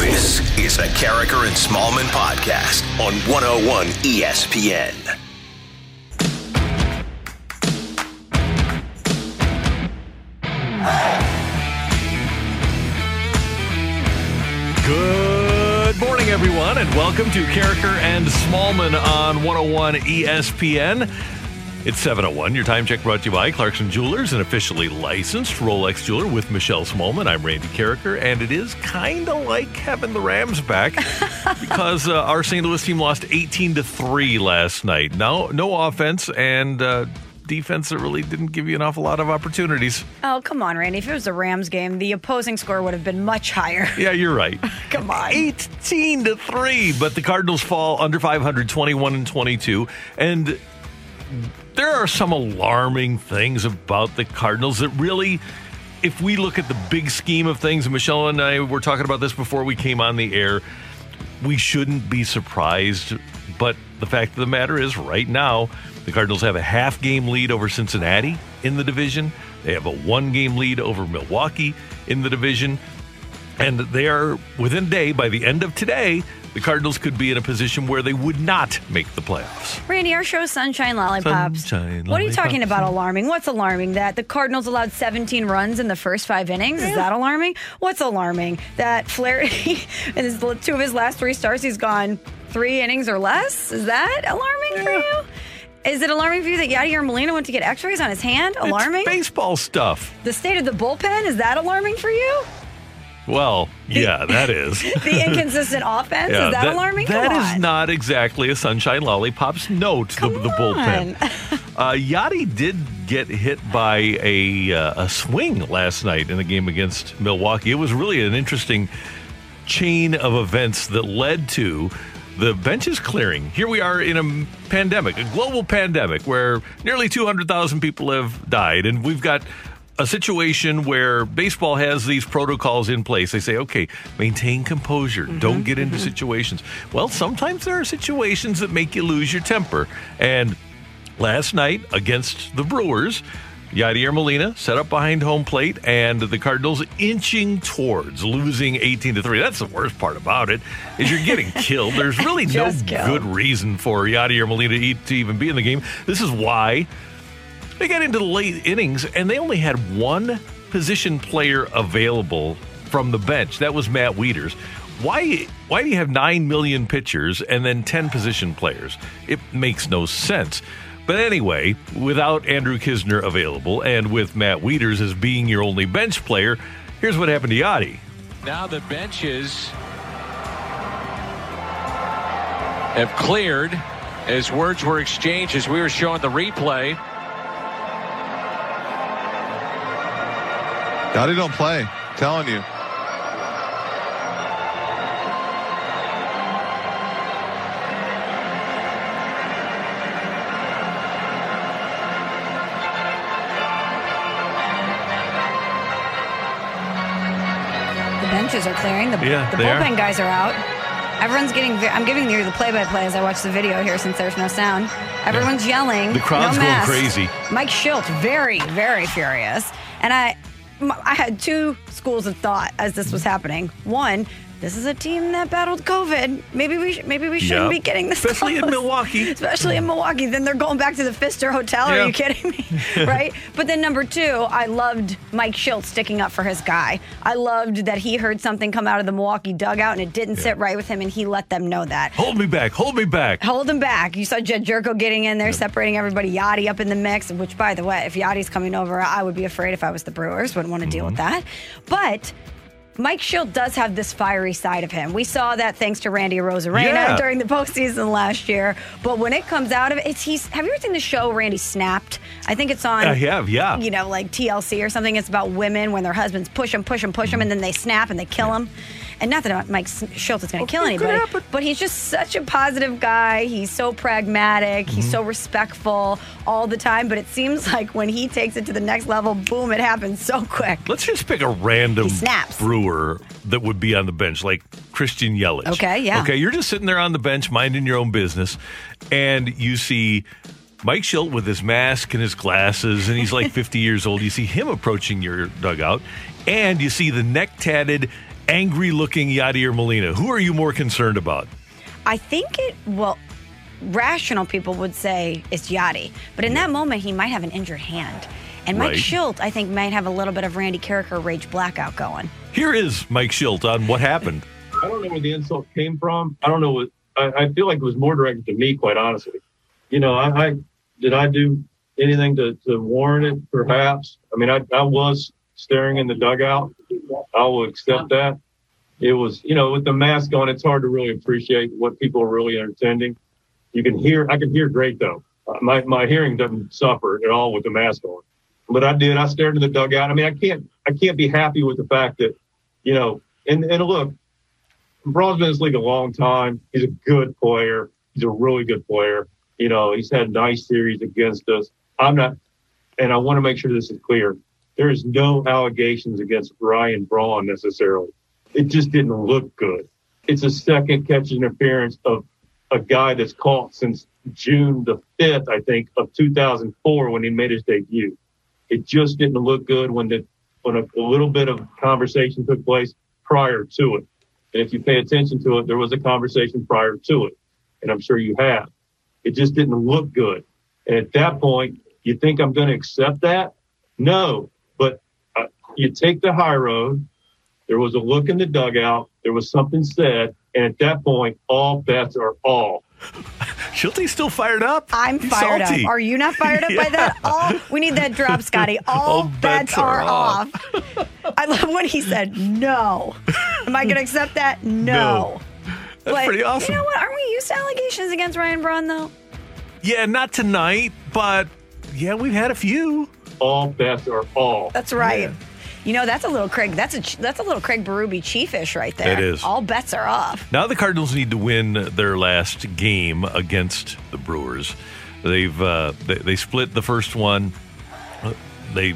This is the Karraker and Smallmon podcast on 101 ESPN. Good morning, everyone, and welcome to Karraker and Smallmon on 101 ESPN. It's 701. Your time check brought to you by Clarkson Jewelers, an officially licensed Rolex jeweler with Michelle Smallmon. I'm Randy Karraker, and it is kind of like having the Rams back because uh, our St. Louis team lost 18 to 3 last night. No, no offense and uh, defense that really didn't give you an awful lot of opportunities. Oh, come on, Randy. If it was a Rams game, the opposing score would have been much higher. Yeah, you're right. come on. 18 to 3, but the Cardinals fall under 521 and 22. And there are some alarming things about the Cardinals that really, if we look at the big scheme of things, and Michelle and I were talking about this before we came on the air, we shouldn't be surprised. But the fact of the matter is, right now, the Cardinals have a half game lead over Cincinnati in the division. They have a one game lead over Milwaukee in the division. And they are within day, by the end of today, the Cardinals could be in a position where they would not make the playoffs. Randy, our show Sunshine Lollipops. Sunshine what are you talking Lollipops. about alarming? What's alarming? That the Cardinals allowed 17 runs in the first five innings? Is that alarming? What's alarming? That Flaherty, in his, two of his last three starts, he's gone three innings or less? Is that alarming for you? Is it alarming for you that Yadier Molina went to get x rays on his hand? Alarming? It's baseball stuff. the state of the bullpen? Is that alarming for you? Well, yeah, that is. The inconsistent offense? Yeah, is that, alarming? That Come is on. not exactly a Sunshine Lollipops note, the, the bullpen. Uh, Yadi did get hit by a, uh, a swing last night in the game against Milwaukee. It was really an interesting chain of events that led to the benches clearing. Here we are in a pandemic, a global pandemic where nearly 200,000 people have died, and we've got a situation where baseball has these protocols in place. They say, okay, maintain composure, mm-hmm, don't get into mm-hmm. situations. Well, sometimes there are situations that make you lose your temper. And last night against the Brewers, Yadier Molina set up behind home plate, and the Cardinals inching towards losing 18 to 3. That's the worst part about it, is you're getting killed. There's really no killed. good reason for Yadier Molina to even be in the game. This is why they got into the late innings, and they only had one position player available from the bench. That was Matt Wieters. Why? Why do you have nine million pitchers and then ten position players? It makes no sense. But anyway, without Andrew Knizner available and with Matt Wieters as being your only bench player, here's what happened to Yadi. Now the benches have cleared as words were exchanged as we were showing the replay. Gotti don't play. Telling you. The benches are clearing. The, Yeah, the they are. bullpen guys are out. Everyone's getting. I'm giving you the play-by-play as I watch the video here, since there's no sound. Everyone's yelling. The crowd's no going mask. crazy. Mike Shildt, very, very furious. And I, m- I had two schools of thought as this was happening. One, this is a team that battled COVID. Maybe we, sh- maybe we shouldn't Yep. be getting this. Especially in close. Milwaukee. Especially in Milwaukee. Then they're going back to the Pfister Hotel. Are Yeah. you kidding me? right? But then number two, I loved Mike Shildt sticking up for his guy. I loved that he heard something come out of the Milwaukee dugout and it didn't sit right with him, and he let them know that. Hold me back, hold me back. Hold him back. You saw Jedd Gyorko getting in there, separating everybody. Yadi up in the mix. Which, by the way, if Yadi's coming over, I would be afraid if I was the Brewers. Wouldn't want to deal with Mm-hmm. that. But Mike Shildt does have this fiery side of him. We saw that thanks to Randy Arozarena Yeah. during the postseason last year. But when it comes out of it, it's he's. Have you ever seen the show Randy Snapped? I think it's on. I have, yeah. You know, like TLC or something. It's about women when their husbands push them, push them, push them, and then they snap and they kill them. And not that Mike Schultz is going to kill anybody, but he's just such a positive guy. He's so pragmatic. He's Mm-hmm. so respectful all the time. But it seems like when he takes it to the next level, boom, it happens so quick. Let's just pick a random He snaps. brewer that would be on the bench, like Christian Yelich. Okay, yeah. Okay, you're just sitting there on the bench minding your own business, and you see Mike Shildt with his mask and his glasses, and he's like 50 years old. You see him approaching your dugout, and you see the neck tatted, angry looking Yadier Molina. Who are you more concerned about? I think it, well, rational people would say it's Yadi. But in that moment, he might have an injured hand. And Mike Right. Shildt, I think, might have a little bit of Randy Karraker rage blackout going. Here is Mike Shildt on what happened. I don't know where the insult came from. I don't know what I, I feel like it was more directed to me, quite honestly. You know, I, I did I do anything to, to warrant it? Perhaps. I mean, I, I was staring in the dugout. I will accept that. It was, you know, with the mask on, it's hard to really appreciate what people are really intending. You can hear, I can hear great though. Uh, My my hearing doesn't suffer at all with the mask on. But I did. I stared in the dugout. I mean, I can't I can't be happy with the fact that, you know, and and look, Braun's been in this league a long time. He's a good player. He's a really good player. You know, he's had nice series against us. I'm not, and I want to make sure this is clear. There is no allegations against Ryan Braun necessarily. It just didn't look good. It's a second catch interference of a guy that's caught since June the 5th, I think, of 2004 when he made his debut. It just didn't look good when the when a, a little bit of conversation took place prior to it. And if you pay attention to it, there was a conversation prior to it. And I'm sure you have. It just didn't look good. And at that point, you think I'm going to accept that? No. But you take the high road. There was a look in the dugout. There was something said. And at that point, all bets are off. Shildt's still fired up. I'm He's fired salty. up. Are you not fired up by that? All we need that drop, Scotty. All, All bets, bets are, are off. I love when he said no. Am I going to accept that? No. That's But pretty awesome. You know what? Aren't we used to allegations against Ryan Braun though? Yeah, not tonight, but yeah, we've had a few. All bets are off. That's right. You know, that's a little Craig. That's a that's a little Craig Berube chiefish right there. It is. All bets are off. Now the Cardinals need to win their last game against the Brewers. They've uh, they, they split the first one. They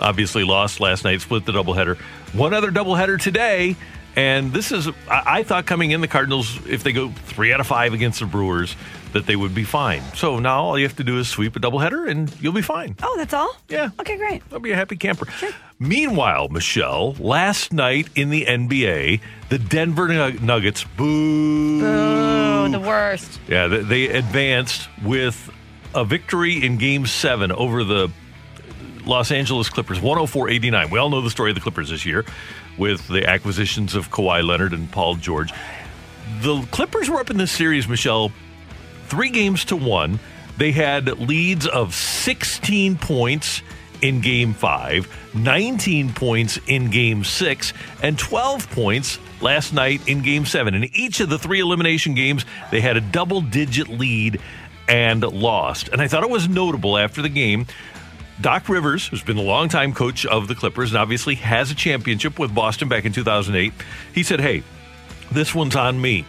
obviously lost last night. Split the doubleheader. One other doubleheader today, and this is I, I thought coming in the Cardinals if they go three out of five against the Brewers that they would be fine. So now all you have to do is sweep a doubleheader and you'll be fine. Oh, that's all. Yeah. Okay, great. I'll be a happy camper. Meanwhile, Michelle, last night in the NBA, the Denver Nuggets, boo. Boo, the worst. Yeah, they, they advanced with a victory in game seven over the Los Angeles Clippers, 104 89. We all know the story of the Clippers this year with the acquisitions of Kawhi Leonard and Paul George. The Clippers were up in this series, Michelle, three games to one. They had leads of 16 points in game five, 19 points in game six, and 12 points last night in game seven. In each of the three elimination games, they had a double digit lead and lost. And I thought it was notable after the game. Doc Rivers, who's been the longtime coach of the Clippers and obviously has a championship with Boston back in 2008, he said, Hey, this one's on me.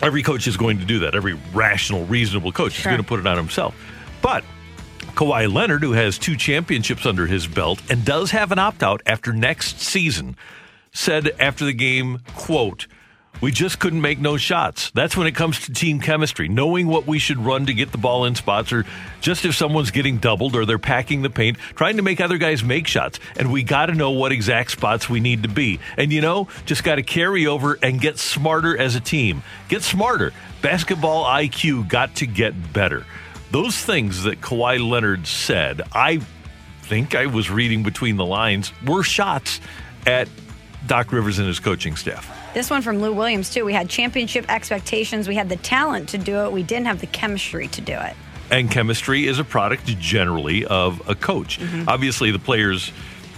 Every coach is going to do that. Every rational, reasonable coach Sure. is going to put it on himself. But Kawhi Leonard, who has two championships under his belt and does have an opt out after next season, said after the game, quote, we just couldn't make no shots. That's when it comes to team chemistry, knowing what we should run to get the ball in spots, or just if someone's getting doubled or they're packing the paint, trying to make other guys make shots. And we got to know what exact spots we need to be. And you know, just got to carry over and get smarter as a team. Get smarter. Basketball IQ got to get better. Those things that Kawhi Leonard said, I think I was reading between the lines, were shots at Doc Rivers and his coaching staff. This one from Lou Williams too. We had championship expectations. We had the talent to do it. We didn't have the chemistry to do it. And chemistry is a product generally of a coach. Mm-hmm. Obviously, the players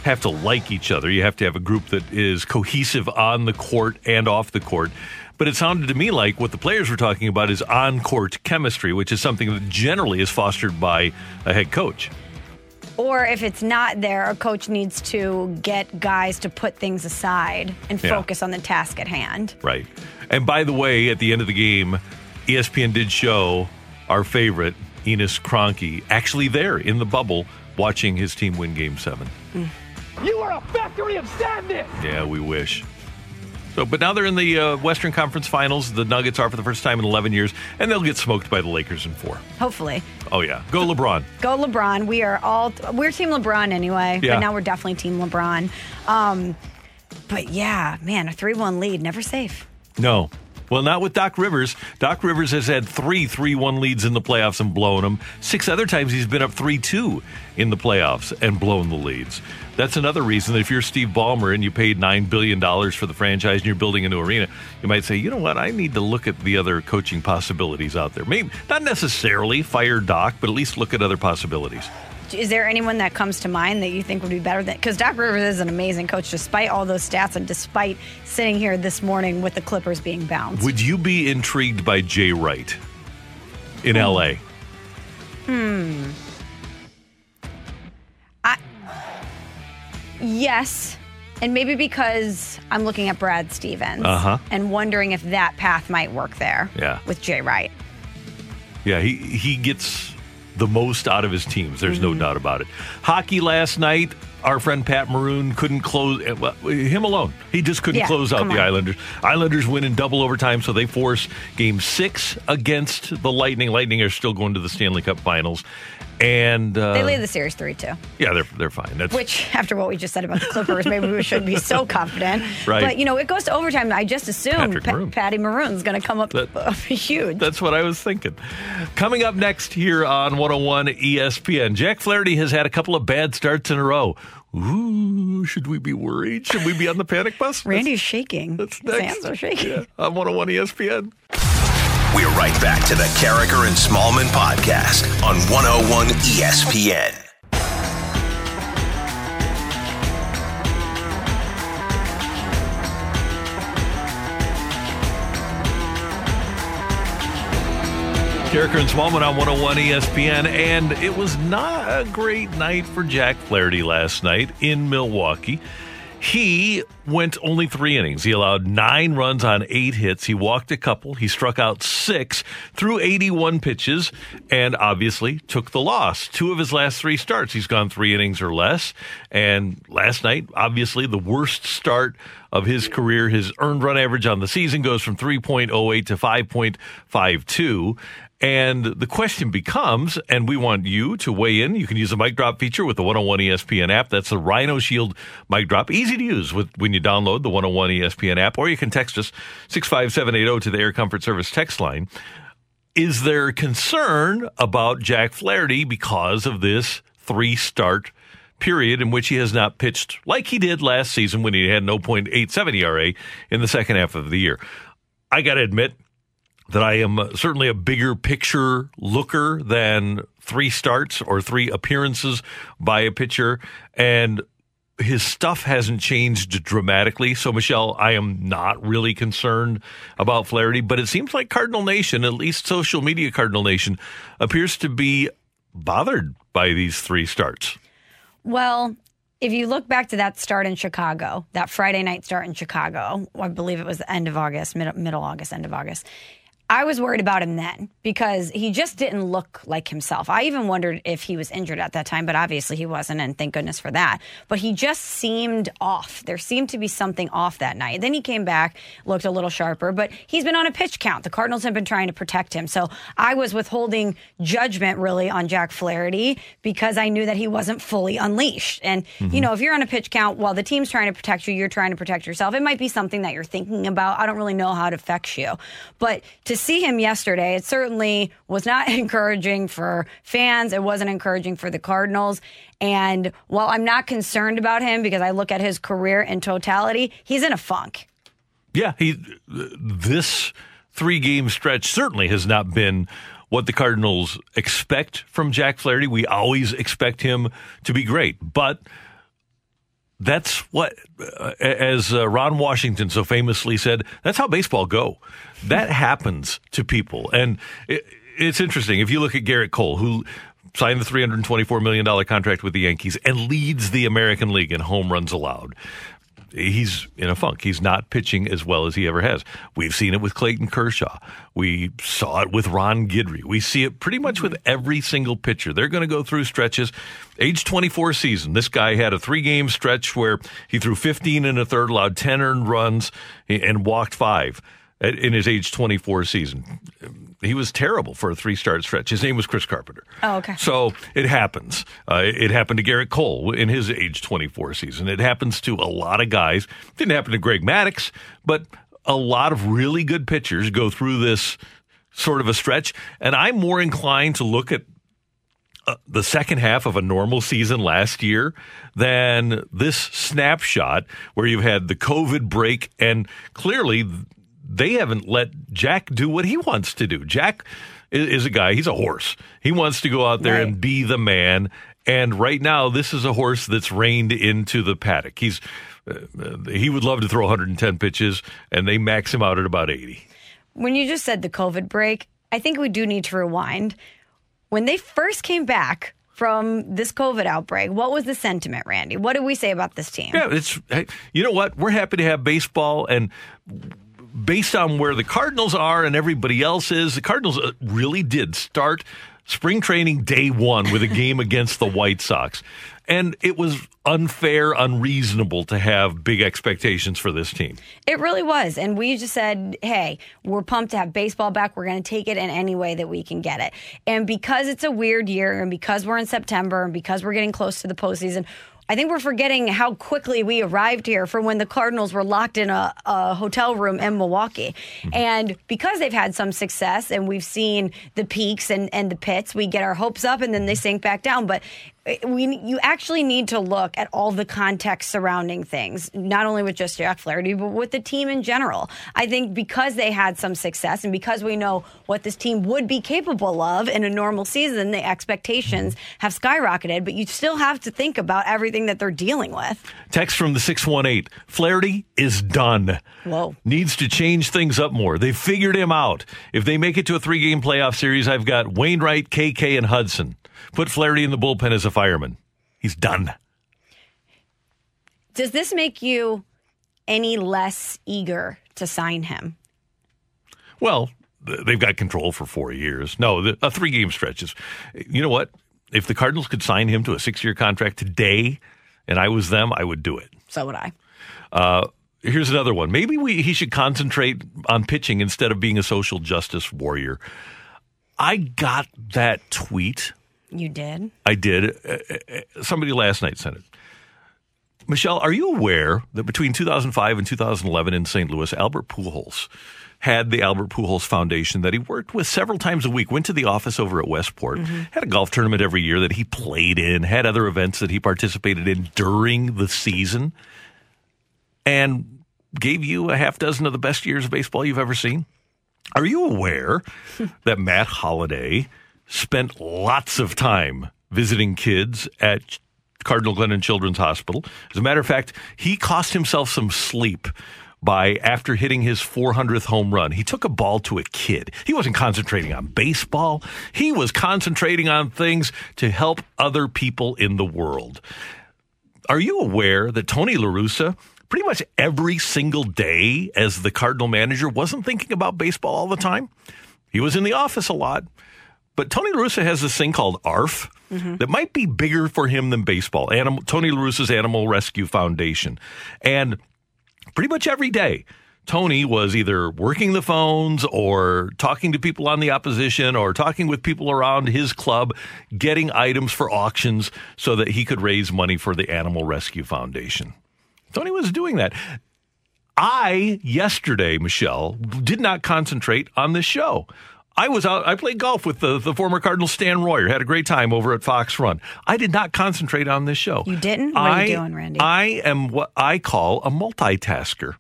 have to like each other. You have to have a group that is cohesive on the court and off the court. But it sounded to me like what the players were talking about is on court chemistry, which is something that generally is fostered by a head coach. Or if it's not there, a coach needs to get guys to put things aside and Yeah. focus on the task at hand. Right. And by the way, at the end of the game, ESPN did show our favorite, Enos Kroenke, actually there in the bubble watching his team win game seven. You are a factory of sadness. Yeah, we wish. So, but now they're in the uh, Western Conference Finals. The Nuggets are for the first time in 11 years, and they'll get smoked by the Lakers in four. Hopefully. Oh yeah, go LeBron. Go LeBron. We are all we're team LeBron anyway, Yeah. but now we're definitely team LeBron. Um, but yeah, man, a three-one lead, never safe. No. Well, not with Doc Rivers. Doc Rivers has had three 3 1 leads in the playoffs and blown them. Six other times he's been up 3 2 in the playoffs and blown the leads. That's another reason that if you're Steve Ballmer and you paid $9 billion for the franchise and you're building a new arena, you might say, you know what, I need to look at the other coaching possibilities out there. Maybe not necessarily fire Doc, but at least look at other possibilities. Is there anyone that comes to mind that you think would be better than? Because Doc Rivers is an amazing coach, despite all those stats and despite sitting here this morning with the Clippers being bounced. Would you be intrigued by Jay Wright in LA? Hmm. I, yes. And maybe because I'm looking at Brad Stevens Uh-huh. and wondering if that path might work there Yeah. with Jay Wright. Yeah, he he gets the most out of his teams. There's Mm-hmm. no doubt about it. Hockey last night, our friend Pat Maroon couldn't close eh, well, him alone. He just couldn't Yeah, close out the on. Islanders. Islanders win in double overtime, so they force Game Six against the Lightning. Lightning are still going to the Stanley Cup Finals, and uh, They lead the series 3 2. yeah, they're they're fine. That's Which, after what we just said about the Clippers, maybe we shouldn't be so confident. Right. But, you know, it goes to overtime. I just assumed Pa- Maroon. Patty Maroon's going to come up That- uh, huge. That's what I was thinking. Coming up next here on 101 ESPN, Jack Flaherty has had a couple of bad starts in a row. Ooh, should we be worried? Should we be on the panic bus? Randy's shaking. That's His next. hands are shaking. Yeah, on 101 ESPN. We're right back to the Karraker and Smallmon podcast on 101 ESPN. Karraker and Smallmon on 101 ESPN, and it was not a great night for Jack Flaherty last night in Milwaukee. He went only three innings. He allowed nine runs on eight hits. He walked a couple. He struck out six, threw 81 pitches, and obviously took the loss. Two of his last three starts, he's gone three innings or less. And last night, obviously, the worst start of his career. His earned run average on the season goes from 3.08 to 5.52. And the question becomes, and we want you to weigh in. You can use the mic drop feature with the 101 ESPN app. That's the Rhino Shield mic drop. Easy to use with when you download the 101 ESPN app, or you can text us 65780 to the Air Comfort Service text line. Is there concern about Jack Flaherty because of this three start period in which he has not pitched like he did last season when he had no .87 ERA in the second half of the year? I got to admit, that I am certainly a bigger picture looker than three starts or three appearances by a pitcher. And his stuff hasn't changed dramatically. So, Michelle, I am not really concerned about Flaherty, but it seems like Cardinal Nation, at least social media Cardinal Nation, appears to be bothered by these three starts. Well, if you look back to that start in Chicago, that Friday night start in Chicago, I believe it was the end of August, mid- middle August, end of August. I was worried about him then because he just didn't look like himself. I even wondered if he was injured at that time, but obviously he wasn't, and thank goodness for that. But he just seemed off. There seemed to be something off that night. Then he came back, looked a little sharper, but he's been on a pitch count. The Cardinals have been trying to protect him. So I was withholding judgment really on Jack Flaherty because I knew that he wasn't fully unleashed. And, you mm-hmm. know, if you're on a pitch count while the team's trying to protect you, you're trying to protect yourself. It might be something that you're thinking about. I don't really know how it affects you. But to see him yesterday, it certainly was not encouraging for fans. It wasn't encouraging for the Cardinals. And while I'm not concerned about him because I look at his career in totality, he's in a funk. Yeah, he this three game stretch certainly has not been what the Cardinals expect from Jack Flaherty. We always expect him to be great, but that's what, uh, as uh, Ron Washington so famously said, that's how baseball go. That happens to people, and it, it's interesting. If you look at Gerrit Cole, who signed the $324 million contract with the Yankees and leads the American League in home runs allowed he's in a funk. He's not pitching as well as he ever has. We've seen it with Clayton Kershaw. We saw it with Ron Guidry. We see it pretty much with every single pitcher. They're going to go through stretches. Age 24 season, this guy had a three game stretch where he threw 15 and a third, allowed 10 earned runs, and walked five in his age 24 season. He was terrible for a three start stretch. His name was Chris Carpenter. Oh, okay. So it happens. Uh, it happened to Gerrit Cole in his age 24 season. It happens to a lot of guys. It didn't happen to Greg Maddux, but a lot of really good pitchers go through this sort of a stretch. And I'm more inclined to look at uh, the second half of a normal season last year than this snapshot where you've had the COVID break and clearly they haven't let Jack do what he wants to do. Jack is, a guy, he's a horse. He wants to go out there right. and be the man. And right now, this is a horse that's reined into the paddock. He's uh, he would love to throw 110 pitches, and they max him out at about 80. When you just said the COVID break, I think we do need to rewind. When they first came back from this COVID outbreak, what was the sentiment, Randy? What did we say about this team? Yeah, it's you know what? We're happy to have baseball and based on where the Cardinals are and everybody else is, the Cardinals uh, really did start spring training day one with a game against the White Sox. And it was unfair, unreasonable to have big expectations for this team. It really was. And we just said, hey, we're pumped to have baseball back. We're going to take it in any way that we can get it. And because it's a weird year, and because we're in September, and because we're getting close to the postseason, I think we're forgetting how quickly we arrived here from when the Cardinals were locked in a, a hotel room in Milwaukee. Mm-hmm. And because they've had some success and we've seen the peaks and, and the pits, we get our hopes up and then they sink back down. But Eh, we you actually need to look at all the context surrounding things, not only with just Jack Flaherty, but with the team in general. I think because they had some success and because we know what this team would be capable of in a normal season, the expectations mm-hmm. have skyrocketed. But you still have to think about everything that they're dealing with. Text from the six one eight: Flaherty is done. Whoa, needs to change things up more. They've figured him out. If they make it to a three game playoff series, I've got Wainwright, KK, and Hudson. Put Flaherty in the bullpen as a fireman. He's done. Does this make you any less eager to sign him? Well, they've got control for four years. No, a three game stretch is. You know what? If the Cardinals could sign him to a six year contract today, and I was them, I would do it. So would I. Uh, here's another one. Maybe we, he should concentrate on pitching instead of being a social justice warrior. I got that tweet you did? I did. Uh, uh, somebody last night sent it. Michelle, are you aware that between 2005 and 2011 in St. Louis, Albert Pujols had the Albert Pujols Foundation that he worked with several times a week, went to the office over at Westport, mm-hmm. had a golf tournament every year that he played in, had other events that he participated in during the season, and gave you a half dozen of the best years of baseball you've ever seen? Are you aware that Matt Holliday spent lots of time visiting kids at Cardinal Glennon Children's Hospital. As a matter of fact, he cost himself some sleep by after hitting his 400th home run. He took a ball to a kid. He wasn't concentrating on baseball. He was concentrating on things to help other people in the world. Are you aware that Tony LaRussa pretty much every single day as the Cardinal manager wasn't thinking about baseball all the time? He was in the office a lot. But Tony La Russa has this thing called ARF mm-hmm. that might be bigger for him than baseball. Animal, Tony La Russa's Animal Rescue Foundation. And pretty much every day, Tony was either working the phones or talking to people on the opposition or talking with people around his club, getting items for auctions so that he could raise money for the Animal Rescue Foundation. Tony was doing that. I, yesterday, Michelle, did not concentrate on this show. I was out. I played golf with the, the former Cardinal Stan Royer. Had a great time over at Fox Run. I did not concentrate on this show. You didn't? What I, are you doing, Randy? I am what I call a multitasker,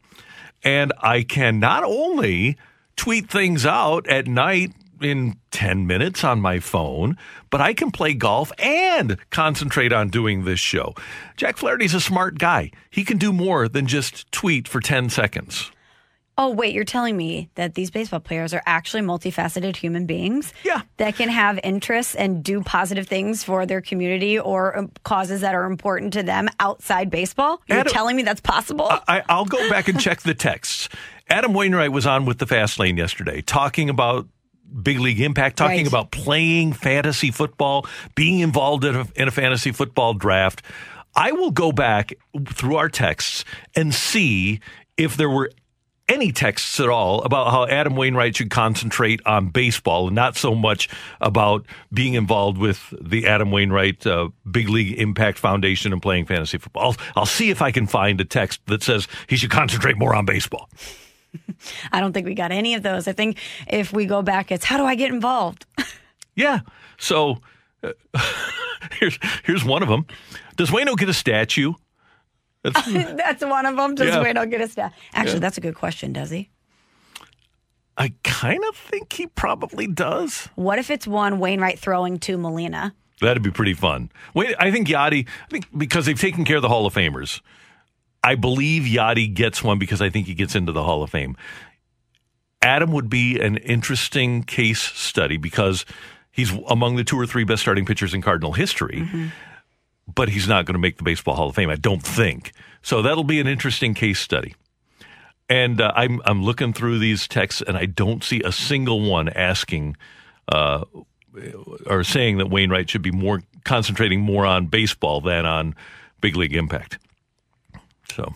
and I can not only tweet things out at night in 10 minutes on my phone, but I can play golf and concentrate on doing this show. Jack Flaherty's a smart guy. He can do more than just tweet for 10 seconds. Oh, wait, you're telling me that these baseball players are actually multifaceted human beings? Yeah. That can have interests and do positive things for their community or um, causes that are important to them outside baseball? You're Adam- telling me that's possible? I, I'll go back and check the texts. Adam Wainwright was on with the Fast Lane yesterday talking about big league impact, talking Right. about playing fantasy football, being involved in a, in a fantasy football draft. I will go back through our texts and see if there were any texts at all about how Adam Wainwright should concentrate on baseball and not so much about being involved with the Adam Wainwright uh, Big League Impact Foundation and playing fantasy football. I'll, I'll see if I can find a text that says he should concentrate more on baseball. I don't think we got any of those. I think if we go back, it's how do I get involved? Yeah. So uh, here's here's one of them. Does Wayno get a statue? That's, that's one of them. Does Yeah. Wayno get a stat? Actually, Yeah. that's a good question, does he? I kind of think he probably does. What if it's one Wainwright throwing to Molina? That'd be pretty fun. Wait, I think Yadi, I think because they've taken care of the Hall of Famers, I believe Yadi gets one because I think he gets into the Hall of Fame. Adam would be an interesting case study because he's among the two or three best starting pitchers in Cardinal history, mm-hmm. But he's not going to make the Baseball Hall of Fame, I don't think. So that'll be an interesting case study. And uh, I'm I'm looking through these texts, and I don't see a single one asking uh, or saying that Wainwright should be more concentrating more on baseball than on big league impact. So,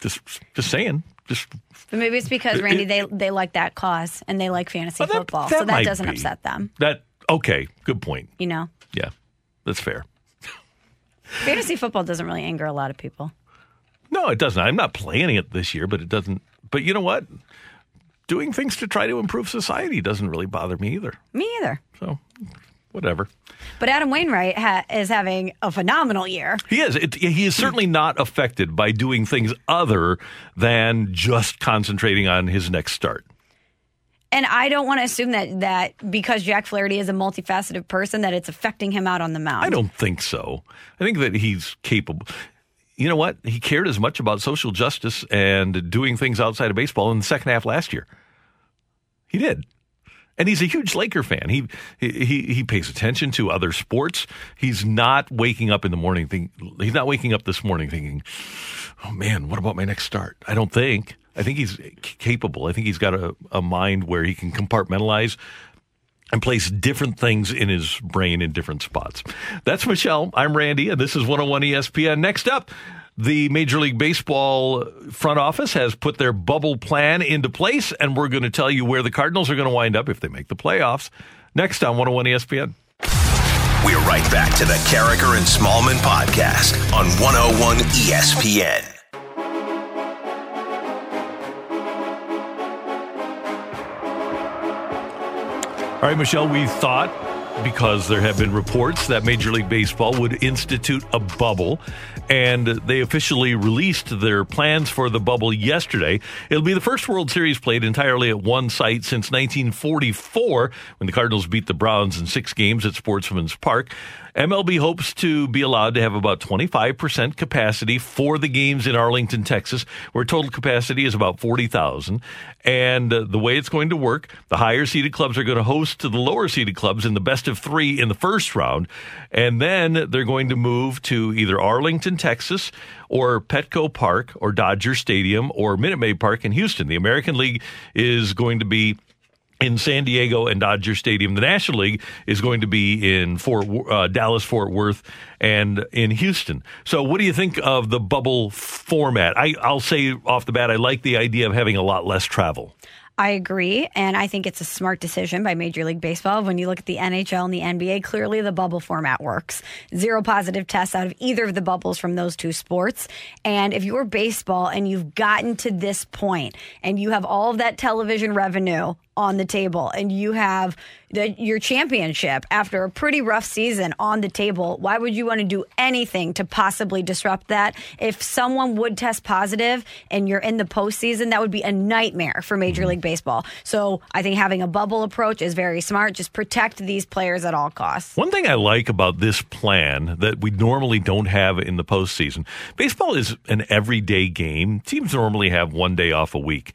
just just saying, just But maybe it's because Randy they they like that cause and they like fantasy football, so that doesn't be. upset them. that. Okay, good point. You know, Yeah, that's fair. Fantasy football doesn't really anger a lot of people. No, it doesn't. I'm not planning it this year, but it doesn't. But you know what? Doing things to try to improve society doesn't really bother me either. Me either. So, whatever. But Adam Wainwright ha- is having a phenomenal year. He is. It, he is certainly not affected by doing things other than just concentrating on his next start. And I don't want to assume that that because Jack Flaherty is a multifaceted person that it's affecting him out on the mound. I don't think so. I think that he's capable. You know what? He cared as much about social justice and doing things outside of baseball in the second half last year. He did. And he's a huge Laker fan. He he he pays attention to other sports. He's not waking up in the morning think he's not waking up this morning thinking, "Oh man, what about my next start?" I don't think. I think he's capable. I think he's got a, a mind where he can compartmentalize and place different things in his brain in different spots. That's Michelle. I'm Randy, and this is 101 ESPN. Next up, the Major League Baseball front office has put their bubble plan into place, and we're going to tell you where the Cardinals are going to wind up if they make the playoffs. Next on 101 ESPN. We're right back to the Karraker and Smallmon podcast on 101 ESPN. All right, Michelle, we thought because there have been reports that Major League Baseball would institute a bubble, and they officially released their plans for the bubble yesterday. It'll be the first World Series played entirely at one site since 1944 when the Cardinals beat the Browns in six games at Sportsman's Park. MLB hopes to be allowed to have about 25% capacity for the games in Arlington, Texas, where total capacity is about 40,000. And uh, the way it's going to work, the higher seeded clubs are going to host to the lower seeded clubs in the best of three in the first round. And then they're going to move to either Arlington, Texas, or Petco Park, or Dodger Stadium, or Minute Maid Park in Houston. The American League is going to be in San Diego and Dodger Stadium. The National League is going to be in Fort uh, Dallas, Fort Worth, and in Houston. So, what do you think of the bubble format? I, I'll say off the bat, I like the idea of having a lot less travel. I agree, and I think it's a smart decision by Major League Baseball. When you look at the NHL and the NBA, clearly the bubble format works. Zero positive tests out of either of the bubbles from those two sports. And if you're baseball and you've gotten to this point and you have all of that television revenue on the table and you have the, your championship after a pretty rough season on the table, why would you want to do anything to possibly disrupt that? If someone would test positive and you're in the postseason, that would be a nightmare for Major mm-hmm. League Baseball. So I think having a bubble approach is very smart. Just protect these players at all costs. One thing I like about this plan that we normally don't have in the postseason baseball is an everyday game. Teams normally have one day off a week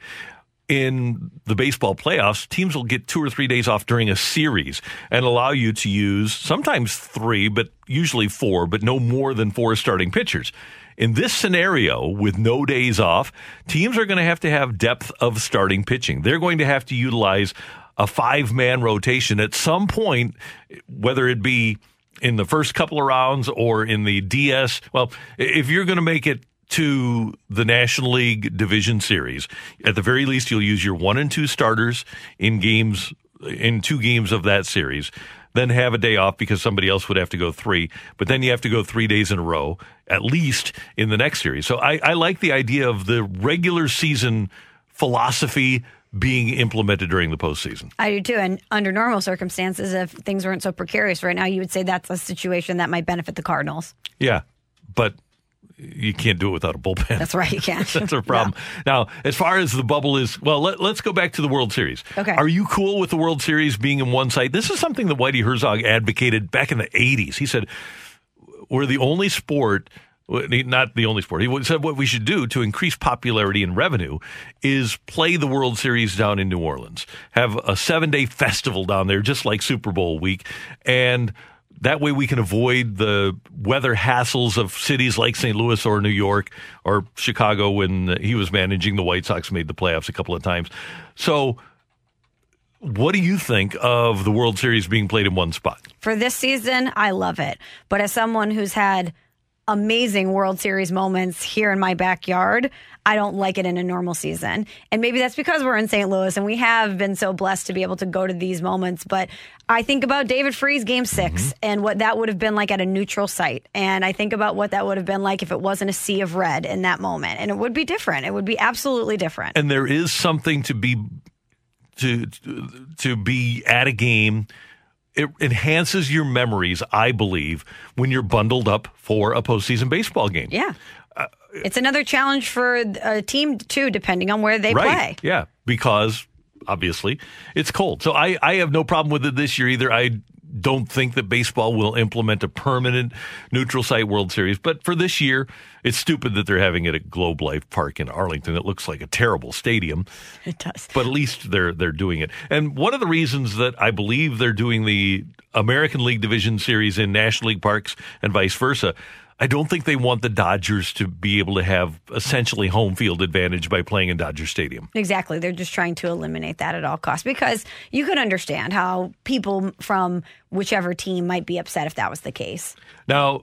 in the baseball playoffs, teams will get two or three days off during a series and allow you to use sometimes three, but usually four, but no more than four starting pitchers. In this scenario, with no days off, teams are going to have to have depth of starting pitching. They're going to have to utilize a five man rotation at some point, whether it be in the first couple of rounds or in the DS. Well, if you're going to make it to the National League Division Series, at the very least, you'll use your one and two starters in games in two games of that series. Then have a day off because somebody else would have to go three, but then you have to go three days in a row, at least in the next series. So I, I like the idea of the regular season philosophy being implemented during the postseason. I do too. And under normal circumstances, if things weren't so precarious right now, you would say that's a situation that might benefit the Cardinals. Yeah, but you can't do it without a bullpen. That's right, you can't. That's a problem. Now, as far as the bubble is, well, let, us go back to the World Series. Okay. Are you cool with the World Series being in one site? This is something that Whitey Herzog advocated back in the 80s. He said, we're the only sport not the only sport. He said what we should do to increase popularity and revenue is play the World Series down in New Orleans, have a seven day festival down there, just like Super Bowl week, and that way we can avoid the weather hassles of cities like St. Louis or New York or Chicago when he was managing the White Sox made the playoffs a couple of times. So what do you think of the World Series being played in one spot? For this season, I love it. But as someone who's had amazing World Series moments here in my backyard. I don't like it in a normal season. And maybe that's because we're in St. Louis and we have been so blessed to be able to go to these moments. But I think about David Freese game 6 mm-hmm. and what that would have been like at a neutral site. And I think about what that would have been like if it wasn't a sea of red in that moment. And it would be different. It would be absolutely different. And there is something to be to to be at a game it enhances your memories, I believe, when you're bundled up for a postseason baseball game. Yeah. Uh, it's another challenge for a team, too, depending on where they right. play. Yeah, because obviously it's cold. So I, I have no problem with it this year either. I don't think that baseball will implement a permanent neutral site World Series. But for this year, it's stupid that they're having it at Globe Life Park in Arlington. It looks like a terrible stadium. It does. But at least they're they're doing it. And one of the reasons that I believe they're doing the American League Division Series in National League parks and vice versa I don't think they want the Dodgers to be able to have essentially home field advantage by playing in Dodger Stadium. Exactly. They're just trying to eliminate that at all costs because you could understand how people from whichever team might be upset if that was the case. Now,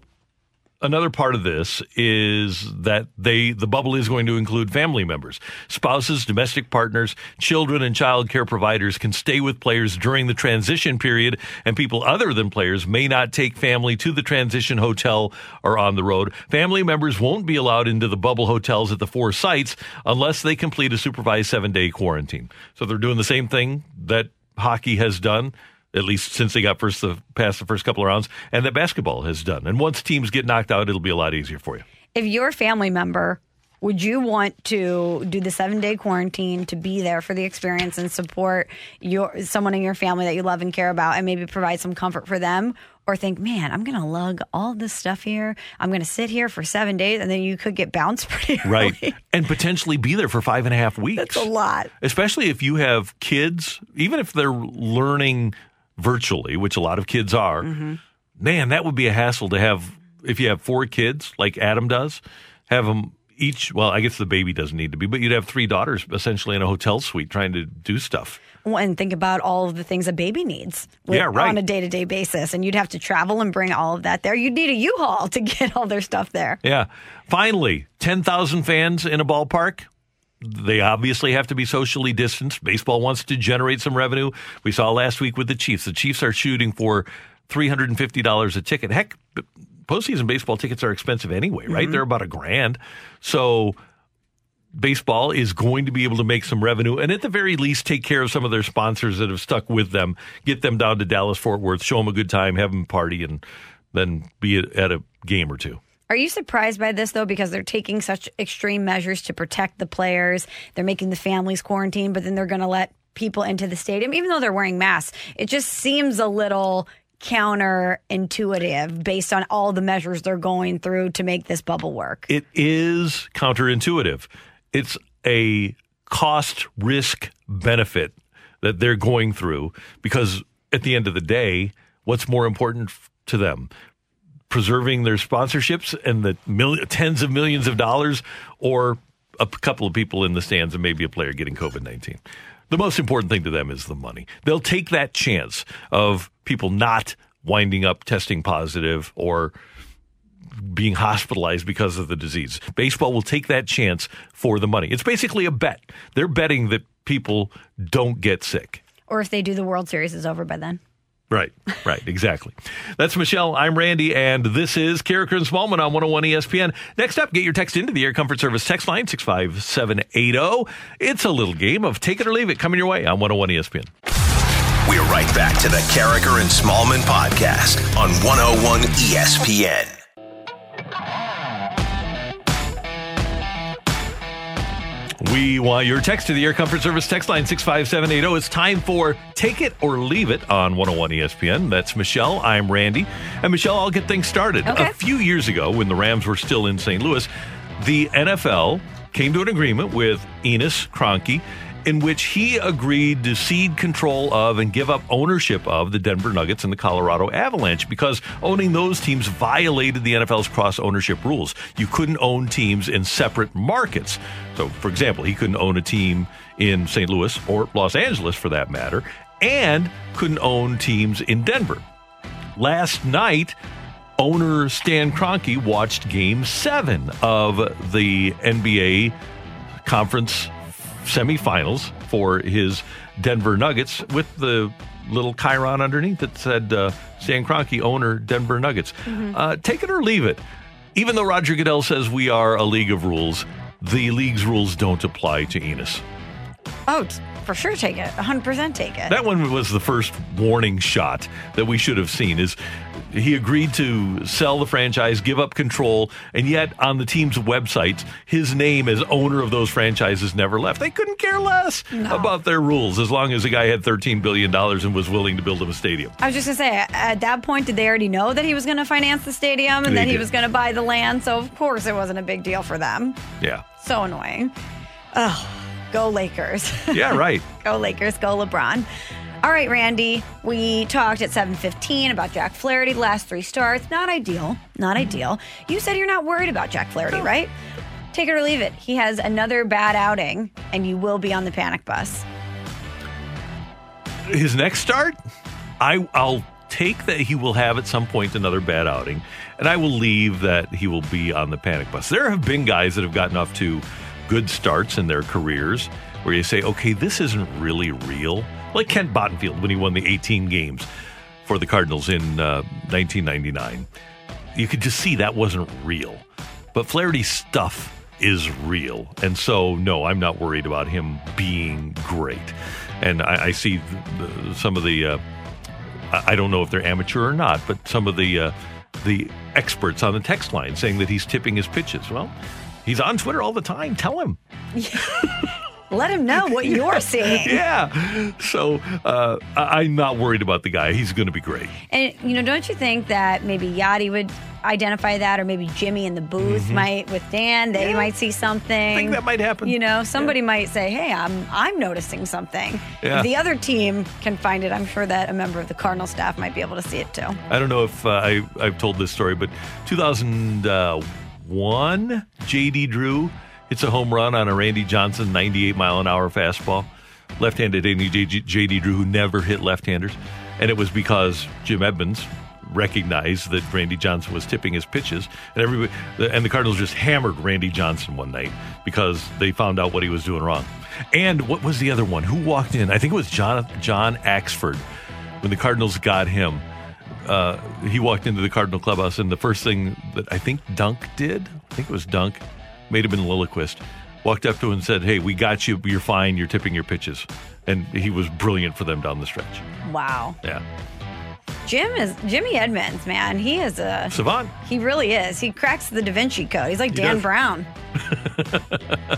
another part of this is that they the bubble is going to include family members. Spouses domestic partners children and child care providers can stay with players during the transition period and people other than players may not take family to the transition hotel or on the road. Family members won't be allowed into the bubble hotels at the four sites unless they complete a supervised seven day quarantine. So they're doing the same thing that hockey has done at least since they got first the, past the first couple of rounds, and that basketball has done. And once teams get knocked out, it'll be a lot easier for you. If you're a family member, would you want to do the seven day quarantine to be there for the experience and support your someone in your family that you love and care about, and maybe provide some comfort for them? Or think, man, I'm going to lug all this stuff here. I'm going to sit here for seven days, and then you could get bounced pretty early. right, and potentially be there for five and a half weeks. That's a lot, especially if you have kids. Even if they're learning virtually, which a lot of kids are, mm-hmm. man, that would be a hassle to have if you have four kids like Adam does, have them each. Well, I guess the baby doesn't need to be, but you'd have three daughters essentially in a hotel suite trying to do stuff. And think about all of the things a baby needs with, yeah, right. on a day to day basis. And you'd have to travel and bring all of that there. You'd need a U Haul to get all their stuff there. Yeah. Finally, 10,000 fans in a ballpark. They obviously have to be socially distanced. Baseball wants to generate some revenue. We saw last week with the Chiefs. The Chiefs are shooting for $350 a ticket. Heck, postseason baseball tickets are expensive anyway, right? Mm-hmm. They're about a grand. So baseball is going to be able to make some revenue and at the very least take care of some of their sponsors that have stuck with them, get them down to Dallas Fort Worth, show them a good time, have them party, and then be at a game or two. Are you surprised by this though? Because they're taking such extreme measures to protect the players. They're making the families quarantine, but then they're going to let people into the stadium, even though they're wearing masks. It just seems a little counterintuitive based on all the measures they're going through to make this bubble work. It is counterintuitive. It's a cost risk benefit that they're going through because at the end of the day, what's more important to them? Preserving their sponsorships and the mil- tens of millions of dollars, or a couple of people in the stands and maybe a player getting COVID 19. The most important thing to them is the money. They'll take that chance of people not winding up testing positive or being hospitalized because of the disease. Baseball will take that chance for the money. It's basically a bet. They're betting that people don't get sick. Or if they do, the World Series is over by then. Right, right, exactly. That's Michelle. I'm Randy, and this is Karraker and Smallmon on 101 ESPN. Next up, get your text into the Air Comfort Service text line 65780. It's a little game of take it or leave it coming your way on 101 ESPN. We're right back to the Karraker and Smallmon podcast on 101 ESPN. We want your text to the Air Comfort Service text line 65780. It's time for Take It or Leave It on 101 ESPN. That's Michelle. I'm Randy. And Michelle, I'll get things started. Okay. A few years ago, when the Rams were still in St. Louis, the NFL came to an agreement with Enos Kroenke in which he agreed to cede control of and give up ownership of the Denver Nuggets and the Colorado Avalanche because owning those teams violated the NFL's cross ownership rules. You couldn't own teams in separate markets. So, for example, he couldn't own a team in St. Louis or Los Angeles for that matter, and couldn't own teams in Denver. Last night, owner Stan Kroenke watched game seven of the NBA conference semifinals for his Denver Nuggets with the little Chiron underneath that said uh, Stan Kroenke, owner Denver Nuggets. Uh, take it or leave it. Even though Roger Goodell says we are a league of rules, the league's rules don't apply to Enos. Oh, for sure, take it. 100% take it. That one was the first warning shot that we should have seen. Is he agreed to sell the franchise, give up control, and yet on the team's websites, his name as owner of those franchises never left. They couldn't care less about their rules as long as the guy had $13 billion and was willing to build him a stadium. I was just going to say, at that point, did they already know that he was going to finance the stadium and They that he did. was going to buy the land? So, of course, it wasn't a big deal for them. Yeah. So annoying. Oh, go Lakers. Yeah, right. go Lakers, go LeBron. All right, Randy, we talked at 7:15 about Jack Flaherty last 3 starts. Not ideal. Not ideal. You said you're not worried about Jack Flaherty, right? Take it or leave it. He has another bad outing and you will be on the panic bus. his next start, I, I'll take that he will have at some point another bad outing, and I will leave that he will be on the panic bus. There have been guys that have gotten off to good starts in their careers where you say, okay, this isn't really real. Like Kent Bottenfield when he won the 18 games for the Cardinals in uh, 1999. You could just see that wasn't real. But Flaherty's stuff is real. And so, no, I'm not worried about him being great. And I, I see the, the, some of the, uh, I don't know if they're amateur or not, but some of the, uh, the experts on the text line saying that he's tipping his pitches. Well, he's on Twitter all the time. Tell him. Let him know what you're seeing. Yeah. So uh, I- I'm not worried about the guy. He's going to be great. And you know, don't you think that maybe Yadi would identify that, or maybe Jimmy in the booth might with Dan? They might see something. I Mm-hmm. think that might happen. You know, somebody might say, "Hey, I'm I'm noticing something." Yeah. If the other team can find it, I'm sure that a member of the Cardinal staff might be able to see it too. I don't know if uh, I, I've told this story, but 2001, J.D. Drew hits a home run on a Randy Johnson 98 mile an hour fastball. Left handed J.D. Drew, who never hit left handers. And it was because Jim Edmonds recognized that Randy Johnson was tipping his pitches. And everybody, and the Cardinals just hammered Randy Johnson one night because they found out what he was doing wrong. And what was the other one? Who walked in? I think it was John, John Axford when the Cardinals got him uh, he walked into the Cardinal clubhouse, and the first thing that I think Dunk did, I think it was Dunk, may have been Lilliquist, walked up to him and said, "Hey, we got you. You're fine. You're tipping your pitches." And he was brilliant for them down the stretch. Wow. Yeah. Jim is Jimmy Edmonds, man. He is a Savant. He really is. He cracks the Da Vinci Code. He's like He Dan does. Brown.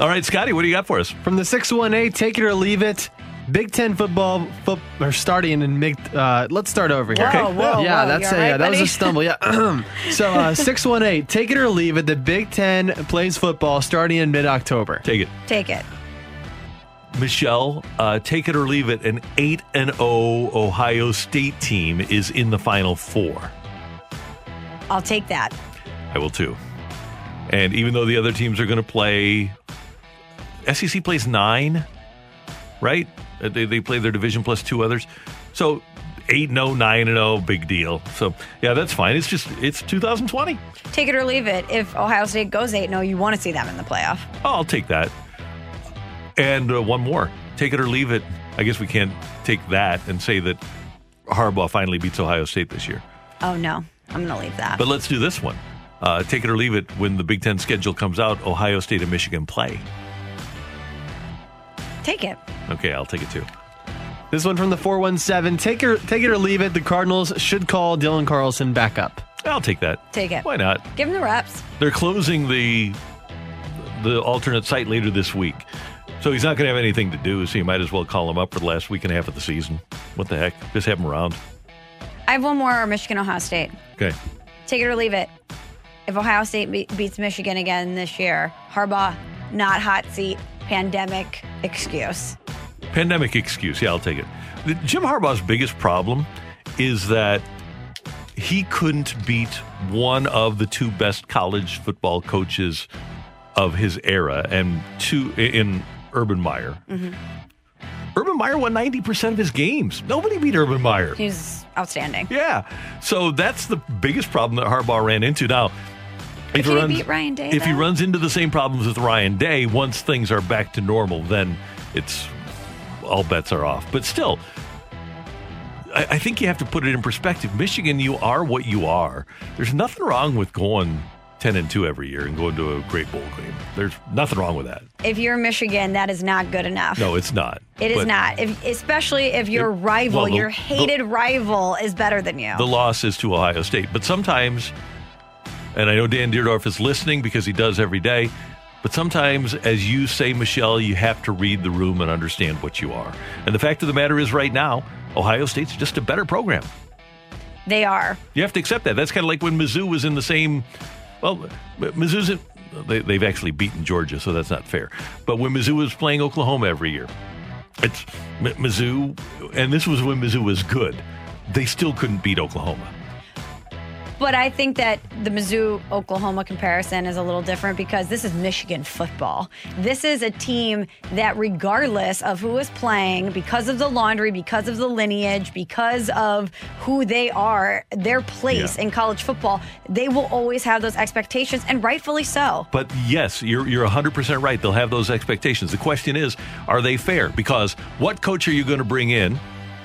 All right, Scotty, what do you got for us? From the 618, take it or leave it. Big Ten football, foot, or starting in Big. Uh, let's start over here. Whoa, whoa, yeah, whoa. that's a all right, yeah, that was a stumble. Yeah. so uh, 618, take it or leave it. The Big Ten plays football starting in mid October. Take it. Take it. Michelle, uh, take it or leave it. An 8 and 0 Ohio State team is in the final four. I'll take that. I will too. And even though the other teams are going to play, SEC plays nine, right? Uh, They, they play their division plus two others. So 8 0, 9 0, big deal. So, yeah, that's fine. It's just, it's 2020. Take it or leave it. If Ohio State goes 8 0, you want to see them in the playoff. Oh, I'll take that. And uh, one more. Take it or leave it. I guess we can't take that and say that Harbaugh finally beats Ohio State this year. Oh, no. I'm going to leave that. But let's do this one. Uh, take it or leave it. When the Big Ten schedule comes out, Ohio State and Michigan play. Take it. Okay, I'll take it too. This one from the 417, take it, take it or leave it. The Cardinals should call Dylan Carlson back up. I'll take that. Take it. Why not? Give him the reps. They're closing the the alternate site later this week. So he's not going to have anything to do, so you might as well call him up for the last week and a half of the season. What the heck? Just have him around. I have one more Michigan Ohio State. Okay. Take it or leave it. If Ohio State be- beats Michigan again this year, Harbaugh, not hot seat, pandemic excuse. Pandemic excuse. Yeah, I'll take it. The- Jim Harbaugh's biggest problem is that he couldn't beat one of the two best college football coaches of his era, and two in Urban Meyer. Mm-hmm. Urban Meyer won ninety percent of his games. Nobody beat Urban Meyer. He's outstanding. Yeah, so that's the biggest problem that Harbaugh ran into. Now, Can he beat Ryan Day, if he runs into the same problems with Ryan Day, once things are back to normal, then it's all bets are off. But still, I, I think you have to put it in perspective. Michigan, you are what you are. There's nothing wrong with going ten and two every year and going to a great bowl game. There's nothing wrong with that. If you're Michigan, that is not good enough. No, it's not. It is not. If, especially if your It- rival, well, the- your the- hated rival, is better than you. The loss is to Ohio State. But sometimes, and I know Dan Dierdorf is listening because he does every day, but sometimes, as you say, Michelle, you have to read the room and understand what you are. And the fact of the matter is, right now, Ohio State's just a better program. they are. You have to accept that. That's kind of like when Mizzou was in the same. Well, Mizzou's in, they, they've actually beaten Georgia, so that's not fair. But when Mizzou was playing Oklahoma every year, it's M- Mizzou, and this was when Mizzou was good. They still couldn't beat Oklahoma. But I think that the Mizzou Oklahoma comparison is a little different because this is Michigan football. This is a team that, regardless of who is playing, because of the laundry, because of the lineage, because of who they are, their place Yeah. in college football, they will always have those expectations, and rightfully so. But yes, you're you're 100% right. They'll have those expectations. The question is, are they fair? Because what coach are you going to bring in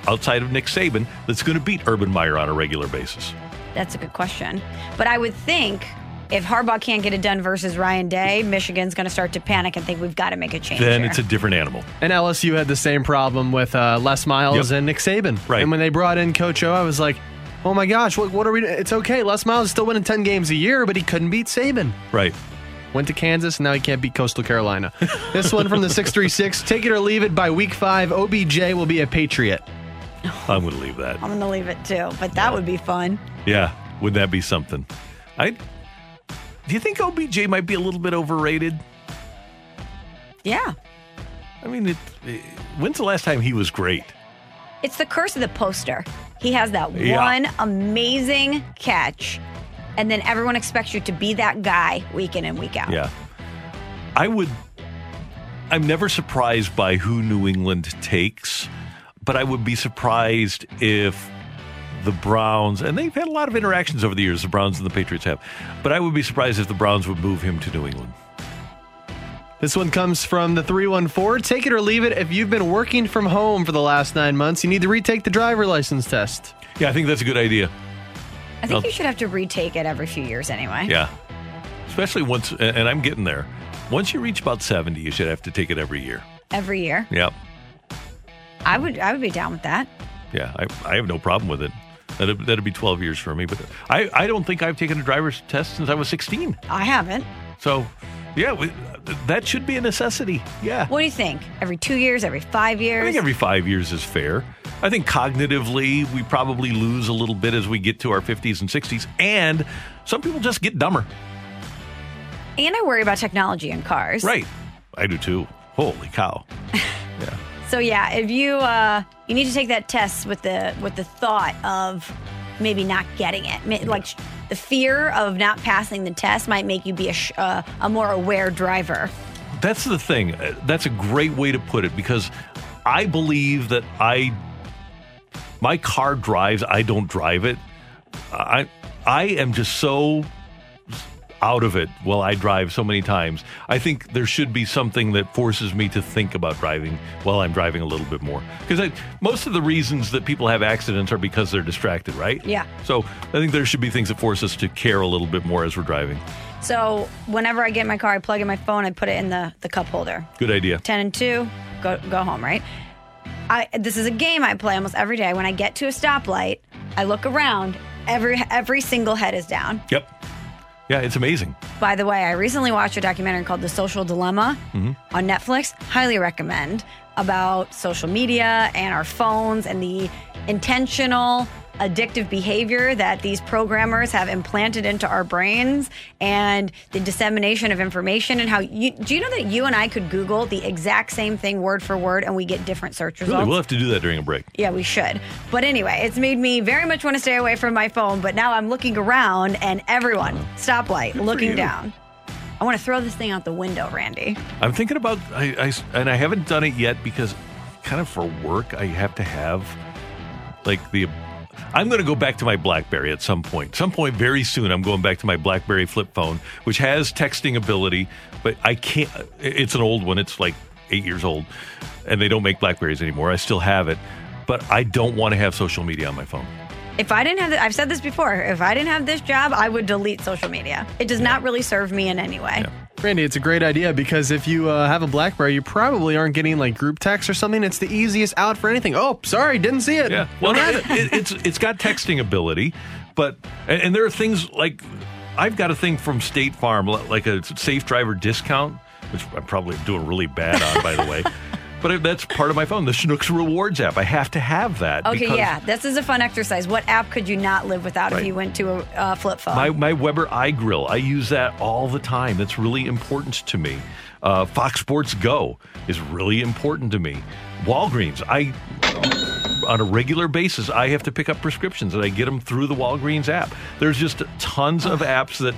outside of Nick Saban that's going to beat Urban Meyer on a regular basis? That's a good question. But I would think if Harbaugh can't get it done versus Ryan Day, Michigan's going to start to panic and think we've got to make a change. Then here. it's a different animal. And LSU had the same problem with uh, Les Miles Yep. and Nick Saban. Right. And when they brought in Coach O, I was like, oh my gosh, what, what are we? doing? It's okay. Les Miles is still winning 10 games a year, but he couldn't beat Saban. Right. Went to Kansas, and now he can't beat Coastal Carolina. this one from the 636 Take it or leave it by week five. OBJ will be a Patriot. I'm going to leave that. I'm going to leave it too, but that would be fun. Yeah, would that be something? I do you think OBJ might be a little bit overrated? Yeah. I mean, it, it- when's the last time he was great? It's the curse of the poster. He has that Yeah. one amazing catch, and then everyone expects you to be that guy week in and week out. Yeah. I would I'm never surprised by who New England takes, but I would be surprised if the Browns and they've had a lot of interactions over the years, the Browns and the Patriots have. But I would be surprised if the Browns would move him to New England. This one comes from the 314. Take it or leave it. If you've been working from home for the last nine months, you need to retake the driver license test. Yeah, I think that's a good idea. I think Well- you should have to retake it every few years anyway. Yeah. especially once, and I'm getting there. Once you reach about 70, you should have to take it every year. Every year. Yep. I would I would be down with that. Yeah, I, I have no problem with it. That'd, that'd be 12 years for me. But I, I don't think I've taken a driver's test since I was 16. I haven't. So, yeah, we, that should be a necessity. Yeah. What do you think? Every two years, every five years? I think every five years is fair. I think cognitively, we probably lose a little bit as we get to our 50s and 60s. And some people just get dumber. And I worry about technology in cars. Right. I do too. Holy cow. yeah. So yeah, if you uh, you need to take that test with the with the thought of maybe not getting it, like the fear of not passing the test might make you be a sh- uh, a more aware driver. That's the thing. Uh, That's a great way to put it because I believe that I my car drives, I don't drive it. I I am just so out of it while I drive so many times. I think there should be something that forces me to think about driving while I'm driving a little bit more. Because most of the reasons that people have accidents are because they're distracted, right? Yeah. So I think there should be things that force us to care a little bit more as we're driving. So whenever I get in my car, I plug in my phone, I put it in the the cup holder. Good idea. 10 and 2, go go home, right? I this is a game I play almost every day. When I get to a stoplight, I look around, every every single head is down. Yep. Yeah, it's amazing. By the way, I recently watched a documentary called The Social Dilemma Mhm. on Netflix. Highly recommend about social media and our phones and the intentional addictive behavior that these programmers have implanted into our brains and the dissemination of information and how you do you know that you and I could Google the exact same thing word for word and we get different search results? Really, we'll have to do that during a break. Yeah, we should. But anyway, it's made me very much want to stay away from my phone. But now I'm looking around and everyone, uh-huh. stoplight, looking down. I want to throw this thing out the window, Randy. I'm thinking about I, I and I haven't done it yet because kind of for work I have to have like the I'm going to go back to my BlackBerry at some point. Some point very soon I'm going back to my BlackBerry flip phone which has texting ability, but I can't it's an old one. It's like 8 years old and they don't make Blackberries anymore. I still have it, but I don't want to have social media on my phone. If I didn't have, the, I've said this before. If I didn't have this job, I would delete social media. It does not really serve me in any way. Randy, it's a great idea because if you uh, have a BlackBerry, you probably aren't getting like group text or something. It's the easiest out for anything. Oh, sorry, didn't see it. Yeah. Well, it, it, it's it's got texting ability, but and, and there are things like I've got a thing from State Farm, like a safe driver discount, which I'm probably doing really bad on, by the way. But that's part of my phone, the Schnucks Rewards app. I have to have that. Okay, because yeah, this is a fun exercise. What app could you not live without Right. if you went to a uh, flip phone? My, my Weber iGrill, I use that all the time. That's really important to me. Uh, Fox Sports Go is really important to me. Walgreens, I on a regular basis, I have to pick up prescriptions and I get them through the Walgreens app. There's just tons of apps that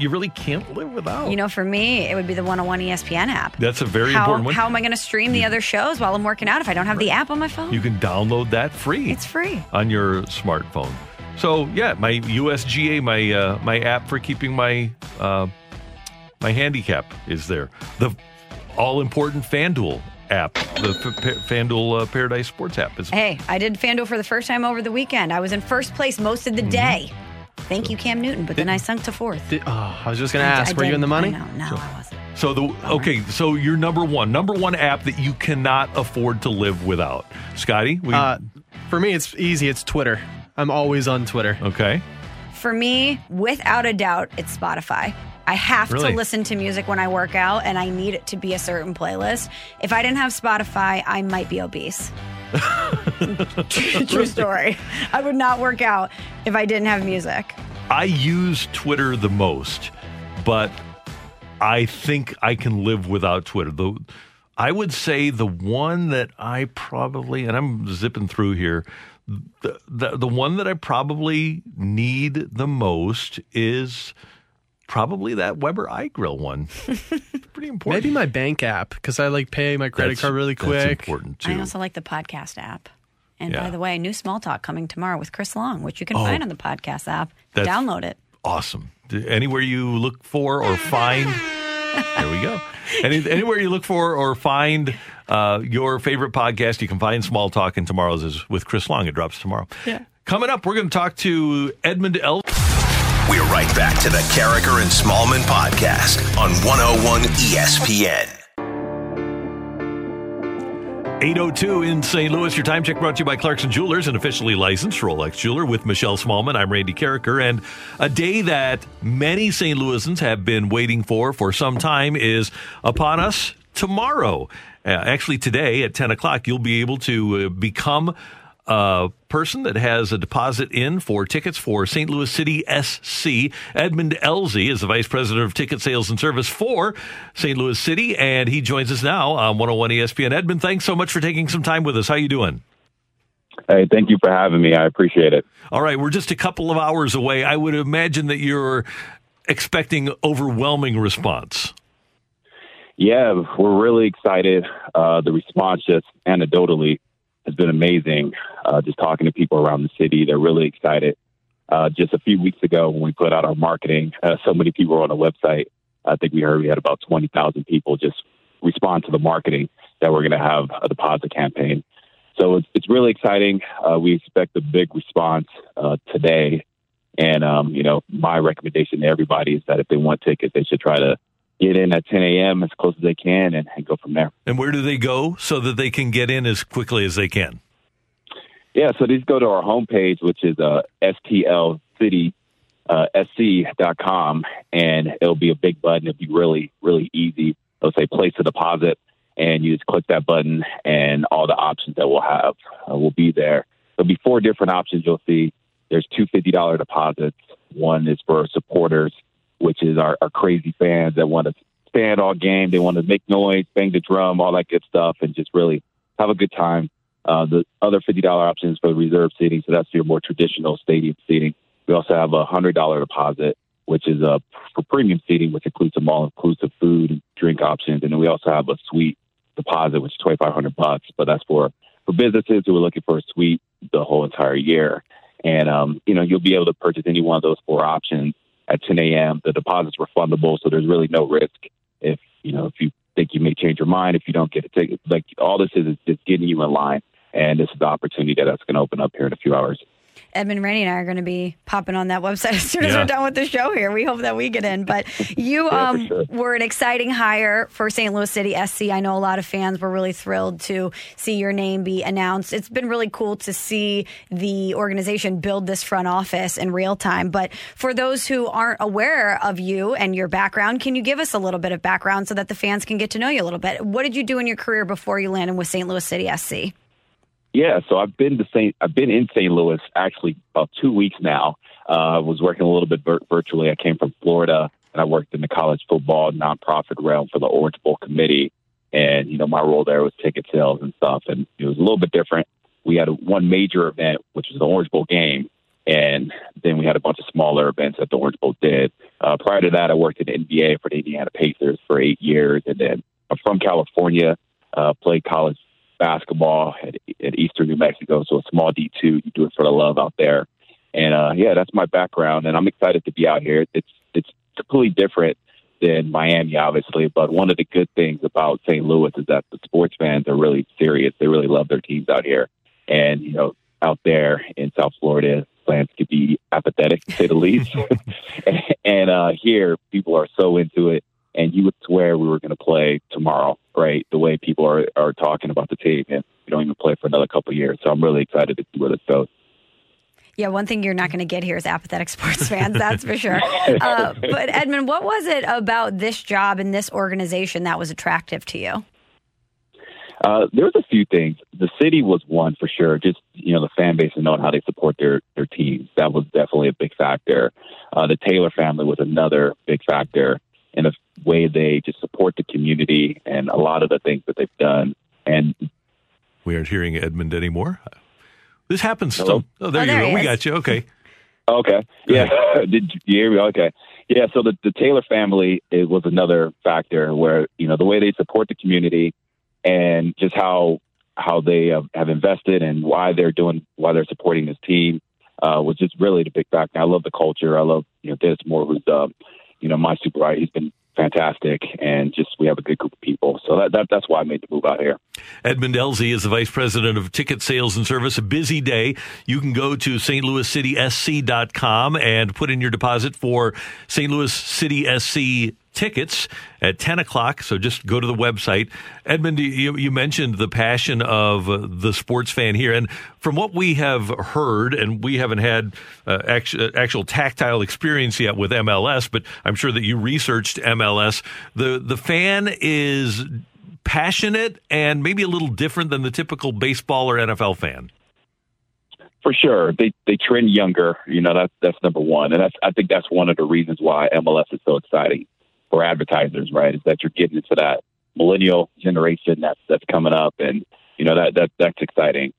you really can't live without. you know, for me, it would be the 101 ESPN app. That's a very how, important one. How am I going to stream the other shows while I'm working out if I don't have the app on my phone? you can download that free. It's free. on your smartphone. So yeah, my USGA, my uh, my app for keeping my uh, my handicap is there. The all important FanDuel app, the F- FanDuel uh, Paradise Sports app is. Hey, I did FanDuel for the first time over the weekend. I was in first place most of the Mm-hmm. day. Thank you, Cam Newton, but then I sunk to fourth. Did- oh, I was just going to I ask, were you in the money? I know. No, I wasn't. So the okay, so your number one, number one app that you cannot afford to live without, Scotty. We, Uh, for me, it's easy. It's Twitter. I'm always on Twitter. okay. For me, without a doubt, it's Spotify. I have Really? to listen to music when I work out, and I need it to be a certain playlist. If I didn't have Spotify, I might be obese. True story. I would not work out if I didn't have music. I use Twitter the most, but I think I can live without Twitter. The I would say the one that I probably and I'm zipping through here. The, the the one that I probably need the most is probably that Weber iGrill one. It's pretty important. Maybe my bank app because I like pay my credit That's- card really that's quick. important too. I also like the podcast app. And Yeah. by the way, new small talk coming tomorrow with Chris Long, which you can Oh. find on the podcast app. That's- Download it. awesome. Anywhere you look for or find, there we go. Any, anywhere you look for or find uh, your favorite podcast, you can find Small Talk. And tomorrow's is with Chris Long. It drops tomorrow. Yeah. Coming up, we're going to talk to Edmund El. We're right back to the Karraker and Smallmon podcast on 101 ESPN. 802 in St. Louis. Your time check brought to you by Clarkson Jewelers, an officially licensed Rolex jeweler with Michelle Smallmon. I'm Randy Karraker. And a day that many St. Louisans have been waiting for for some time is upon us tomorrow. Uh, actually, today at 10 o'clock, you'll be able to uh, become a person that has a deposit in for tickets for St. Louis City SC. Edmund Elzy is the Vice President of Ticket Sales and Service for St. Louis City, and he joins us now on 101 ESPN. Edmund, thanks so much for taking some time with us. How are you doing? Hey, thank you for having me. I appreciate it. All right, we're just a couple of hours away. I would imagine that you're expecting overwhelming response. Yeah, we're really excited. Uh, the response just anecdotally has been amazing. Uh, just talking to people around the city, they're really excited. Uh, just a few weeks ago, when we put out our marketing, uh, so many people were on the website. I think we heard we had about 20,000 people just respond to the marketing that we're going to have a deposit campaign. So it's, it's really exciting. Uh, we expect a big response uh, today. And, um, you know, my recommendation to everybody is that if they want tickets, they should try to get in at 10 a.m. as close as they can and, and, go from there. And where do they go so that they can get in as quickly as they can? Yeah, so these go to our homepage, which is uh, stlcity, uh, and it'll be a big button. It'll be really, really easy. It'll say place a deposit, and you just click that button, and all the options that we'll have uh, will be there. There'll be four different options you'll see. There's two $50 deposits. One is for supporters which is our, our crazy fans that want to stand all game. They want to make noise, bang the drum, all that good stuff, and just really have a good time. Uh, the other $50 options for the reserve seating, so that's your more traditional stadium seating. We also have a $100 deposit, which is uh, for premium seating, which includes some all-inclusive food and drink options. And then we also have a suite deposit, which is 2500 bucks, but that's for, for businesses who are looking for a suite the whole entire year. And, um, you know, you'll be able to purchase any one of those four options at 10 a.m. The deposit's refundable, so there's really no risk if you know if you think you may change your mind if you don't get a ticket. Like all this is is just getting you in line, and this is the opportunity that that's going to open up here in a few hours. Edmund Randy and I are going to be popping on that website as soon as yeah. we're done with the show here. We hope that we get in. But you yeah, um, sure. were an exciting hire for St. Louis City SC. I know a lot of fans were really thrilled to see your name be announced. It's been really cool to see the organization build this front office in real time. But for those who aren't aware of you and your background, can you give us a little bit of background so that the fans can get to know you a little bit? What did you do in your career before you landed with St. Louis City SC? Yeah, so I've been to St. I've been in St. Louis actually about two weeks now. Uh, I was working a little bit vir- virtually. I came from Florida and I worked in the college football nonprofit realm for the Orange Bowl committee. And you know, my role there was ticket sales and stuff, and it was a little bit different. We had a, one major event, which was the Orange Bowl game, and then we had a bunch of smaller events that the Orange Bowl did. Uh, prior to that, I worked in the NBA for the Indiana Pacers for eight years, and then I'm from California. Uh, played college basketball at, at Eastern New Mexico. So a small D2, you do it for the love out there. And uh, yeah, that's my background, and I'm excited to be out here. It's it's completely different than Miami, obviously, but one of the good things about St. Louis is that the sports fans are really serious. They really love their teams out here, and you know, out there in South Florida, fans could be apathetic to say the least. and uh, here, people are so into it and you would swear we were going to play tomorrow, right? The way people are, are talking about the team, and we don't even play for another couple of years. So I'm really excited to see where this goes. Yeah, one thing you're not going to get here is apathetic sports fans, that's for sure. Uh, but Edmund, what was it about this job and this organization that was attractive to you? Uh, there was a few things. The city was one for sure. Just you know, the fan base and knowing how they support their their teams that was definitely a big factor. Uh, the Taylor family was another big factor in a way they just support the community and a lot of the things that they've done. And we aren't hearing Edmund anymore. This happens. Still. Oh, there oh, you there go. We got you. Okay. Okay. Yeah. Did you hear me? Okay. Yeah. So the, the Taylor family it was another factor where you know the way they support the community and just how how they uh, have invested and why they're doing why they're supporting this team uh, was just really the big factor. I love the culture. I love you know Dennis Moore, who's uh, you know my supervisor. He's been fantastic, and just we have a good group of people. So that, that that's why I made the move out here. Edmund Elzy is the vice president of ticket sales and service. A busy day. You can go to stlouiscitysc.com and put in your deposit for St. Louis City SC tickets at 10 o'clock. So just go to the website. Edmund, you, you mentioned the passion of uh, the sports fan here. And from what we have heard, and we haven't had uh, actual, actual tactile experience yet with MLS, but I'm sure that you researched MLS, the, the fan is passionate and maybe a little different than the typical baseball or NFL fan. For sure, they they trend younger. You know that's that's number one, and that's I think that's one of the reasons why MLS is so exciting for advertisers. Right, is that you're getting into that millennial generation that's that's coming up, and you know that that that's exciting.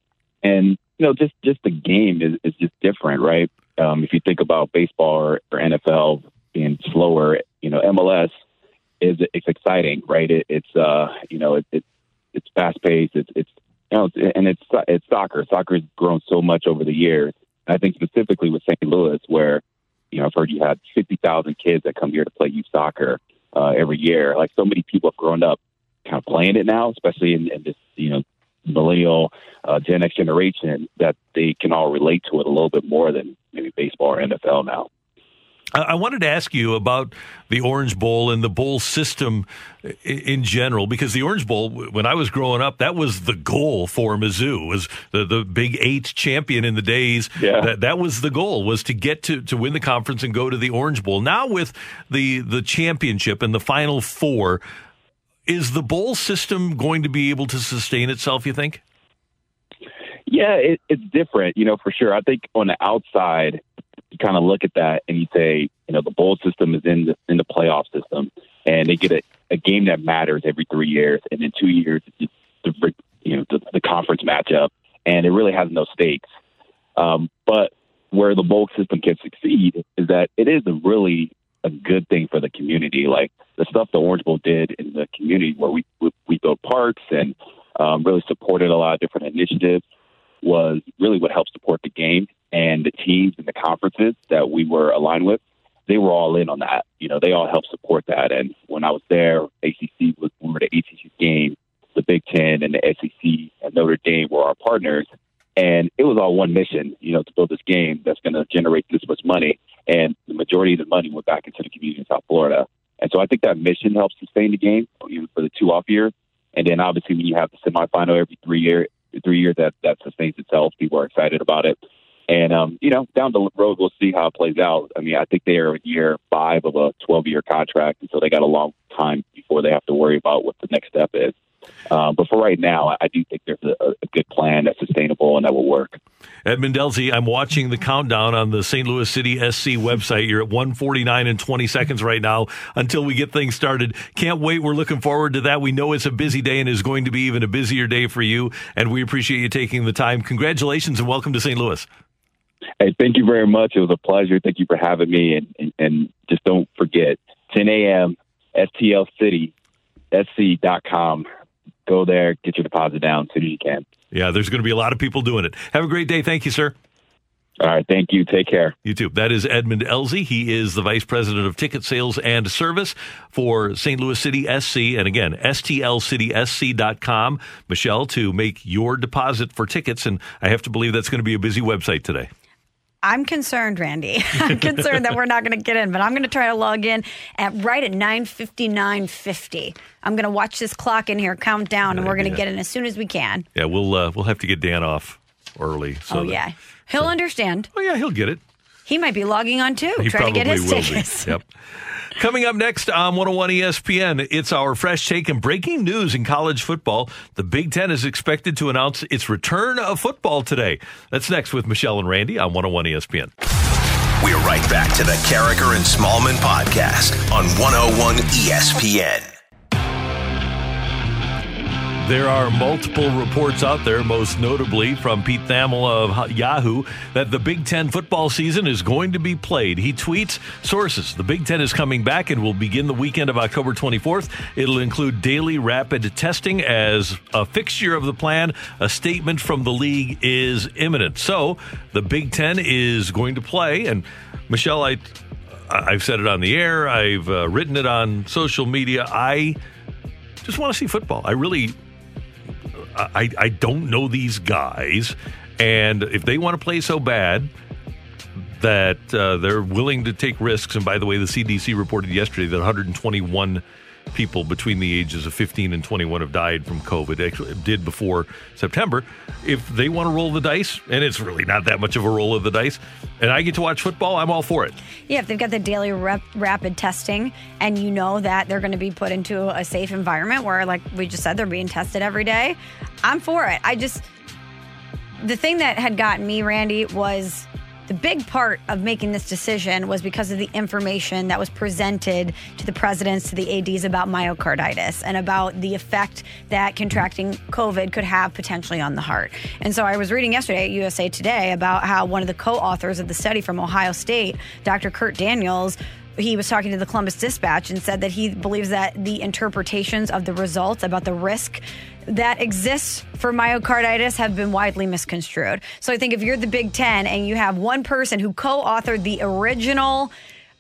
And you know, just just the game is is just different, right? Um, if you think about baseball or, or NFL being slower, you know, MLS is it's exciting, right? It, it's uh, you know, it, it it's fast paced. It's it's you know, and it's it's soccer. Soccer has grown so much over the years. I think specifically with St. Louis, where you know, I've heard you had fifty thousand kids that come here to play youth soccer uh, every year. Like so many people have grown up kind of playing it now, especially in, in this you know millennial uh, Gen X generation, that they can all relate to it a little bit more than maybe baseball or NFL now. I wanted to ask you about the Orange Bowl and the bowl system in general, because the Orange Bowl, when I was growing up, that was the goal for Mizzou, was the, the Big Eight champion in the days. Yeah. That, that was the goal, was to get to, to win the conference and go to the Orange Bowl. Now with the, the championship and the Final Four, is the bowl system going to be able to sustain itself, you think? Yeah, it, it's different, you know, for sure. I think on the outside, you kind of look at that and you say, you know, the bowl system is in the in the playoff system, and they get a, a game that matters every three years, and in two years, the you know the, the conference matchup, and it really has no stakes. Um, but where the bowl system can succeed is that it is a really a good thing for the community. Like the stuff the Orange Bowl did in the community, where we we, we built parks and um, really supported a lot of different initiatives, was really what helped support the game and the teams and the conferences that we were aligned with. They were all in on that. You know, they all helped support that. And when I was there, ACC was we were the ACC game. The Big Ten and the SEC and Notre Dame were our partners, and it was all one mission. You know, to build this game that's going to generate this much money, and the majority of the money went back into the community in South Florida. And so I think that mission helps sustain the game, even for the two off years. And then obviously when you have the semifinal every three year, three years, that that sustains itself. People are excited about it. And um, you know, down the road, we'll see how it plays out. I mean, I think they are in year five of a 12-year contract, and so they got a long time before they have to worry about what the next step is. Um, but for right now, I do think there's a, a, good plan that's sustainable and that will work. Edmund Elzy, I'm watching the countdown on the St. Louis City SC website. You're at 149 and 20 seconds right now until we get things started. Can't wait. We're looking forward to that. We know it's a busy day and is going to be even a busier day for you. And we appreciate you taking the time. Congratulations and welcome to St. Louis. Hey, thank you very much. It was a pleasure. Thank you for having me. And, and, and just don't forget 10 a.m. STL City, SC.com. Go there, get your deposit down as soon as you can. Yeah, there's going to be a lot of people doing it. Have a great day. Thank you, sir. All right. Thank you. Take care. You too. That is Edmund Elzy. He is the vice president of ticket sales and service for St. Louis City SC. And again, stlcitysc.com. Michelle, to make your deposit for tickets. And I have to believe that's going to be a busy website today. I'm concerned, Randy. I'm concerned that we're not going to get in, but I'm going to try to log in at right at 9:59:50. I'm going to watch this clock in here count down, and we're going to get in as soon as we can. Yeah, we'll uh, we'll have to get Dan off early. So oh that, yeah, he'll so. understand. Oh yeah, he'll get it. He might be logging on too, he trying to get his will tickets. Be. Yep. Coming up next on 101 ESPN, it's our fresh take and breaking news in college football. The Big Ten is expected to announce its return of football today. That's next with Michelle and Randy on 101 ESPN. We're right back to the Karraker and Smallmon podcast on 101 ESPN. There are multiple reports out there, most notably from Pete Thamel of Yahoo, that the Big Ten football season is going to be played. He tweets sources The Big Ten is coming back and will begin the weekend of October 24th. It'll include daily rapid testing as a fixture of the plan. A statement from the league is imminent. So the Big Ten is going to play. And Michelle, I I've said it on the air. I've uh, written it on social media. I just want to see football. I really, I, I don't know these guys, and if they want to play so bad that uh, they're willing to take risks, and by the way, the CDC reported yesterday that 121 people between the ages of 15 and 21 have died from COVID. Actually, did before September. If they want to roll the dice, and it's really not that much of a roll of the dice, and I get to watch football, I'm all for it. Yeah, if they've got the daily rep, rapid testing and you know that they're going to be put into a safe environment where, like we just said, they're being tested every day, I'm for it. I just, the thing that had gotten me, Randy, was the big part of making this decision was because of the information that was presented to the presidents, to the ADs about myocarditis and about the effect that contracting COVID could have potentially on the heart. And so I was reading yesterday at USA Today about how one of the co authors of the study from Ohio State, Dr. Curt Daniels, he was talking to the Columbus Dispatch and said that he believes that the interpretations of the results about the risk that exists for myocarditis have been widely misconstrued. So I think if you're the Big Ten and you have one person who co authored the original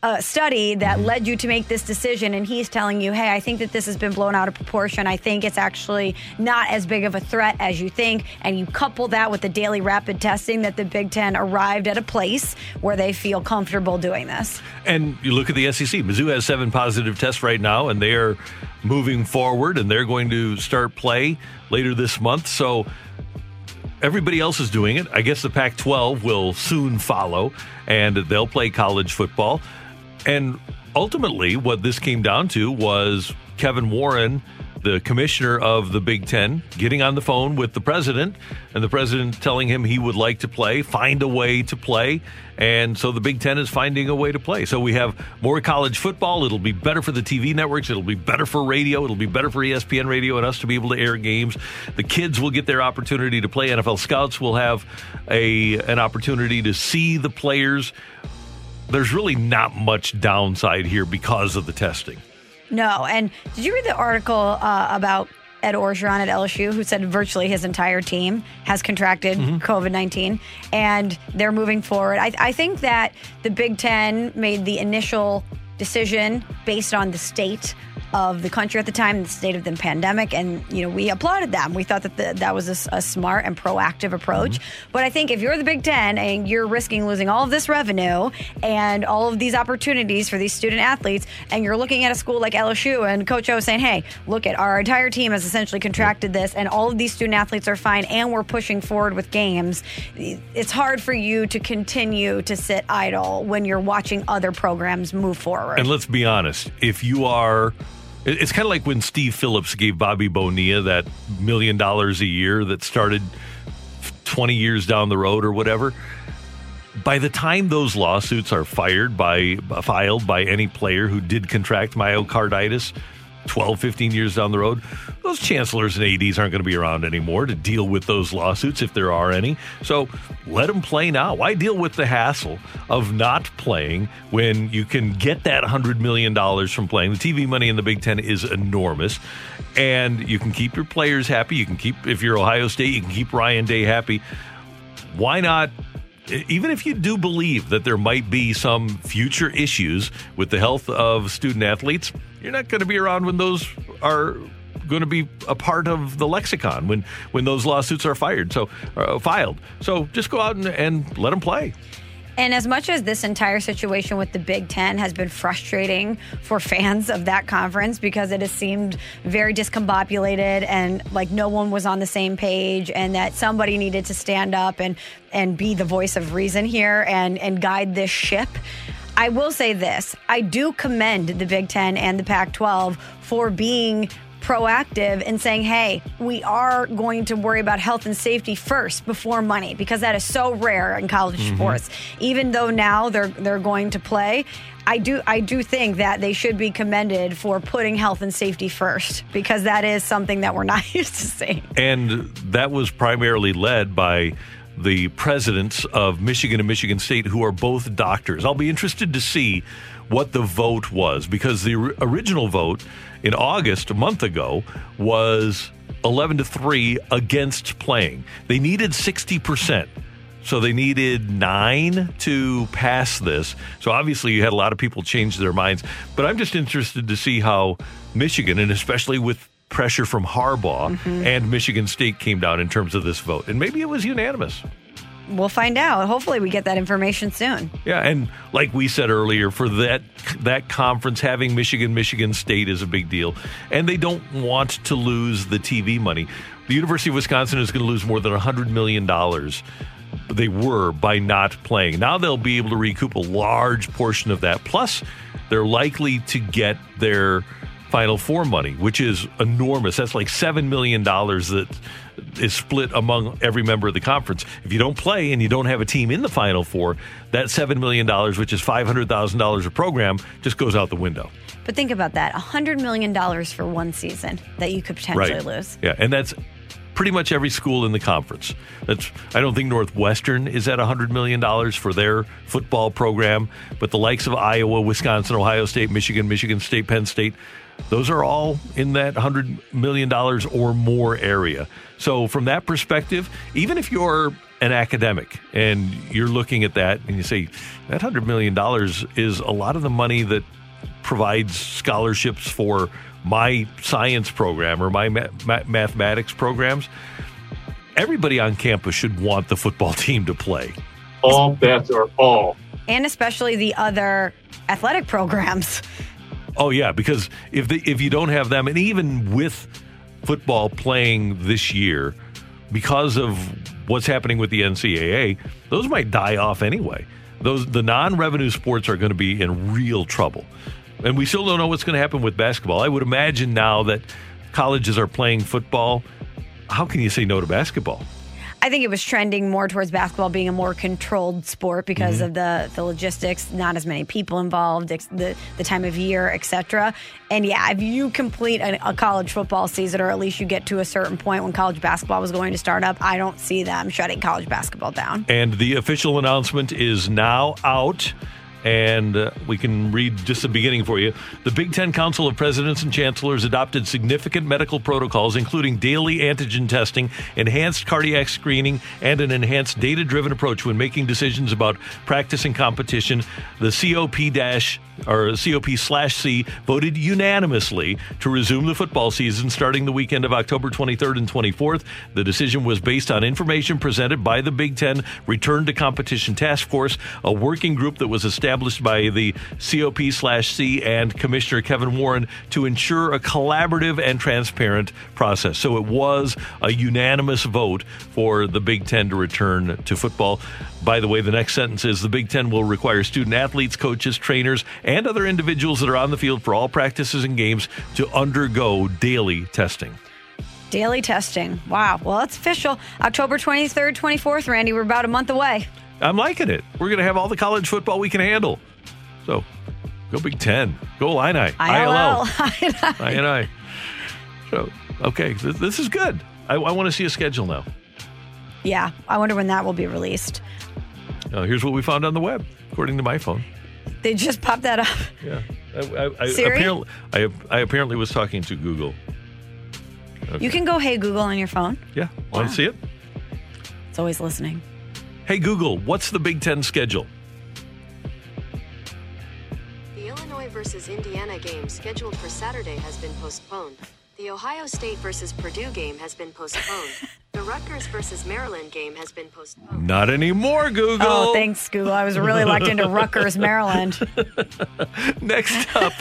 uh, study that led you to make this decision, and he's telling you, hey, I think that this has been blown out of proportion. I think it's actually not as big of a threat as you think. And you couple that with the daily rapid testing that the Big Ten arrived at a place where they feel comfortable doing this. And you look at the SEC. Mizzou has seven positive tests right now, and they are moving forward, and they're going to start play later this month. So everybody else is doing it. I guess the Pac 12 will soon follow, and they'll play college football. And ultimately, what this came down to was Kevin Warren the commissioner of the Big Ten getting on the phone with the president, and the president telling him he would like to play, find a way to play. And so the Big Ten is finding a way to play. So we have more college football. It'll be better for the TV networks. It'll be better for radio. It'll be better for ESPN radio and us to be able to air games. The kids will get their opportunity to play. NFL scouts will have a an opportunity to see the players. There's really not much downside here because of the testing. No. And did you read the article uh, about Ed Orgeron at LSU, who said virtually his entire team has contracted COVID 19 and they're moving forward? I, I think that the Big Ten made the initial decision based on the state of the country at the time, the state of the pandemic, and you know we applauded them. We thought that the, that was a smart and proactive approach. Mm-hmm. But I think if you're the Big Ten and you're risking losing all of this revenue and all of these opportunities for these student athletes, and you're looking at a school like LSU and Coach O saying, "Hey, look at our entire team has essentially contracted this, and all of these student athletes are fine, and we're pushing forward with games," it's hard for you to continue to sit idle when you're watching other programs move forward. And let's be honest, if you are, it's kind of like when Steve Phillips gave Bobby Bonilla that million dollars a year that started 20 years down the road or whatever. By the time those lawsuits are fired by filed by any player who did contract myocarditis 12, 15 years down the road, those chancellors and ADs aren't going to be around anymore to deal with those lawsuits if there are any. So let them play now. Why deal with the hassle of not playing when you can get that $100 million from playing? The TV money in the Big Ten is enormous. And you can keep your players happy. You can keep, if you're Ohio State, you can keep Ryan Day happy. Why not? Even if you do believe that there might be some future issues with the health of student athletes, you're not going to be around when those are going to be a part of the lexicon when when those lawsuits are fired. So uh, filed. So just go out and, and let them play. And as much as this entire situation with the Big Ten has been frustrating for fans of that conference because it has seemed very discombobulated and like no one was on the same page, and that somebody needed to stand up and and be the voice of reason here and and guide this ship. I will say this: I do commend the Big Ten and the Pac-12 for being proactive in saying, hey, we are going to worry about health and safety first before money because that is so rare in college Mhm. sports. Even though now they're they're going to play, I do I do think that they should be commended for putting health and safety first because that is something that we're not used to seeing. And that was primarily led by the presidents of Michigan and Michigan State, who are both doctors. I'll be interested to see what the vote was because the or- original vote in August, a month ago, was 11 to 3 against playing. They needed 60% So they needed nine to pass this. So obviously, you had a lot of people change their minds. But I'm just interested to see how Michigan, and especially with pressure from Harbaugh Mhm. and Michigan State, came down in terms of this vote. And maybe it was unanimous. We'll find out. Hopefully, we get that information soon. Yeah, and like we said earlier, for that that conference having Michigan, Michigan State is a big deal, and they don't want to lose the TV money. The University of Wisconsin is going to lose more than hundred million dollars. They were by not playing. Now they'll be able to recoup a large portion of that. Plus, they're likely to get their Final Four money, which is enormous. That's like seven million dollars that is split among every member of the conference. If you don't play and you don't have a team in the Final Four, that seven million dollars, which is five hundred thousand dollars a program, just goes out the window. But think about that $100 million for one season that you could potentially lose. Yeah, and that's pretty much every school in the conference. That's I don't think Northwestern is at hundred million dollars for their football program, but the likes of Iowa, Wisconsin, Ohio State, Michigan, Michigan State, Penn State, those are all in that hundred million dollars or more area. So from that perspective, even if you're an academic and you're looking at that and you say that hundred million dollars is a lot of the money that provides scholarships for my science program or my ma- ma- mathematics programs. Everybody on campus should want the football team to play. All bets are off. And especially the other athletic programs. Oh yeah, because if if you don't have them, and even with football playing this year, because of what's happening with the NCAA, those might die off anyway. Those the non-revenue sports are going to be in real trouble, and we still don't know what's going to happen with basketball. I would imagine now that colleges are playing football. How can you say no to basketball? I think it was trending more towards basketball being a more controlled sport because Mm-hmm. of the the logistics, not as many people involved, ex- the the time of year, etc. And yeah, if you complete a, a college football season, or at least you get to a certain point when college basketball was going to start up, I don't see them shutting college basketball down. And the official announcement is now out. And uh, we can read just the beginning for you. The Big Ten Council of Presidents and Chancellors adopted significant medical protocols, including daily antigen testing, enhanced cardiac screening, and an enhanced data driven approach when making decisions about practice and competition. The COP dash or COP slash C voted unanimously to resume the football season starting the weekend of October 23rd and 24th. The decision was based on information presented by the Big Ten Return to Competition Task Force, a working group that was established by the COP slash C and Commissioner Kevin Warren to ensure a collaborative and transparent process. So it was a unanimous vote for the Big Ten to return to football. By the way, the next sentence is the Big Ten will require student athletes, coaches, trainers, and other individuals that are on the field for all practices and games to undergo daily testing. Daily testing. Wow. Well, it's official. October 23rd, 24th, Randy. We're about a month away. I'm liking it. We're going to have all the college football we can handle. So go Big Ten. Go Illini. ILL. INI. So, okay, this, this is good. I, I want to see a schedule now. Yeah. I wonder when that will be released. Uh, here's what we found on the web, according to my phone. They just popped that up. Yeah. I, I, I, Siri? apparently, I, I apparently was talking to Google. Okay. You can go, hey, Google on your phone. Yeah. Want Wow. to see it? It's always listening. Hey, Google, what's the Big Ten schedule? The Illinois versus Indiana game scheduled for Saturday has been postponed. The Ohio State versus Purdue game has been postponed. the Rutgers versus Maryland game has been postponed. Not anymore, Google. Oh, thanks, Google. I was really locked into Rutgers, Maryland. Next up.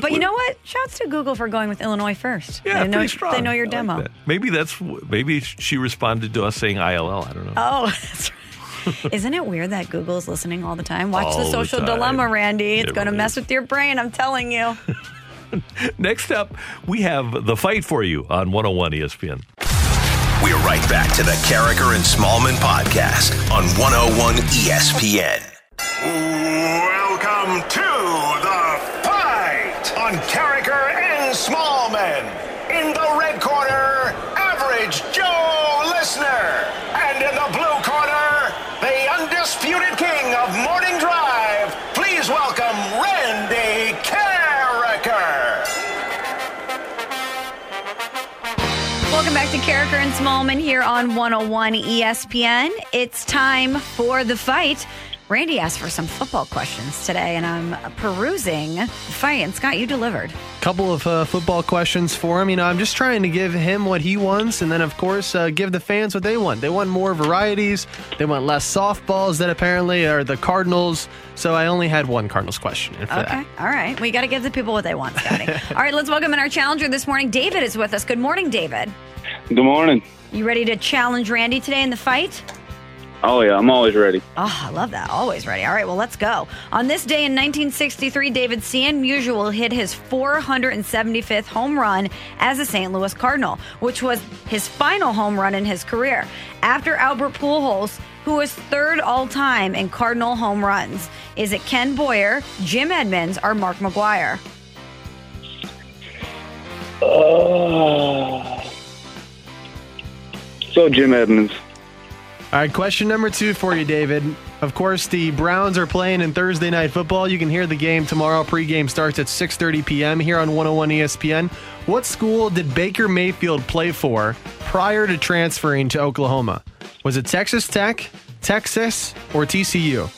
But you know what? Shouts to Google for going with Illinois first. Yeah, they know, pretty strong. They know your I like demo. that. Maybe that's maybe she responded to us saying ILL. I don't know. Oh, that's right. Isn't it weird that Google's listening all the time? Watch All the the social time. dilemma, Randy. It's going to mess with your brain, I'm telling you. Next up, we have the fight for you on 101 ESPN. We're right back to the Karraker and Smallmon podcast on 101 ESPN. Welcome to the fight on Karraker and Smallmon. In the red corner, Average Joe Listener. And in the blue corner, the undisputed king of morning Welcome back to Karraker and Smallmon here on 101 ESPN. It's time for the fight. Randy asked for some football questions today, and I'm perusing the fight. And Scott, you delivered. Couple of uh, football questions for him. You know, I'm just trying to give him what he wants, and then of course uh, give the fans what they want. They want more varieties. They want less softballs that apparently are the Cardinals. So I only had one Cardinals question. For Okay. that. All right. We got to give the people what they want, Scotty. All right. Let's welcome in our challenger this morning. David is with us. Good morning, David. Good morning. You ready to challenge Randy today in the fight? Oh yeah, I'm always ready. Oh, I love that. Always ready. All right, well, let's go. On this day in 1963, David Stan Musial hit his 475th home run as a St. Louis Cardinal, which was his final home run in his career. After Albert Pujols, who was third all time in Cardinal home runs, is it Ken Boyer, Jim Edmonds, or Mark McGwire? Uh, so Jim Edmonds. All right, question number two for you, David. Of course, the Browns are playing in Thursday night football. You can hear the game tomorrow. Pregame starts at 6:30 p.m. here on 101 ESPN. What school did Baker Mayfield play for prior to transferring to Oklahoma? Was it Texas Tech, Texas, or TCU?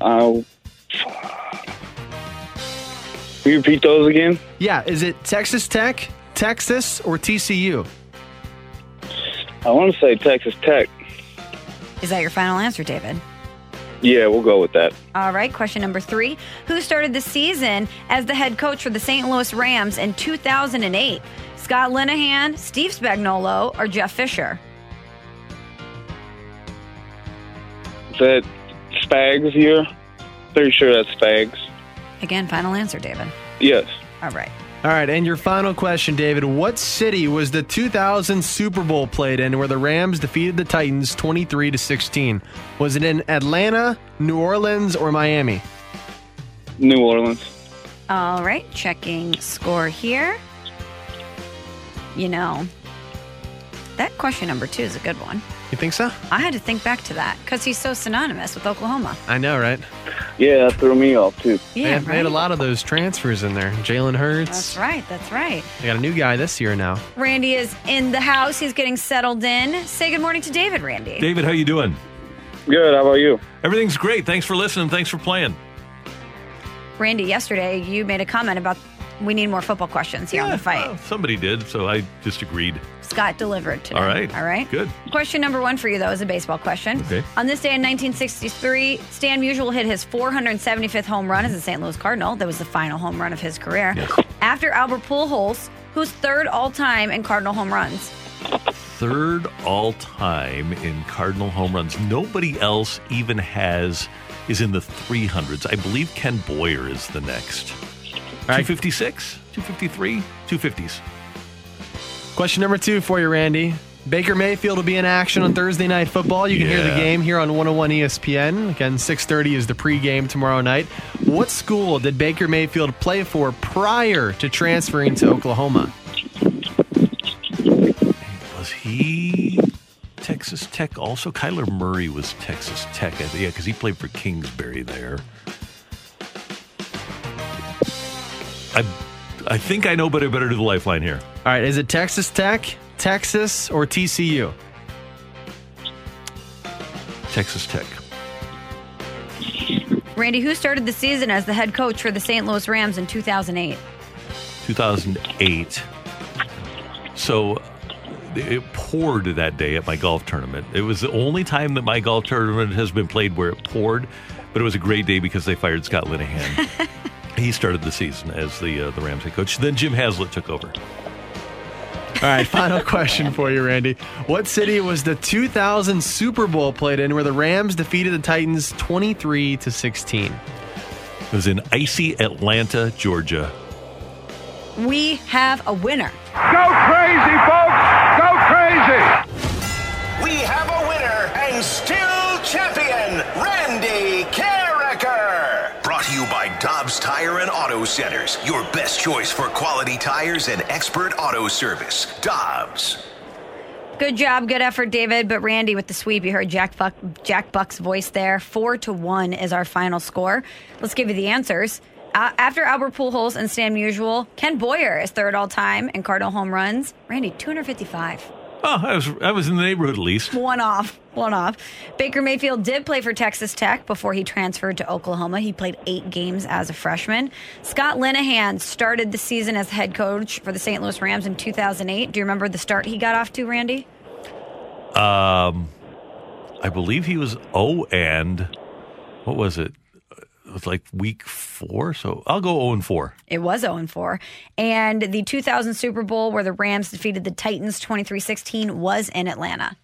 Uh, can you repeat those again? Yeah, is it Texas Tech, Texas, or TCU? I want to say Texas Tech. Is that your final answer, David? Yeah, we'll go with that. All right, question number three. Who started the season as the head coach for the St. Louis Rams in 2008? Scott Linehan, Steve Spagnuolo, or Jeff Fisher? Is that Spags here? Pretty sure that's Spags. Again, final answer, David. Yes. All right. All right, and your final question, David. What city was the 2000 Super Bowl played in where the Rams defeated the Titans 23 to 16? Was it in Atlanta, New Orleans, or Miami? New Orleans. All right, checking score here. You know, that question number two is a good one. You think so? I had to think back to that because he's so synonymous with Oklahoma. I know, right? Yeah, that threw me off too. They Yeah, had, they had a lot of those transfers in there. Jalen Hurts. That's right. That's right. They got a new guy this year now. Randy is in the house. He's getting settled in. Say good morning to David, Randy. David, how you doing? Good. How about you? Everything's great. Thanks for listening. Thanks for playing. Randy, yesterday you made a comment about we need more football questions here on the fight. Well, somebody did, so I just agreed. Scott delivered today. All right. All right. Good. Question number one for you, though, is a baseball question. Okay. On this day in 1963, Stan Musial hit his 475th home run as a St. Louis Cardinal. That was the final home run of his career. After Albert Pujols, who's third all time in Cardinal home runs. Third all time in Cardinal home runs. Nobody else even has is in the 300s. I believe Ken Boyer is the next. 256, 253, 250s. Question number two for you, Randy. Baker Mayfield will be in action on Thursday Night Football. You can hear the game here on 101 ESPN. Again, 6:30 is the pregame tomorrow night. What school did Baker Mayfield play for prior to transferring to Oklahoma? Was he Texas Tech also? Kyler Murray was Texas Tech. Yeah, because he played for Kingsbury there. I, I think I know, but I better do the lifeline here. All right, is it Texas Tech, Texas, or TCU? Texas Tech. Randy, who started the season as the head coach for the St. Louis Rams in 2008? 2008. So it poured that day at my golf tournament. It was the only time that my golf tournament has been played where it poured, but it was a great day because they fired Scott Linehan. he started the season as the uh, the Rams head coach. Then Jim Haslett took over. All right, final question for you, Randy. What city was the 2000 Super Bowl played in where the Rams defeated the Titans 23 to 16? It was in icy Atlanta, Georgia. We have a winner. Go crazy, folks! Dobbs Tire and Auto Centers, your best choice for quality tires and expert auto service. Dobbs. Good job, good effort, David. But Randy with the sweep, you heard Jack Buck, Jack Buck's voice there. Four to one is our final score. Let's give you the answers. Uh, after Albert Pujols and Stan Musial, Ken Boyer is third all time in Cardinal home runs. Randy, 255. Oh, I was I was in the neighborhood at least. One off. One off. Baker Mayfield did play for Texas Tech before he transferred to Oklahoma. He played eight games as a freshman. Scott Linehan started the season as head coach for the St. Louis Rams in 2008. Do you remember the start he got off to, Randy? Um, I believe he was oh and what was it? It was like week four, so I'll go zero and four. It was 0 and 4. And the 2000 Super Bowl, where the Rams defeated the Titans 23 16, was in Atlanta.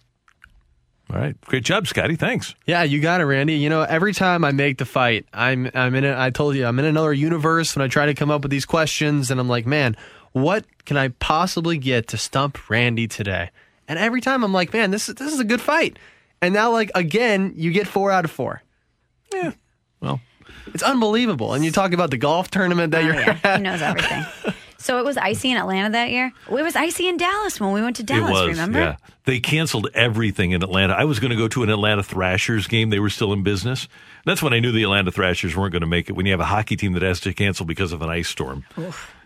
All right, great job, Scotty. Thanks. Yeah, you got it, Randy. You know, every time I make the fight, I'm I'm in it. I told you I'm in another universe when I try to come up with these questions, and I'm like, man, what can I possibly get to stump Randy today? And every time I'm like, man, this is this is a good fight. And now, like again, you get four out of four. Yeah, well, it's unbelievable. And you talk about the golf tournament that Oh, you're yeah. at. He knows everything. so it was icy in Atlanta that year. It was icy in Dallas when we went to it Dallas, was. remember? Yeah, they canceled everything in Atlanta. I was going to go to an Atlanta Thrashers game. They were still in business. That's when I knew the Atlanta Thrashers weren't going to make it. When you have a hockey team that has to cancel because of an ice storm,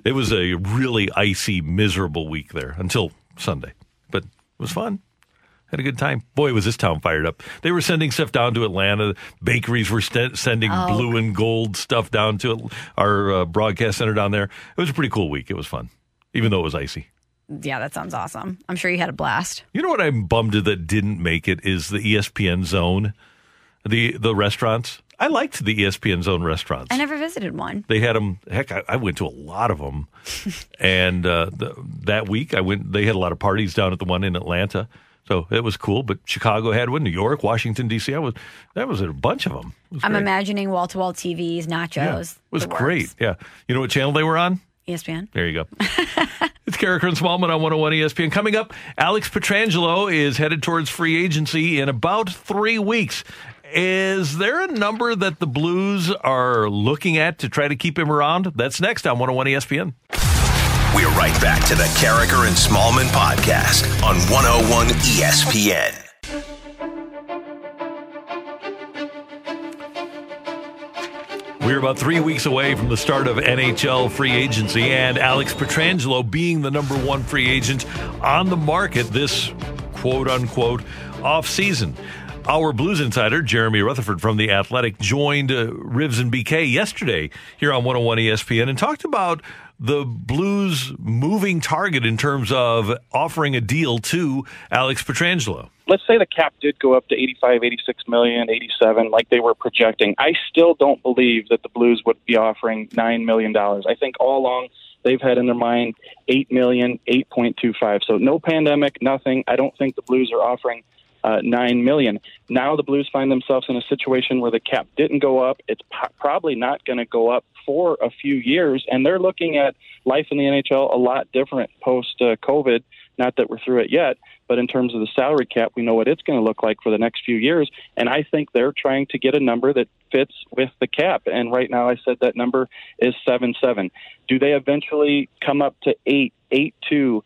it was a really icy, miserable week there until Sunday. But it was fun. Had a good time. Boy, was this town fired up. They were sending stuff down to Atlanta. Bakeries were st- sending Oh. blue and gold stuff down to our uh, broadcast center down there. It was a pretty cool week. It was fun, even though it was icy. Yeah, that sounds awesome. I'm sure you had a blast. You know what I'm bummed that didn't make it is the ESPN Zone, the the restaurants. I liked the ESPN Zone restaurants. I never visited one. They had them. Heck, I, I went to a lot of them, and uh, the, that week I went. They had a lot of parties down at the one in Atlanta, so it was cool. But Chicago had one, New York, Washington D.C. I was that was a bunch of them. I'm great. imagining wall to wall TVs, nachos. Yeah, it was the works. great. Yeah, you know what channel they were on? ESPN. There you go. it's Karraker and Smallmon on 101 ESPN. Coming up, Alex Pietrangelo is headed towards free agency in about three weeks. Is there a number that the Blues are looking at to try to keep him around? That's next on 101 ESPN. We're right back to the Karraker and Smallmon podcast on 101 ESPN. We're about three weeks away from the start of NHL free agency, and Alex Pietrangelo being the number one free agent on the market this quote unquote off season. Our Blues insider, Jeremy Rutherford from The Athletic, joined uh, and BK yesterday here on 101 ESPN and talked about the Blues moving target in terms of offering a deal to Alex Pietrangelo. let's say the cap did go up to 85, 86 million, 87, like they were projecting. I still don't believe that the Blues would be offering $9 million. I think all along they've had in their mind 8 million, 8.25. So no pandemic, nothing. I don't think the Blues are offering uh, 9 million. Now the Blues find themselves in a situation where the cap didn't go up. It's po- probably not going to go up for a few years, and they're looking at life in the NHL a lot different post uh, COVID. Not that we're through it yet, but in terms of the salary cap, we know what it's going to look like for the next few years. And I think they're trying to get a number that fits with the cap. And right now, I said that number is seven seven. Do they eventually come up to eight eight two,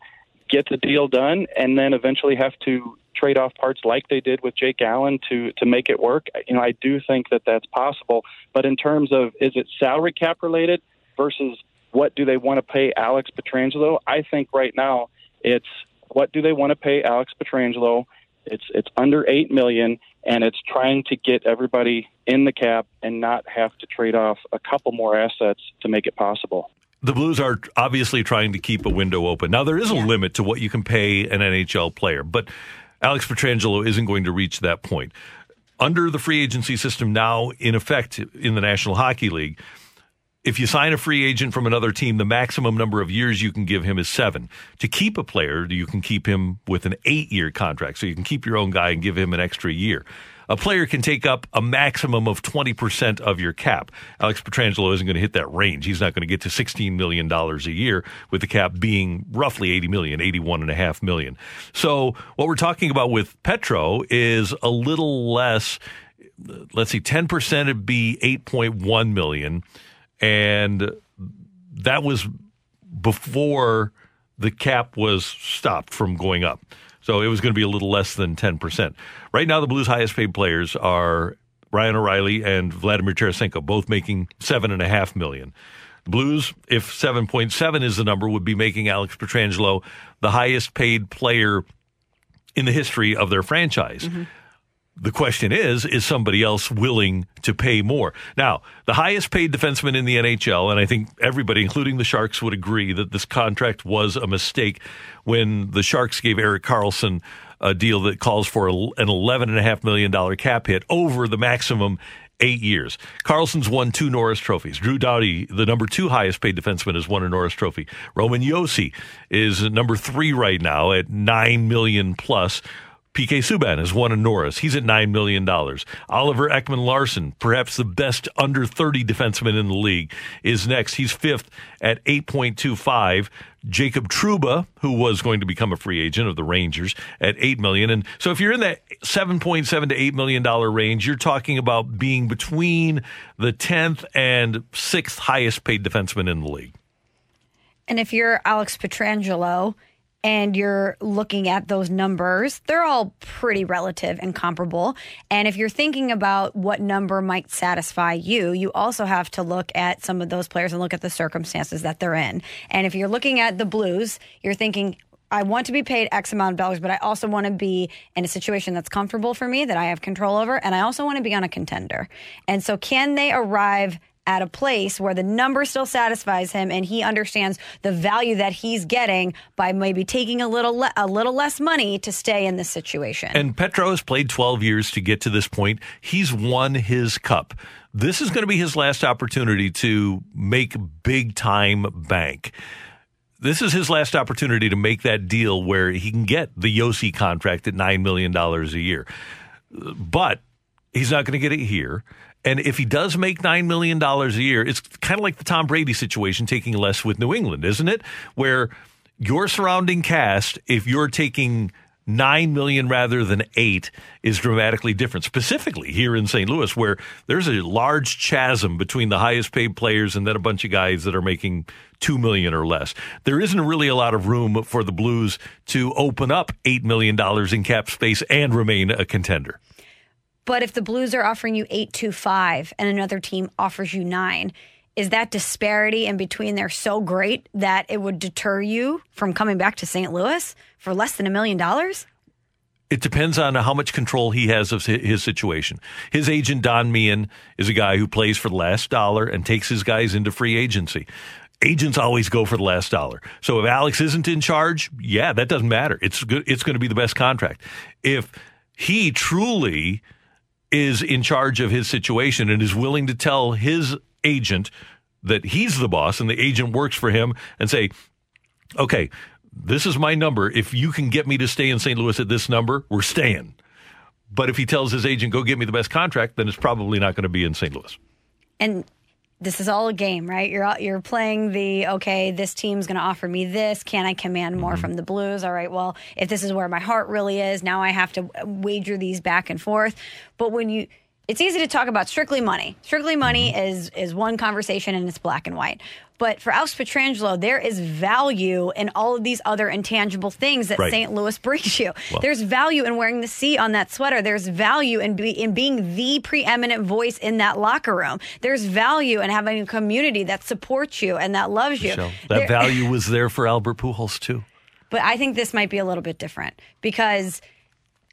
get the deal done, and then eventually have to trade off parts like they did with Jake Allen to to make it work? You know, I do think that that's possible. But in terms of is it salary cap related versus what do they want to pay Alex Pietrangelo? I think right now it's what do they want to pay Alex Pietrangelo? It's it's under eight million, and it's trying to get everybody in the cap and not have to trade off a couple more assets to make it possible. the Blues are obviously trying to keep a window open. Now there is a limit to what you can pay an NHL player, but Alex Pietrangelo isn't going to reach that point. Under the free agency system now in effect in the National Hockey League, if you sign a free agent from another team, the maximum number of years you can give him is seven. To keep a player, you can keep him with an eight year contract. So you can keep your own guy and give him an extra year. A player can take up a maximum of 20% of your cap. Alex Pietrangelo isn't going to hit that range. He's not going to get to $16 million a year with the cap being roughly 80 million, 81.5 million. So what we're talking about with Petro is a little less let's see, 10% would be 8.1 million. And that was before the cap was stopped from going up. So it was going to be a little less than 10%. Right now, the Blues' highest paid players are Ryan O'Reilly and Vladimir Tarasenko, both making seven and a half million. Blues, if 7.7 is the number, would be making Alex Pietrangelo the highest paid player in the history of their franchise. Mm-hmm. The question is, is somebody else willing to pay more? Now, the highest paid defenseman in the NHL, and I think everybody, including the Sharks, would agree that this contract was a mistake when the Sharks gave Erik Karlsson a deal that calls for an $11.5 million cap hit over the maximum eight years. Karlsson's won two Norris trophies. Drew Doughty, the number two highest paid defenseman, has won a Norris trophy. Roman Josi is number three right now at nine million plus. PK Subban has won a Norris. He's at $9 million. Oliver Ekman Larsson, perhaps the best under 30 defenseman in the league, is next. He's fifth at 8.25. Jacob Trouba, who was going to become a free agent of the Rangers at 8 million. And so if you're in that 7.7 to 8 million dollar range, you're talking about being between the 10th and 6th highest paid defenseman in the league. And if you're Alex Pietrangelo and you're looking at those numbers, they're all pretty relative and comparable. And if you're thinking about what number might satisfy you, you also have to look at some of those players and look at the circumstances that they're in. And if you're looking at the Blues, you're thinking, I want to be paid X amount of dollars, but I also want to be in a situation that's comfortable for me, that I have control over, and I also want to be on a contender. And so, can they arrive at a place where the number still satisfies him and he understands the value that he's getting by maybe taking a little le- a little less money to stay in this situation. And Petro has played 12 years to get to this point. He's won his cup. This is going to be his last opportunity to make big time bank. This is his last opportunity to make that deal where he can get the Josi contract at $9 million a year. But he's not going to get it here. And if he does make $9 million a year, it's kind of like the Tom Brady situation taking less with New England, isn't it? Where your surrounding cast, if you're taking nine million rather than eight is dramatically different. Specifically here in St. Louis, where there's a large chasm between the highest paid players and then a bunch of guys that are making two million or less. There isn't really a lot of room for the Blues to open up eight million dollars in cap space and remain a contender. But if the Blues are offering you eight two five and another team offers you nine, is that disparity in between there so great that it would deter you from coming back to St. Louis for less than a million dollars? It depends on how much control he has of his situation. His agent, Don Meehan, is a guy who plays for the last dollar and takes his guys into free agency. Agents always go for the last dollar. So if Alex isn't in charge, yeah, that doesn't matter. It's good. It's going to be the best contract. If he truly is in charge of his situation and is willing to tell his agent that he's the boss and the agent works for him and say, okay, this is my number. If you can get me to stay in St. Louis at this number, we're staying. But if he tells his agent, go get me the best contract, then it's probably not going to be in St. Louis. And this is all a game, right? You're you're playing the okay. This team's going to offer me this. Can I command more mm-hmm. from the Blues? All right. Well, if this is where my heart really is, now I have to wager these back and forth. But when you it's easy to talk about strictly money. Strictly money mm-hmm. is is one conversation and it's black and white. But for Alex Pietrangelo, there is value in all of these other intangible things that right. St. Louis brings you. Well, There's value in wearing the C on that sweater. There's value in, be, in being the preeminent voice in that locker room. There's value in having a community that supports you and that loves you. Michelle, that there, value was there for Albert Pujols too. But I think this might be a little bit different because –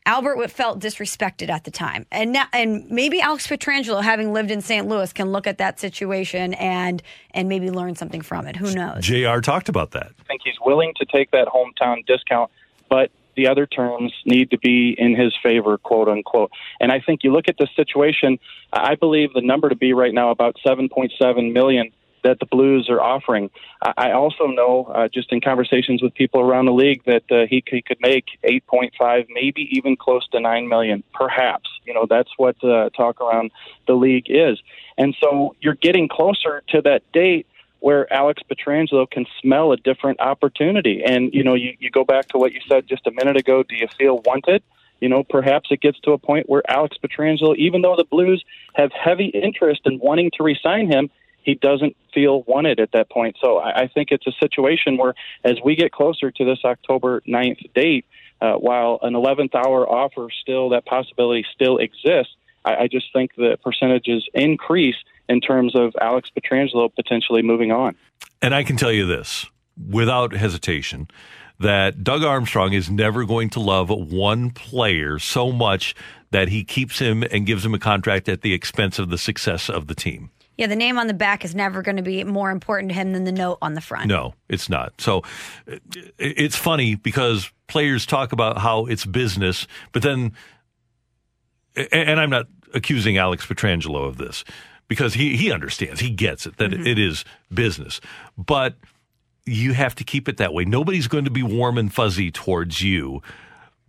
Albert felt disrespected at the time, and now, and maybe Alex Pietrangelo, having lived in St. Louis, can look at that situation and and maybe learn something from it. Who knows? Jr. talked about that. I think he's willing to take that hometown discount, but the other terms need to be in his favor, quote unquote. And I think you look at the situation. I believe the number to be right now about seven point seven million that the Blues are offering. I also know, uh, just in conversations with people around the league, that uh, he, could make 8.5, maybe even close to 9 million, perhaps. You know, that's what uh, talk around the league is. And so you're getting closer to that date where Alex Pietrangelo can smell a different opportunity. And, you know, you, you go back to what you said just a minute ago. Do you feel wanted? You know, perhaps it gets to a point where Alex Pietrangelo, even though the Blues have heavy interest in wanting to resign him, he doesn't feel wanted at that point. So I, I think it's a situation where, as we get closer to this October 9th date, uh, while an 11th hour offer still, that possibility still exists, I, I just think the percentages increase in terms of Alex Pietrangelo potentially moving on. And I can tell you this without hesitation that Doug Armstrong is never going to love one player so much that he keeps him and gives him a contract at the expense of the success of the team. Yeah, the name on the back is never going to be more important to him than the note on the front. No, it's not. So it's funny because players talk about how it's business, but then, and I'm not accusing Alex Pietrangelo of this because he, he understands, he gets it, that mm-hmm. it is business. But you have to keep it that way. Nobody's going to be warm and fuzzy towards you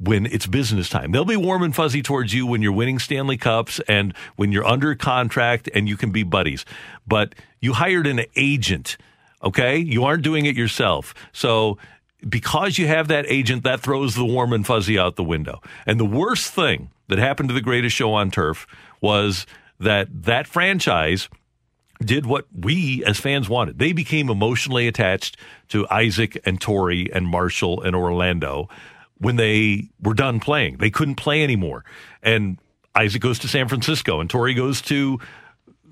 when it's business time. They'll be warm and fuzzy towards you when you're winning Stanley Cups and when you're under contract and you can be buddies. But you hired an agent, okay? You aren't doing it yourself. So because you have that agent, that throws the warm and fuzzy out the window. And the worst thing that happened to the greatest show on turf was that that franchise did what we as fans wanted. They became emotionally attached to Isaac and Torry and Marshall and Orlando when they were done playing. They couldn't play anymore. And Isaac goes to San Francisco and Torry goes to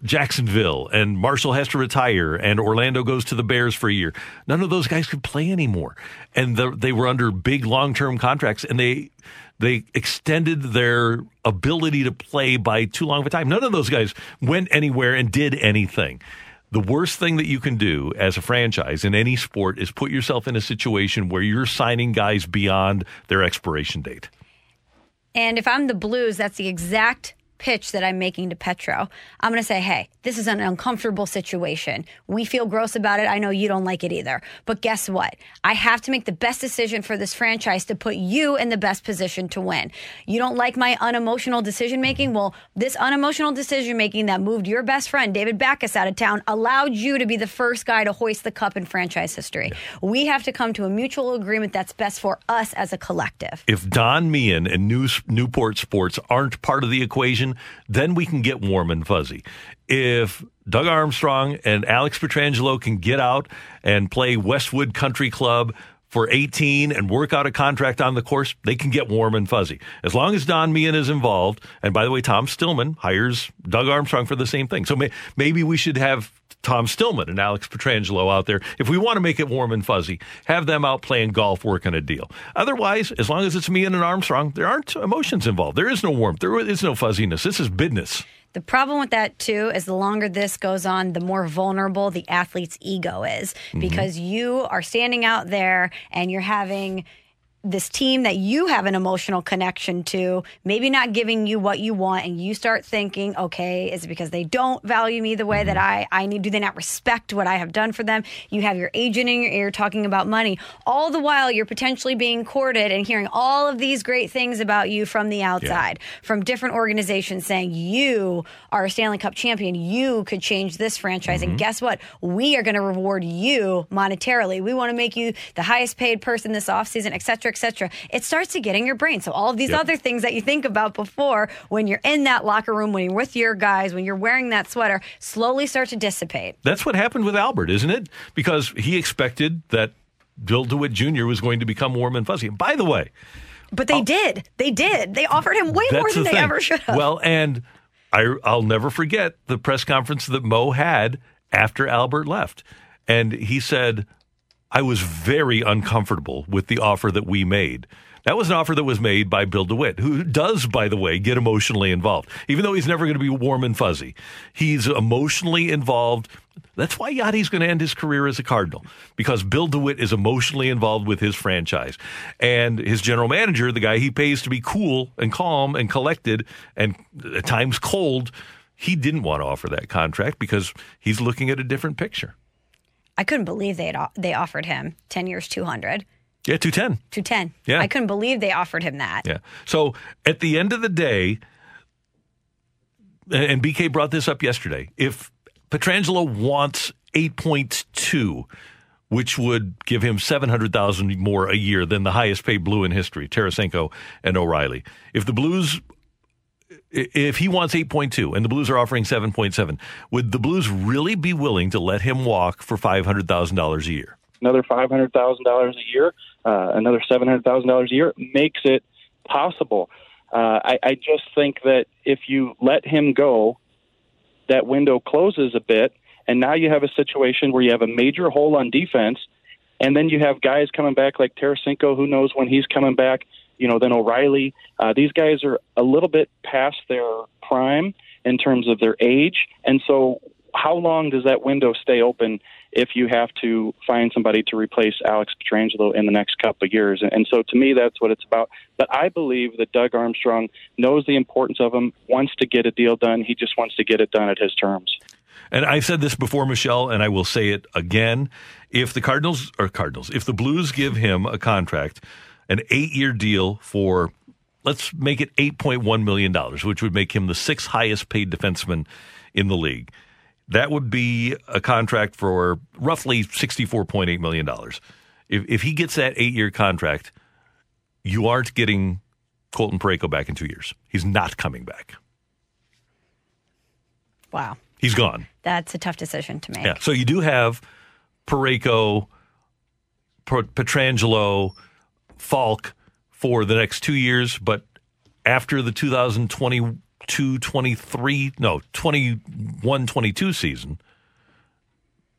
Jacksonville and Marshall has to retire and Orlando goes to the Bears for a year. None of those guys could play anymore. And the, they were under big long-term contracts and they they extended their ability to play by too long of a time. None of those guys went anywhere and did anything. The worst thing that you can do as a franchise in any sport is put yourself in a situation where you're signing guys beyond their expiration date. And if I'm the Blues, that's the exact pitch that I'm making to Petro. I'm going to say, hey, this is an uncomfortable situation. We feel gross about it. I know you don't like it either. But guess what? I have to make the best decision for this franchise to put you in the best position to win. You don't like my unemotional decision making? Well, this unemotional decision making that moved your best friend, David Backes, out of town allowed you to be the first guy to hoist the cup in franchise history. We have to come to a mutual agreement that's best for us as a collective. If Don Meehan and Newport Sports aren't part of the equation, then we can get warm and fuzzy. If Doug Armstrong and Alex Pietrangelo can get out and play Westwood Country Club for 18 and work out a contract on the course, they can get warm and fuzzy. As long as Don Meehan is involved, and by the way, Tom Stillman hires Doug Armstrong for the same thing. So may, maybe we should have Tom Stillman and Alex Pietrangelo out there. If we want to make it warm and fuzzy, have them out playing golf, working a deal. Otherwise, as long as it's me and an Armstrong, there aren't emotions involved. There is no warmth. There is no fuzziness. This is business. The problem with that too is the longer this goes on, the more vulnerable the athlete's ego is mm-hmm. because you are standing out there and you're having this team that you have an emotional connection to, maybe not giving you what you want, and you start thinking, okay, is it because they don't value me the way that mm-hmm. I, I need? Do they not respect what I have done for them? You have your agent in your ear talking about money. All the while, you're potentially being courted and hearing all of these great things about you from the outside, from different organizations saying, you are a Stanley Cup champion. You could change this franchise. And mm-hmm. guess what? We are going to reward you monetarily. We want to make you the highest paid person this offseason, et cetera, et cetera. It starts to get in your brain. So all of these Yep. other things that you think about before when you're in that locker room, when you're with your guys, when you're wearing that sweater, slowly start to dissipate. That's what happened with Albert, isn't it? Because he expected that Bill DeWitt Jr. was going to become warm and fuzzy. And by the way, But they did. They did. They offered him way more than the they thing. ever should have. Well, and I, I'll never forget the press conference that Mo had after Albert left. And he said, I was very uncomfortable with the offer that we made. That was an offer that was made by Bill DeWitt, who does, by the way, get emotionally involved. Even though he's never going to be warm and fuzzy, he's emotionally involved. That's why Yadi's going to end his career as a Cardinal, because Bill DeWitt is emotionally involved with his franchise. And his general manager, the guy he pays to be cool and calm and collected and at times cold, he didn't want to offer that contract because he's looking at a different picture. I couldn't believe they they offered him 10 years 200. Yeah, 210. 210. Yeah. I couldn't believe they offered him that. Yeah. So at the end of the day, and BK brought this up yesterday, if Pietrangelo wants 8.2, which would give him 700,000 more a year than the highest paid blue in history, Tarasenko and O'Reilly. If the Blues if he wants 8.2 and the Blues are offering 7.7, would the Blues really be willing to let him walk for $500,000 a year? another five hundred thousand dollars a year, uh, another seven hundred thousand dollars a year makes it possible. Uh, I, I just think that if you let him go, that window closes a bit, and now you have a situation where you have a major hole on defense, and then you have guys coming back like Tarasenko, who knows when he's coming back. You know, then O'Reilly. Uh, these guys are a little bit past their prime in terms of their age, and so how long does that window stay open if you have to find somebody to replace Alex Pietrangelo in the next couple of years? And so to me, that's what it's about. But I believe that Doug Armstrong knows the importance of him, wants to get a deal done. He just wants to get it done at his terms. And I've said this before, Michelle, and I will say it again. If the Cardinals or Cardinals, if the Blues give him a contract, an eight year deal for let's make it eight point one million dollars, which would make him the sixth highest paid defenseman in the league. That would be a contract for roughly sixty-four point eight million dollars. If if he gets that eight-year contract, you aren't getting Colton Parayko back in two years. He's not coming back. Wow. He's gone. That's a tough decision to make. Yeah. So you do have Parayko, Pietrangelo, Faulk for the next two years, but after the 2022 23, no, 21 22 season,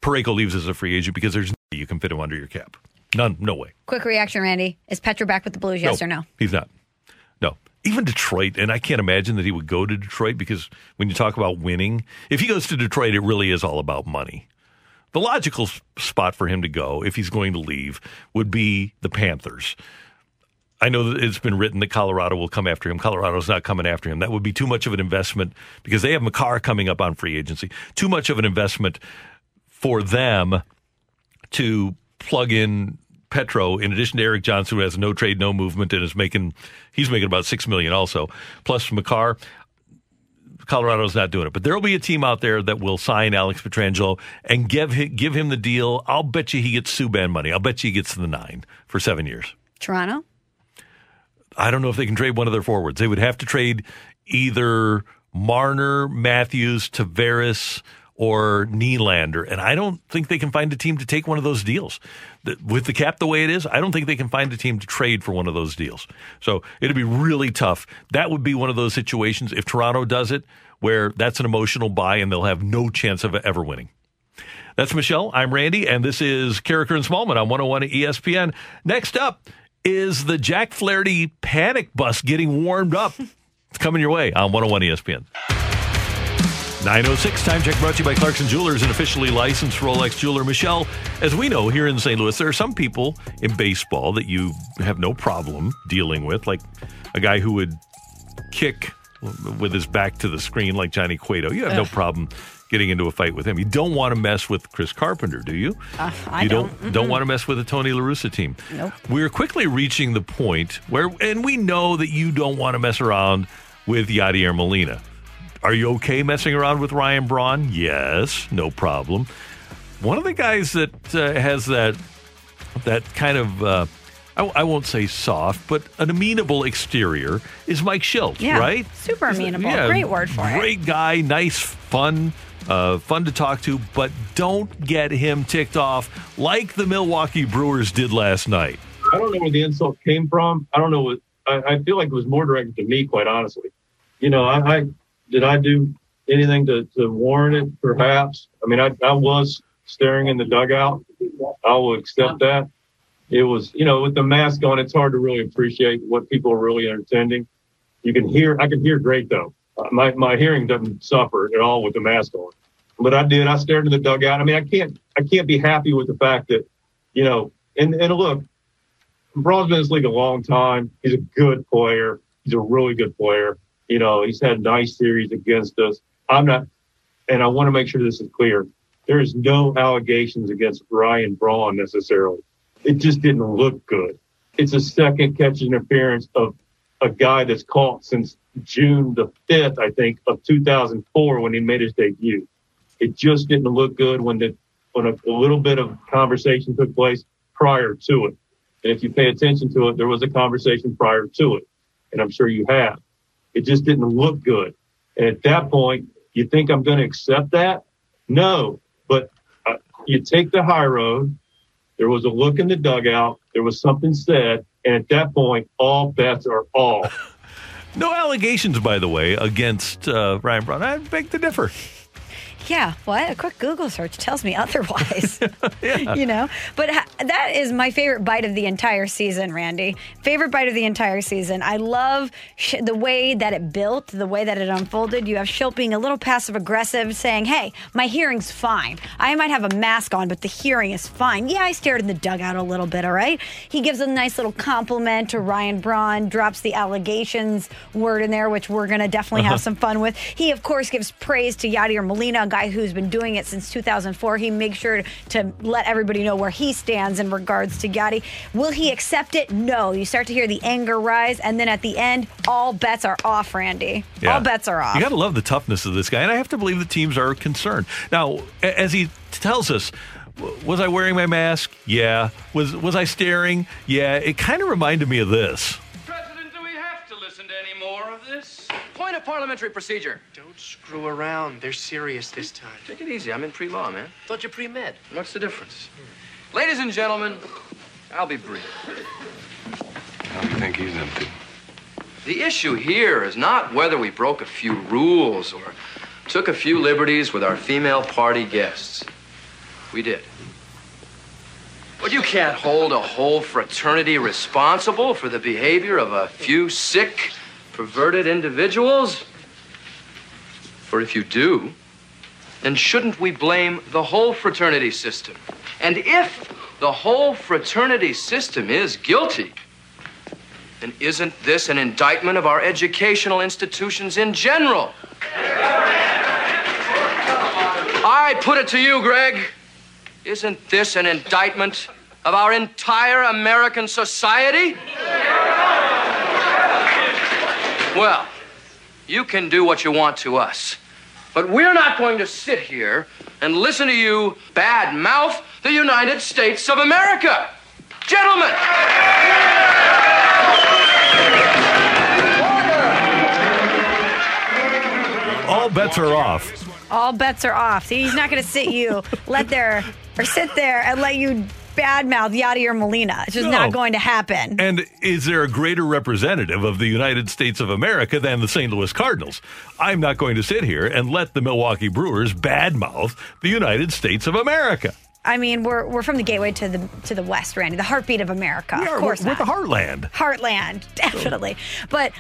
Parayko leaves as a free agent because there's no way you can fit him under your cap. None, no way. Quick reaction, Randy. Is Petra back with the Blues, yes no, or no? He's not. No. Even Detroit, and I can't imagine that he would go to Detroit because when you talk about winning, if he goes to Detroit, it really is all about money. The logical spot for him to go, if he's going to leave, would be the Panthers. I know that it's been written that Colorado will come after him. Colorado's not coming after him. That would be too much of an investment because they have Makar coming up on free agency. Too much of an investment for them to plug in Petro, in addition to Erik Johnson, who has no trade, no movement, and is making he's making about six million also, plus Makar. Colorado's not doing it, but there will be a team out there that will sign Alex Pietrangelo and give him, give him the deal. I'll bet you he gets Subban money. I'll bet you he gets the nine for seven years. Toronto. I don't know if they can trade one of their forwards. They would have to trade either Marner, Matthews, Tavares, or Nylander. And I don't think they can find a team to take one of those deals. With the cap the way it is, I don't think they can find a team to trade for one of those deals. So it'd be really tough. That would be one of those situations, if Toronto does it, where that's an emotional buy and they'll have no chance of ever winning. That's Michelle. I'm Randy, and this is Karraker and Smallmon on 101 ESPN. Next up is the Jack Flaherty panic bus getting warmed up. It's coming your way on 101 ESPN. 906 time check brought to you by Clarkson Jewelers, an officially licensed Rolex jeweler. Michelle, as we know here in St. Louis, there are some people in baseball that you have no problem dealing with, like a guy who would kick with his back to the screen like Johnny Cueto. You have no problem getting into a fight with him. You don't want to mess with Chris Carpenter, do you? Uh, I you don't. don't don't want to mess with the Tony La Russa team. Nope. We're quickly reaching the point where, and we know that you don't want to mess around with Yadier Molina. Are you okay messing around with Ryan Braun? Yes, no problem. One of the guys that uh, has that that kind of uh, I, I, won't say soft, but an amenable exterior is Mike Shildt, yeah, right? Super amenable. Yeah, Great word for great it. Great guy, nice, fun, uh, fun to talk to, but don't get him ticked off like the Milwaukee Brewers did last night. I don't know where the insult came from. I don't know what. I, I feel like it was more directed to me, quite honestly. You know, I, I did I do anything to, to warrant it? Perhaps. I mean, I, I was staring in the dugout. I will accept that. It was, you know, with the mask on, it's hard to really appreciate what people are really intending. You can hear, I can hear great though. Uh, my, my hearing doesn't suffer at all with the mask on. But I did. I stared in the dugout. I mean, I can't, I can't be happy with the fact that, you know, and, and look, Braun's been in this league a long time. He's a good player. He's a really good player. You know, he's had nice series against us. I'm not, and I want to make sure this is clear. There is no allegations against Ryan Braun necessarily. It just didn't look good. It's a second catch interference of a guy that's caught since June the 5th, I think, of 2004 when he made his debut. It just didn't look good when the, when a, a little bit of conversation took place prior to it. And if you pay attention to it, there was a conversation prior to it. And I'm sure you have. It just didn't look good. And at that point, you think I'm going to accept that? No, but uh, you take the high road. There was a look in the dugout. There was something said. And at that point, all bets are off. No allegations, by the way, against uh, Ryan Braun. I beg to differ. Yeah, what? A quick Google search tells me otherwise. You know? But ha- that is my favorite bite of the entire season, Randy. Favorite bite of the entire season. I love sh- the way that it built, the way that it unfolded. You have Shildt being a little passive aggressive, saying, hey, my hearing's fine. I might have a mask on, but the hearing is fine. Yeah, I stared in the dugout a little bit, all right? He gives a nice little compliment to Ryan Braun, drops the allegations word in there, which we're going to definitely have Uh-huh. some fun with. He, of course, gives praise to Yadier Molina, guy who's been doing it since 2004. He makes sure to let everybody know where he stands in regards to Gotti. Will he accept it? No. You start to hear the anger rise, and then at the end, all bets are off, Randy. Yeah. All bets are off. You got to love the toughness of this guy, and I have to believe the teams are concerned. Now, as he tells us, was I wearing my mask? Yeah. Was was I staring? Yeah. It kind of reminded me of this. Any more of this? Point of parliamentary procedure. Don't screw around. They're serious this time. Take it easy. I'm in pre-law, man. Thought you pre-med. What's the difference? Ladies and gentlemen, I'll be brief. I don't think he's empty. The issue here is not whether we broke a few rules or took a few liberties with our female party guests. We did. But you can't hold a whole fraternity responsible for the behavior of a few sick, perverted individuals. For if you do, then shouldn't we blame the whole fraternity system? And if the whole fraternity system is guilty, then isn't this an indictment of our educational institutions in general? I put it to you, Greg. Isn't this an indictment of our entire American society? Well, you can do what you want to us, but we're not going to sit here and listen to you bad mouth the United States of America. Gentlemen! All bets are off. All bets are off. See, he's not going to sit you, let there, or sit there and let you badmouth Yadier Molina. It's just No. not going to happen. And is there a greater representative of the United States of America than the St. Louis Cardinals? I'm not going to sit here and let the Milwaukee Brewers badmouth the United States of America. I mean, we're we're from the gateway to the to the West, Randy, the heartbeat of America. We of are. course, We're- we're the heartland. Heartland, definitely. But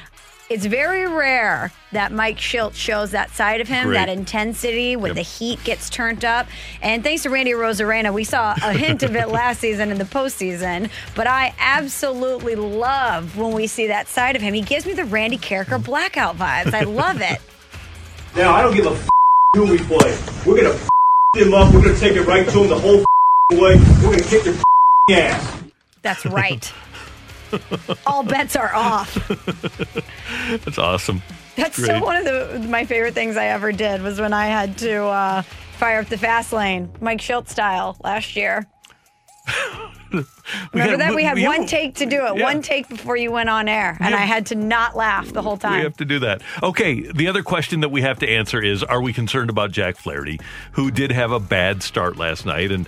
it's very rare that Mike Shildt shows that side of him, Great. that intensity when Yep. the heat gets turned up. And thanks to Randy Arozarena, we saw a hint of it last season in the postseason. But I absolutely love when we see that side of him. He gives me the Randy Karraker blackout vibes. I love it. Now, I don't give a f- who we play. We're going to f- him up. We're going to take it right to him the whole f- way. We're going to kick their f- ass. That's right. All bets are off. That's awesome. That's Great. so one of the my favorite things I ever did was when I had to uh, fire up the fast lane, Mike Schultz style last year. Remember that we had we- one take to do it, Yeah. one take before you went on air, and I had to not laugh the whole time. We have to do that. Okay, the other question that we have to answer is Are we concerned about Jack Flaherty, who did have a bad start last night? And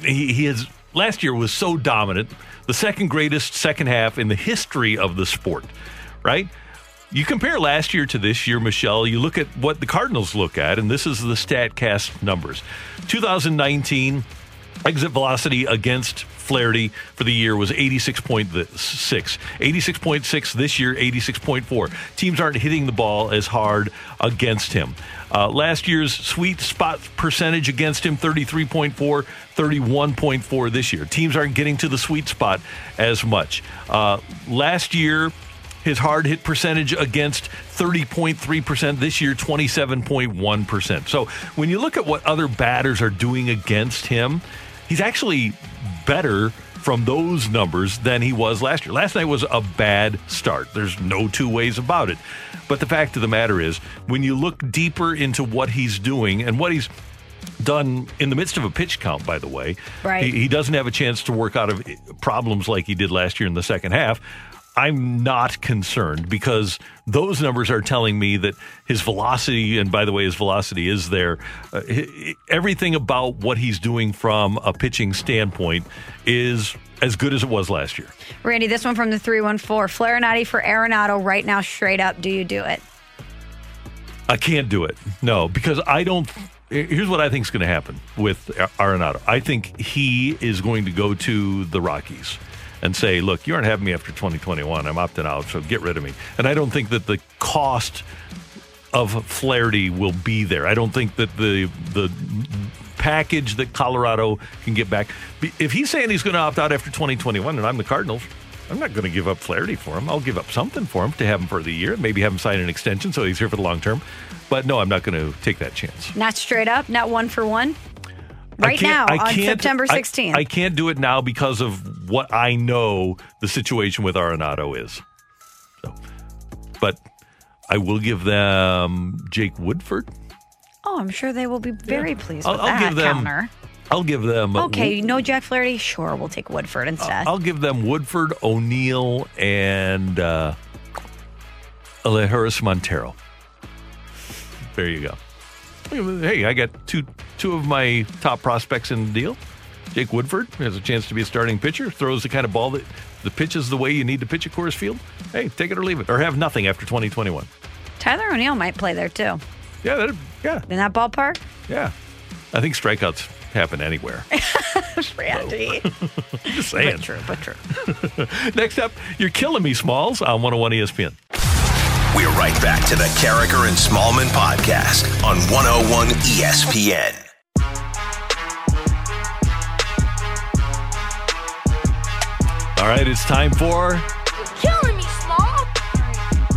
he, he has, last year was so dominant, the second greatest second half in the history of the sport, right? You compare last year to this year, Michelle, you look at what the Cardinals look at, and this is the StatCast numbers. 2019 exit velocity against Flaherty for the year was 86.6. 86.6 this year, 86.4. Teams aren't hitting the ball as hard against him. Uh, last year's sweet spot percentage against him, 33.4, 31.4 this year. Teams aren't getting to the sweet spot as much. Uh, last year, his hard hit percentage against 30.3%. This year, 27.1%. So when you look at what other batters are doing against him, he's actually better from those numbers than he was last year. Last night was a bad start. There's no two ways about it. But the fact of the matter is, when you look deeper into what he's doing and what he's done in the midst of a pitch count, by the way, Right. he, he doesn't have a chance to work out of problems like he did last year in the second half. I'm not concerned because those numbers are telling me that his velocity, and by the way, his velocity is there. Uh, everything about what he's doing from a pitching standpoint is as good as it was last year. Randy, this one from the 314. Flarinati for Arenado right now, straight up. Do you do it? I can't do it. No, because I don't. Here's what I think is going to happen with Arenado. I think he is going to go to the Rockies and say, "Look, you aren't having me after 2021. I'm opting out, so get rid of me." And I don't think that the cost of Flaherty will be there. I don't think that the the package that Colorado can get back. If he's saying he's going to opt out after 2021, and I'm the Cardinals, I'm not going to give up Flaherty for him. I'll give up something for him to have him for the year, maybe have him sign an extension so he's here for the long term. But no, I'm not going to take that chance. Not straight up, not one for one. Right now on September 16th. I, I, can't do it now because of what I know the situation with Arenado is. So, but I will give them Jake Woodford. Oh, I'm sure they will be very pleased I'll, with I'll that give them, counter. I'll give them. Okay, no Jack Flaherty. Sure, we'll take Woodford instead. I'll give them Woodford, O'Neill, and uh, Elehuris Montero. There you go. Hey, I got two two of my top prospects in the deal. Jake Woodford has a chance to be a starting pitcher. Throws the kind of ball that the pitch is the way you need to pitch at Coors Field. Hey, take it or leave it, or have nothing after 2021. Tyler O'Neill might play there too. Yeah, that, yeah. In that ballpark. Yeah, I think strikeouts happen anywhere. Randy. Just saying. But true, but true. Next up, you're killing me, Smalls, on 101 ESPN. We're right back to the Karraker and Smallmon podcast on 101 ESPN. All right, it's time for. You're killing me, Small.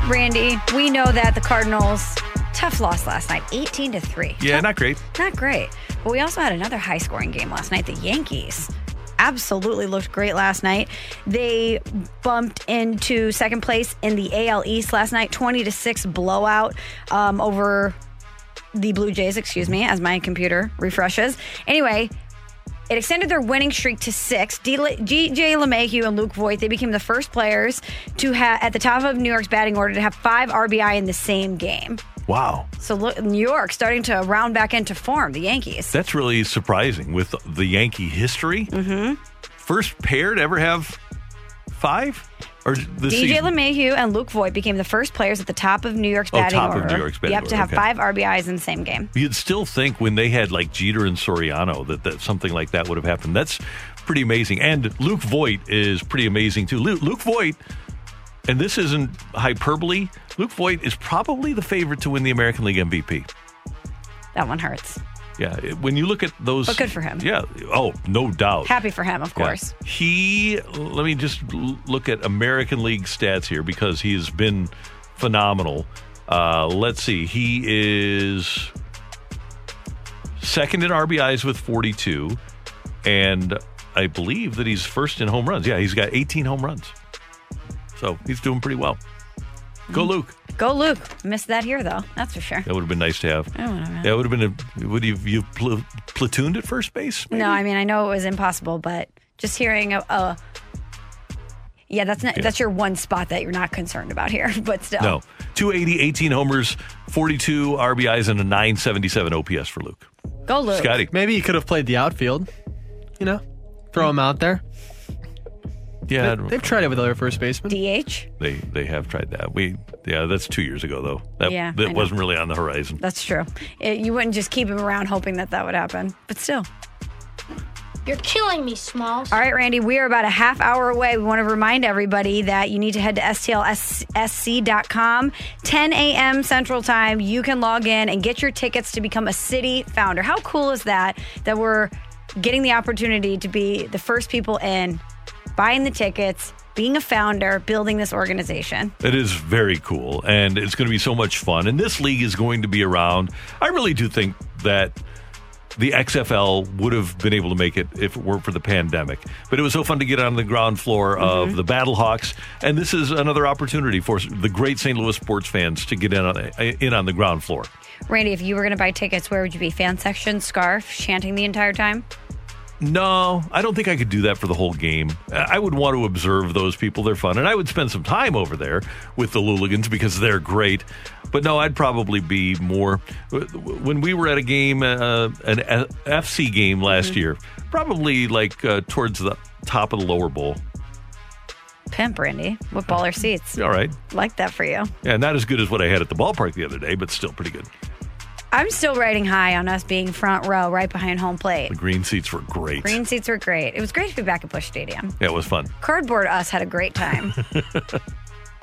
Randy, we know that the Cardinals tough loss last night, 18 to 3. Yeah, not great. Not great. But we also had another high scoring game last night. The Yankees absolutely looked great last night. They bumped into second place in the AL East last night, 20 to 6 blowout um, over the Blue Jays, excuse me, as my computer refreshes. Anyway, it extended their winning streak to six. DJ LeMahieu and Luke Voit, they became the first players to have at the top of New York's batting order to have five RBI in the same game. Wow. So look, New York starting to round back into form, the Yankees. That's really surprising with the Yankee history. Mm-hmm. First pair to ever have five? Or DJ season? LeMahieu and Luke Voit became the first players at the top of New York's oh, batting top order. Of New York's batting yep, order. to have okay. five RBIs in the same game. You'd still think when they had like Jeter and Soriano that, that something like that would have happened. That's pretty amazing. And Luke Voit is pretty amazing too. Luke, Luke Voit and this isn't hyperbole, Luke Voit is probably the favorite to win the American League MVP. That one hurts. Yeah, when you look at those, but good for him. Yeah, oh, no doubt. Happy for him, of course. Yeah. He. Let me just look at American League stats here because he has been phenomenal. Uh, let's see, he is second in RBIs with 42, and I believe that he's first in home runs. Yeah, he's got 18 home runs. So he's doing pretty well. Go Mm-hmm. Luke. Go Luke. Missed that here though. That's for sure. That would have been nice to have. I would. That would have been a. Would you you pl- platooned at first base? Maybe? No, I mean I know it was impossible, but just hearing a. a yeah, that's not Yeah. that's your one spot that you're not concerned about here, but still. No. 280, 18 homers, 42 RBIs, and a 977 OPS for Luke. Go Luke. Scotty. Maybe he could have played the outfield. You know, throw him out there. Yeah, They, have tried it with other first basemen. DH. they they have tried that. We yeah, that's two years ago though. That Yeah, I that know. wasn't really on the horizon. That's true. It, you wouldn't just keep him around hoping that that would happen, but still. You're killing me, Smalls. All right, Randy, we are about a half hour away. We want to remind everybody that you need to head to stlsc.com. 10 a.m. Central Time. You can log in and get your tickets to become a city founder. How cool is that? That we're getting the opportunity to be the first people in, buying the tickets, being a founder, building this organization. It is very cool, and it's going to be so much fun. And this league is going to be around. I really do think that the XFL would have been able to make it if it weren't for the pandemic. But it was so fun to get on the ground floor of mm-hmm. the Battlehawks, and this is another opportunity for the great St. Louis sports fans to get in on in on the ground floor. Randy, if you were going to buy tickets, where would you be? Fan section, scarf, chanting the entire time? No, I don't think I could do that for the whole game. I would want to observe those people. They're fun. And I would spend some time over there with the Louligans because they're great. But no, I'd probably be more. When we were at a game, uh, an FC game last year, probably like uh, towards the top of the lower bowl. Pimp, Randy. What baller seats? All right. Like that for you. Yeah, not as good as what I had at the ballpark the other day, but still pretty good. I'm still riding high on us being front row right behind home plate. The green seats were great. Green seats were great. It was great to be back at Busch Stadium. Yeah, it was fun. Cardboard us had a great time.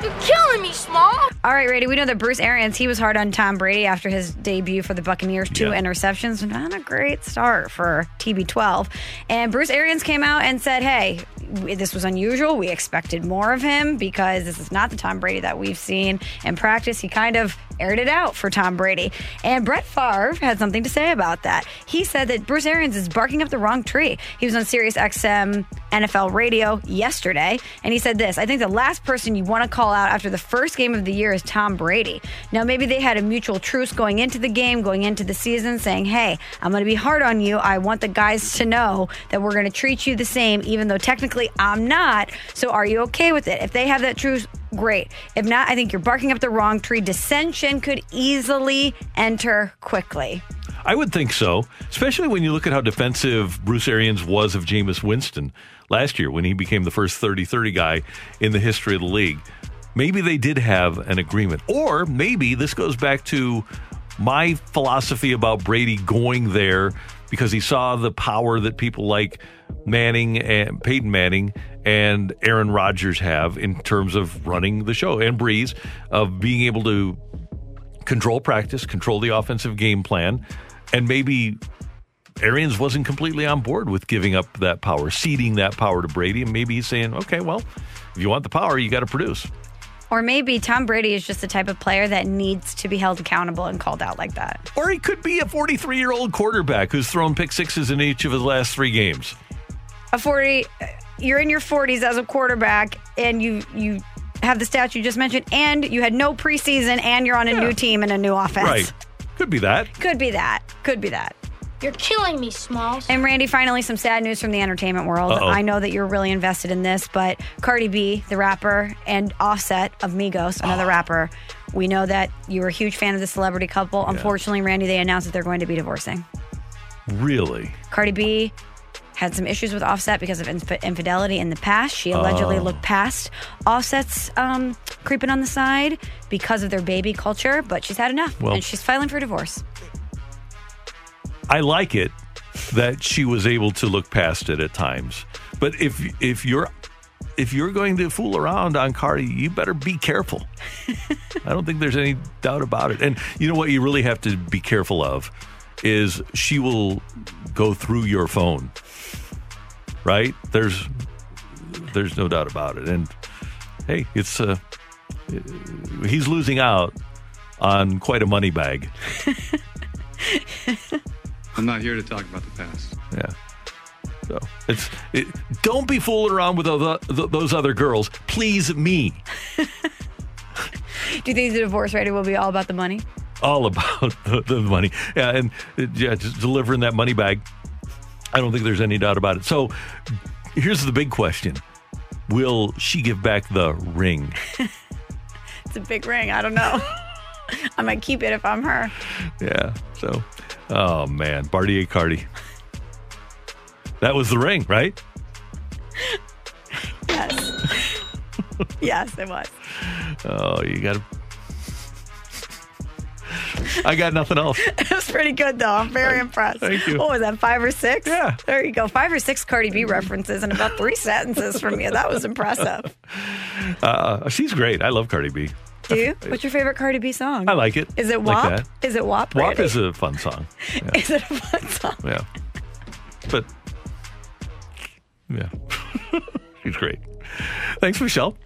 You're killing me, Small. All right, Brady. We know that Bruce Arians he was hard on Tom Brady after his debut for the Buccaneers. Two Yeah. interceptions, not a great start for TB12. And Bruce Arians came out and said, "Hey, this was unusual. We expected more of him because this is not the Tom Brady that we've seen in practice." He kind of aired it out for Tom Brady. And Brett Favre had something to say about that. He said that Bruce Arians is barking up the wrong tree. He was on Sirius XM NFL radio yesterday, and he said this I think the last person you want to call out after the first game of the year is Tom Brady. Now, maybe they had a mutual truce going into the game, going into the season, saying, hey, I'm going to be hard on you. I want the guys to know that we're going to treat you the same, even though technically I'm not. So are you okay with it? If they have that truce, great. If not, I think you're barking up the wrong tree. Dissension could easily enter quickly. I would think so, especially when you look at how defensive Bruce Arians was of Jameis Winston last year when he became the first 30 30 guy in the history of the league. Maybe they did have an agreement. Or maybe this goes back to my philosophy about Brady going there because he saw the power that people like Manning and Peyton Manning and Aaron Rodgers have in terms of running the show and Brees of being able to control practice, control the offensive game plan, and maybe Arians wasn't completely on board with giving up that power, ceding that power to Brady, and maybe he's saying, okay, well, if you want the power, you got to produce. Or maybe Tom Brady is just the type of player that needs to be held accountable and called out like that. Or he could be a 43 year old quarterback who's thrown pick sixes in each of his last three games. A 40 you're in your 40s as a quarterback and you you have the stats you just mentioned and you had no preseason and you're on a new team and a new offense. Right. Could be that. Could be that. Could be that. You're killing me, Smalls. And Randy, finally, some sad news from the entertainment world. Uh-oh. I know that you're really invested in this, but Cardi B, the rapper, and Offset of Migos, another rapper, we know that you were a huge fan of the celebrity couple. Unfortunately, Randy, they announced that they're going to be divorcing. Really? Cardi B had some issues with Offset because of inf- infidelity in the past. She allegedly Oh. looked past Offset's um, creeping on the side because of their baby culture, but she's had enough Well- and she's filing for divorce. I like it that she was able to look past it at times. But if if you're if you're going to fool around on Cardi, you better be careful. I don't think there's any doubt about it. And you know what you really have to be careful of is she will go through your phone. Right? There's there's no doubt about it. And hey, it's uh he's losing out on quite a money bag. I'm not here to talk about the past. Yeah. So it's it, don't be fooling around with other, th- those other girls. Please me. Do you think the divorce rate will be all about the money? All about the, the money. Yeah, and yeah, just delivering that money bag. I don't think there's any doubt about it. So here's the big question: Will she give back the ring? It's a big ring. I don't know. I might keep it if I'm her. Yeah. So, oh man, Bartier Cardi. That was the ring, right? Yes. yes, it was. Oh, you got. I got nothing else. It was pretty good, though. I'm very impressed. thank you. What was that, five or six? Yeah. There you go. Five or six Cardi B references in about three sentences from you. That was impressive. Uh, she's great. I love Cardi B. Do you? What's your favorite Cardi B song? I like it. Is it Like WAP? that. Is it WAP? WAP Randy? is a fun song. Yeah. Is it a fun song? yeah. But yeah, she's great. Thanks, Michelle.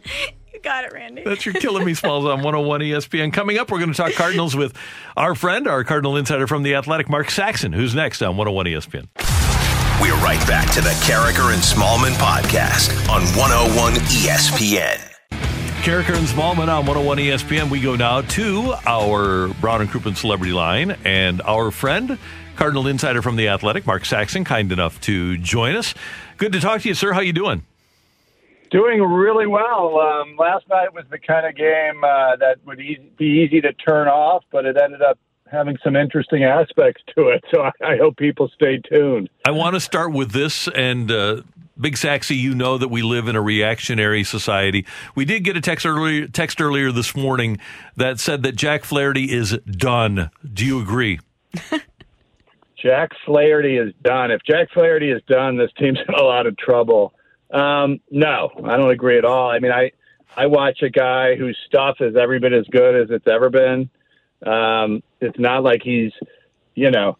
You got it, Randy. That's your Killing Me Smalls on 101 ESPN. Coming up, we're going to talk Cardinals with our friend, our Cardinal insider from The Athletic, Mark Saxon, who's next on 101 ESPN. We're right back to the Karraker and Smallmon podcast on 101 ESPN. Karraker and Smallmon on 101 ESPN. We go now to our Brown and Crouppen celebrity line and our friend, Cardinal insider from The Athletic, Mark Saxon, kind enough to join us. Good to talk to you, sir. How you doing? Doing really well. Um, last night was the kind of game uh, that would be easy to turn off, but it ended up having some interesting aspects to it. So I, I hope people stay tuned. I want to start with this and. Uh, Big Saxy, you know that we live in a reactionary society. We did get a text earlier, text earlier this morning that said that Jack Flaherty is done. Do you agree? Jack Flaherty is done. If Jack Flaherty is done, this team's in a lot of trouble. Um, no, I don't agree at all. I mean, I I watch a guy whose stuff is every bit as good as it's ever been. Um, it's not like he's, you know,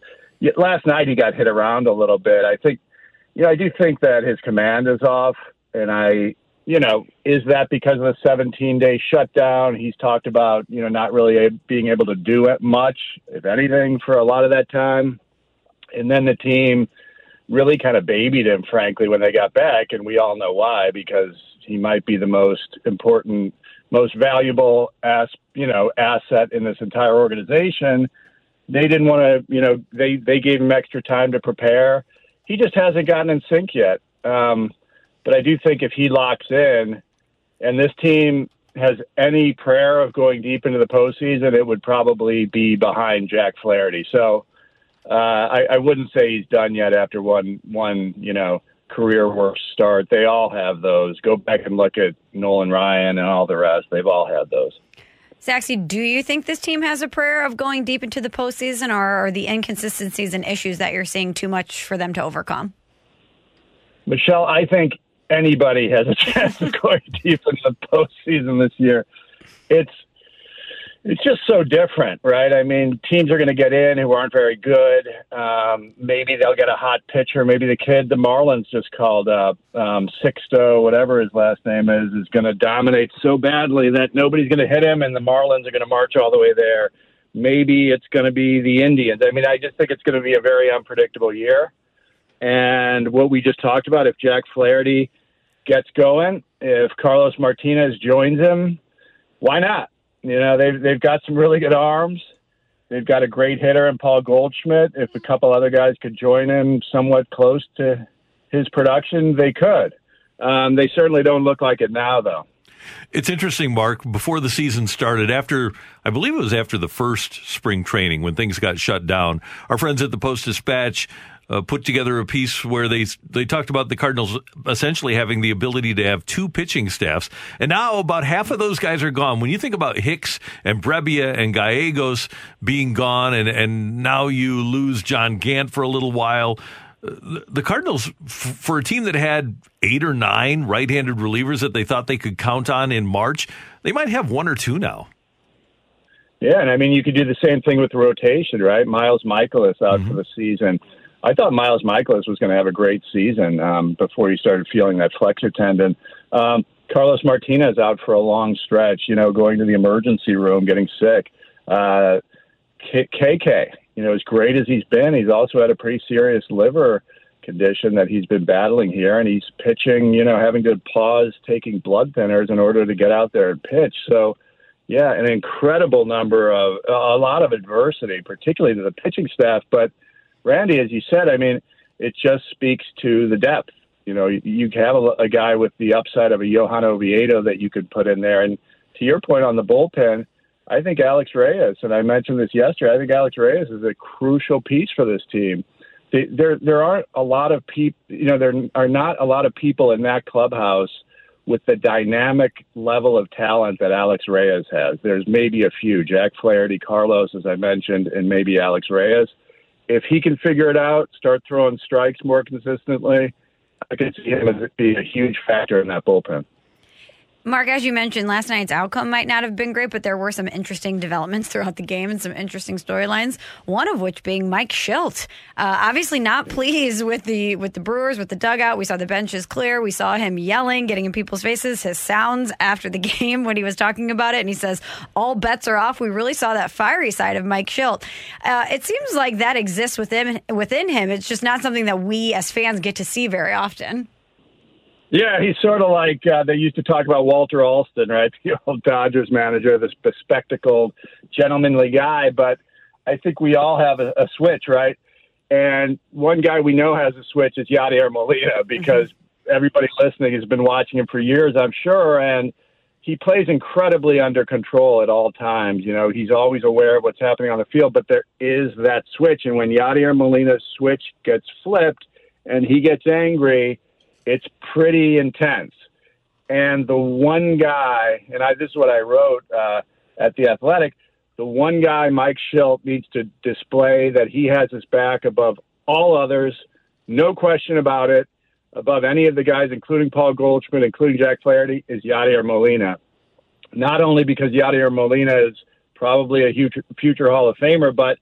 last night he got hit around a little bit. I think, you know, I do think that his command is off, and I, you know, is that because of the 17 day shutdown? He's talked about, you know, not really being able to do it much, if anything, for a lot of that time. And then the team really kind of babied him, frankly, when they got back, and we all know why because he might be the most important, most valuable as you know asset in this entire organization. They didn't want to, you know, they they gave him extra time to prepare. He just hasn't gotten in sync yet. Um, but I do think if he locks in, and this team has any prayer of going deep into the postseason, it would probably be behind Jack Flaherty. So uh, I, I wouldn't say he's done yet after one one you know career worst start. They all have those. Go back and look at Nolan Ryan and all the rest. They've all had those. Saxy, do you think this team has a prayer of going deep into the postseason, or are the inconsistencies and issues that you're seeing too much for them to overcome? Michelle, I think anybody has a chance of going deep into the postseason this year. It's it's just so different, right? I mean, teams are going to get in who aren't very good. Um, maybe they'll get a hot pitcher. Maybe the kid the Marlins just called up, um, Sixto, whatever his last name is, is going to dominate so badly that nobody's going to hit him, and the Marlins are going to march all the way there. Maybe it's going to be the Indians. I mean, I just think it's going to be a very unpredictable year. And what we just talked about, if Jack Flaherty gets going, if Carlos Martinez joins him, why not? You know, they've they've got some really good arms. They've got a great hitter in Paul Goldschmidt. If a couple other guys could join him somewhat close to his production, they could. Um, they certainly don't look like it now, though. It's interesting, Mark. Before the season started, after I believe it was after the first spring training when things got shut down, our friends at the Post Dispatch uh, put together a piece where they they talked about the Cardinals essentially having the ability to have two pitching staffs, and now about half of those guys are gone. When you think about Hicks and Brebbia and Gallegos being gone, and and now you lose John Gant for a little while. Uh, the Cardinals, for a team that had eight or nine right-handed relievers that they thought they could count on in March, they might have one or two now. Yeah, and I mean, you could do the same thing with the rotation, right? Miles Mikolas out mm-hmm. for the season. I thought Miles Mikolas was going to have a great season um, before he started feeling that flexor tendon. Um, Carlos Martinez out for a long stretch, you know, going to the emergency room, getting sick. Uh, KK, you know, as great as he's been, he's also had a pretty serious liver condition that he's been battling here, and he's pitching, you know, having to pause taking blood thinners in order to get out there and pitch. So, yeah, an incredible number of a lot of adversity, particularly to the pitching staff, but – Randy, as you said, I mean, it just speaks to the depth. You know, you have a, a guy with the upside of a Johan Oviedo that you could put in there. And to your point on the bullpen, I think Alex Reyes, and I mentioned this yesterday, I think Alex Reyes is a crucial piece for this team. There, there aren't a lot of people, you know, there are not a lot of people in that clubhouse with the dynamic level of talent that Alex Reyes has. There's maybe a few, Jack Flaherty, Carlos, as I mentioned, and maybe Alex Reyes if he can figure it out, start throwing strikes more consistently, I could see him as be a huge factor in that bullpen. Mark, as you mentioned, last night's outcome might not have been great, but there were some interesting developments throughout the game and some interesting storylines. One of which being Mike Shildt, uh, obviously not pleased with the with the Brewers with the dugout. We saw the benches clear. We saw him yelling, getting in people's faces. His sounds after the game when he was talking about it, and he says all bets are off. We really saw that fiery side of Mike Shildt. Uh, it seems like that exists within within him. It's just not something that we as fans get to see very often. Yeah, he's sort of like uh, they used to talk about Walter Alston, right? The old Dodgers manager, this bespectacled, gentlemanly guy. But I think we all have a, a switch, right? And one guy we know has a switch is Yadier Molina because mm-hmm. everybody listening has been watching him for years, I'm sure. And he plays incredibly under control at all times. You know, he's always aware of what's happening on the field, but there is that switch. And when Yadier Molina's switch gets flipped and he gets angry, it's pretty intense. And the one guy, and I, this is what I wrote uh, at The Athletic, the one guy, Mike Shildt, needs to display that he has his back above all others, no question about it above any of the guys, including Paul Goldschmidt, including Jack Flaherty, is Yadier Molina. Not only because Yadier Molina is probably a huge future Hall of Famer, but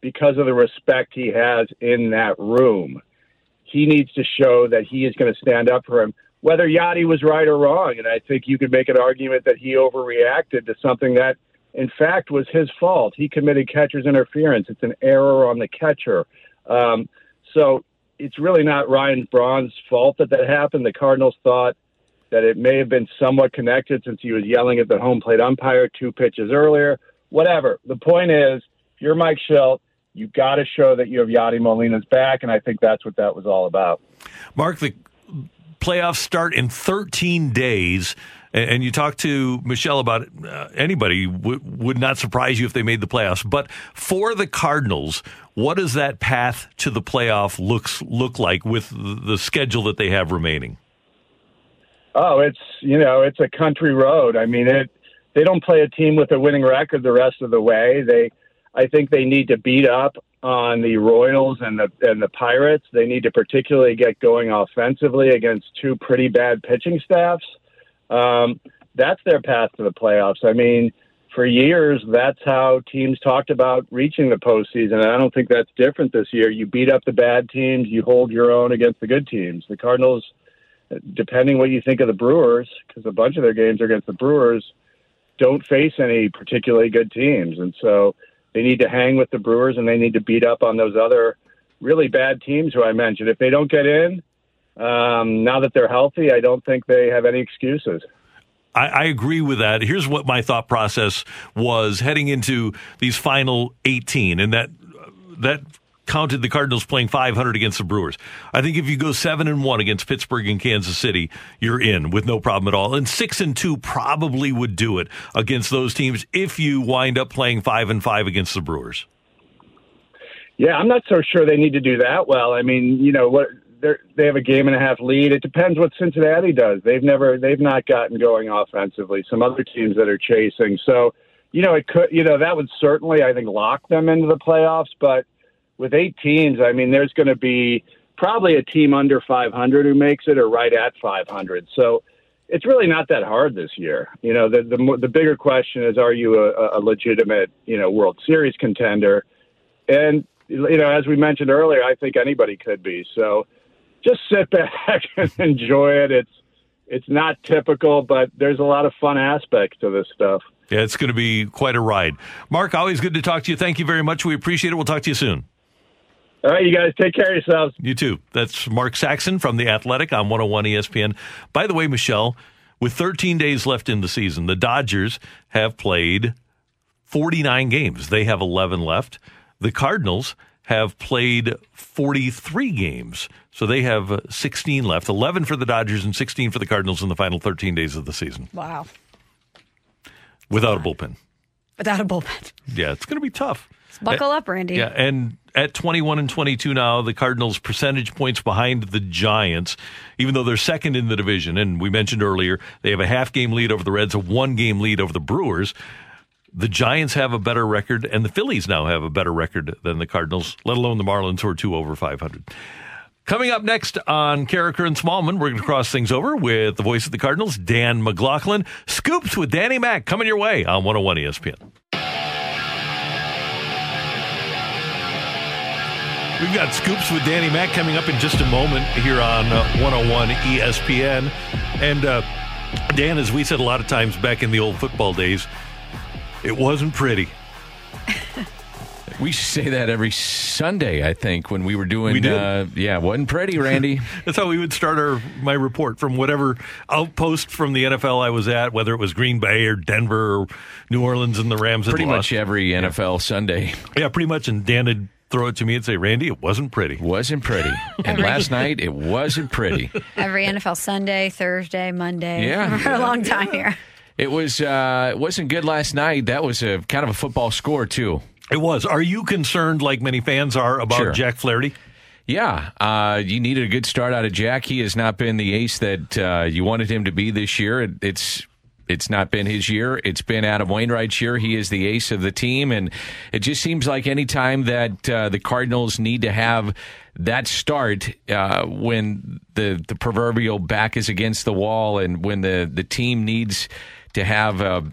because of the respect he has in that room. He needs to show that he is going to stand up for him, whether Yadi was right or wrong. And I think you could make an argument that he overreacted to something that, in fact, was his fault. He committed catcher's interference. It's an error on the catcher. Um, so it's really not Ryan Braun's fault that that happened. The Cardinals thought that it may have been somewhat connected since he was yelling at the home plate umpire two pitches earlier. Whatever. The point is, you're Mike Shildt, you got to show that you have Yadi Molina's back, and I think that's what that was all about. Mark, the playoffs start in 13 days. And you talk to Michelle about it, uh, anybody w- would not surprise you if they made the playoffs. But for the Cardinals, what does that path to the playoff looks look like with the schedule that they have remaining? Oh, it's you know it's a country road. I mean it. They don't play a team with a winning record the rest of the way. They, I think they need to beat up on the Royals and the and the Pirates. They need to particularly get going offensively against two pretty bad pitching staffs. Um, that's their path to the playoffs. I mean, for years, that's how teams talked about reaching the postseason. And I don't think that's different this year. You beat up the bad teams, you hold your own against the good teams. The Cardinals, depending what you think of the Brewers, because a bunch of their games are against the Brewers, don't face any particularly good teams. And so they need to hang with the Brewers and they need to beat up on those other really bad teams who I mentioned. If they don't get in, um, now that they're healthy, I don't think they have any excuses. I, I, agree with that. Here's what my thought process was heading into these final 18, and that that counted the Cardinals playing 500 against the Brewers. I think if you go seven and one against Pittsburgh and Kansas City, you're in with no problem at all. And six and two probably would do it against those teams if you wind up playing five and five against the Brewers. Yeah, I'm not so sure they need to do that well. I mean, you know what they have a game and a half lead. It depends what Cincinnati does. They've never they've not gotten going offensively. Some other teams that are chasing. So, you know, it could you know that would certainly I think lock them into the playoffs. But with eight teams, I mean, there's going to be probably a team under 500 who makes it or right at 500. So. It's really not that hard this year. You know, the the, the bigger question is, are you a, a legitimate, you know, World Series contender? And you know, as we mentioned earlier, I think anybody could be. So, just sit back and enjoy it. It's it's not typical, but there's a lot of fun aspects to this stuff. Yeah, it's going to be quite a ride. Mark, always good to talk to you. Thank you very much. We appreciate it. We'll talk to you soon. All right, you guys take care of yourselves. You too. That's Mark Saxon from The Athletic on 101 ESPN. By the way, Michelle, with 13 days left in the season, the Dodgers have played 49 games. They have 11 left. The Cardinals have played 43 games. So they have 16 left 11 for the Dodgers and 16 for the Cardinals in the final 13 days of the season. Wow. Without a bullpen. Without a bullpen. Yeah, it's going to be tough. buckle up, Randy. Yeah, and at 21 and 22 now, the Cardinals percentage points behind the Giants, even though they're second in the division. And we mentioned earlier, they have a half game lead over the Reds, a one game lead over the Brewers the Giants have a better record, and the Phillies now have a better record than the Cardinals, let alone the Marlins, who are two over 500. Coming up next on Karraker and Smallmon, we're going to cross things over with the voice of the Cardinals, Dan McLaughlin. Scoops with Danny Mac coming your way on 101 ESPN. We've got Scoops with Danny Mac coming up in just a moment here on uh, 101 ESPN. And uh, Dan, as we said a lot of times back in the old football days, it wasn't pretty. We say that every Sunday, I think, when we were doing. We uh, yeah, wasn't pretty, Randy. That's how we would start our my report from whatever outpost from the NFL I was at, whether it was Green Bay or Denver or New Orleans and the Rams. Pretty much every NFL Sunday. Yeah, pretty much. And Dan would throw it to me and say, "Randy, it wasn't pretty. Wasn't pretty." And last night, it wasn't pretty. Every NFL Sunday, Thursday, Monday. Yeah, for a long time here. It was uh, it wasn't good last night. That was a kind of a football score too. It was. Are you concerned, like many fans are, about Sure. Jack Flaherty? Yeah, uh, you needed a good start out of Jack. He has not been the ace that uh, you wanted him to be this year. It, it's it's not been his year. It's been Adam Wainwright's year. He is the ace of the team, and it just seems like any time that uh, the Cardinals need to have that start uh, when the the proverbial back is against the wall, and when the the team needs to have a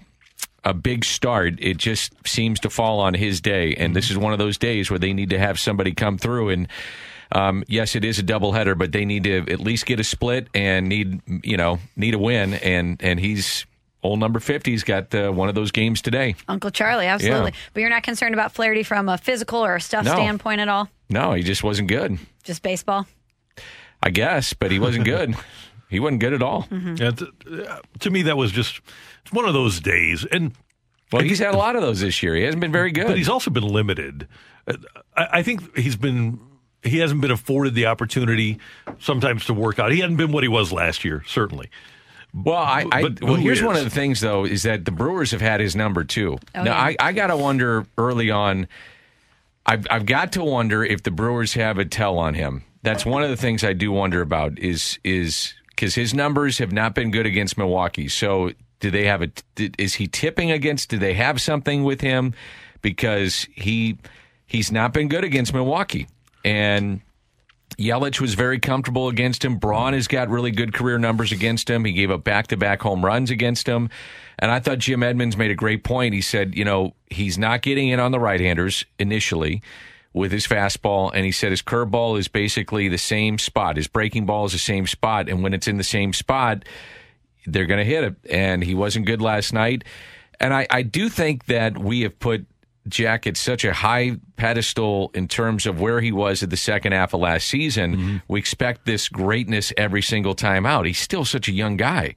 a big start, it just seems to fall on his day. And this is one of those days where they need to have somebody come through. And um, yes, it is a doubleheader, but they need to at least get a split and need you know need a win. And and he's old number fifty's got uh, one of those games today. Uncle Charlie, absolutely. Yeah. But you're not concerned about Flaherty from a physical or a stuff No. standpoint at all? No, he just wasn't good. Just baseball? I guess, but he wasn't good. he wasn't good at all. Yeah, t- uh, to me, that was just it's one of those days. And Well, he's had a lot of those this year. He hasn't been very good. But he's also been limited. Uh, I, I think he's been he hasn't been afforded the opportunity sometimes to work out. He hadn't been what he was last year, certainly. Well, I, I well here's is? one of the things though is that the Brewers have had his number too. Oh, now yeah. I, I gotta wonder early on. I've I've got to wonder if the Brewers have a tell on him. That's one of the things I do wonder about is is because his numbers have not been good against Milwaukee. So do they have a? did- Is he tipping against? Do they have something with him? Because he he's not been good against Milwaukee and. Yelich was very comfortable against him. Braun has got really good career numbers against him. He gave up back to back home runs against him. And I thought Jim Edmonds made a great point. He said, you know, he's not getting in on the right handers initially with his fastball. And he said his curveball is basically the same spot. His breaking ball is the same spot. And when it's in the same spot, they're going to hit it. And he wasn't good last night. And I, I do think that we have put Jack at such a high pedestal in terms of where he was at the second half of last season. Mm-hmm. We expect this greatness every single time out. He's still such a young guy.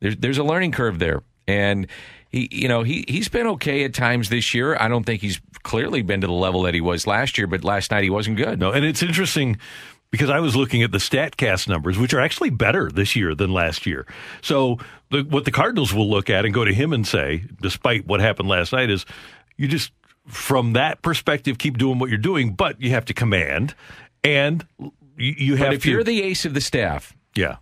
There's there's a learning curve there, and he you know he he's been okay at times this year. I don't think he's clearly been to the level that he was last year, but last night he wasn't good. No, and it's interesting because I was looking at the Statcast numbers, which are actually better this year than last year. So the, what the Cardinals will look at and go to him and say, despite what happened last night, is you just from that perspective keep doing what you're doing, but you have to command and you, you have But if to. you're the ace of the staff, yeah.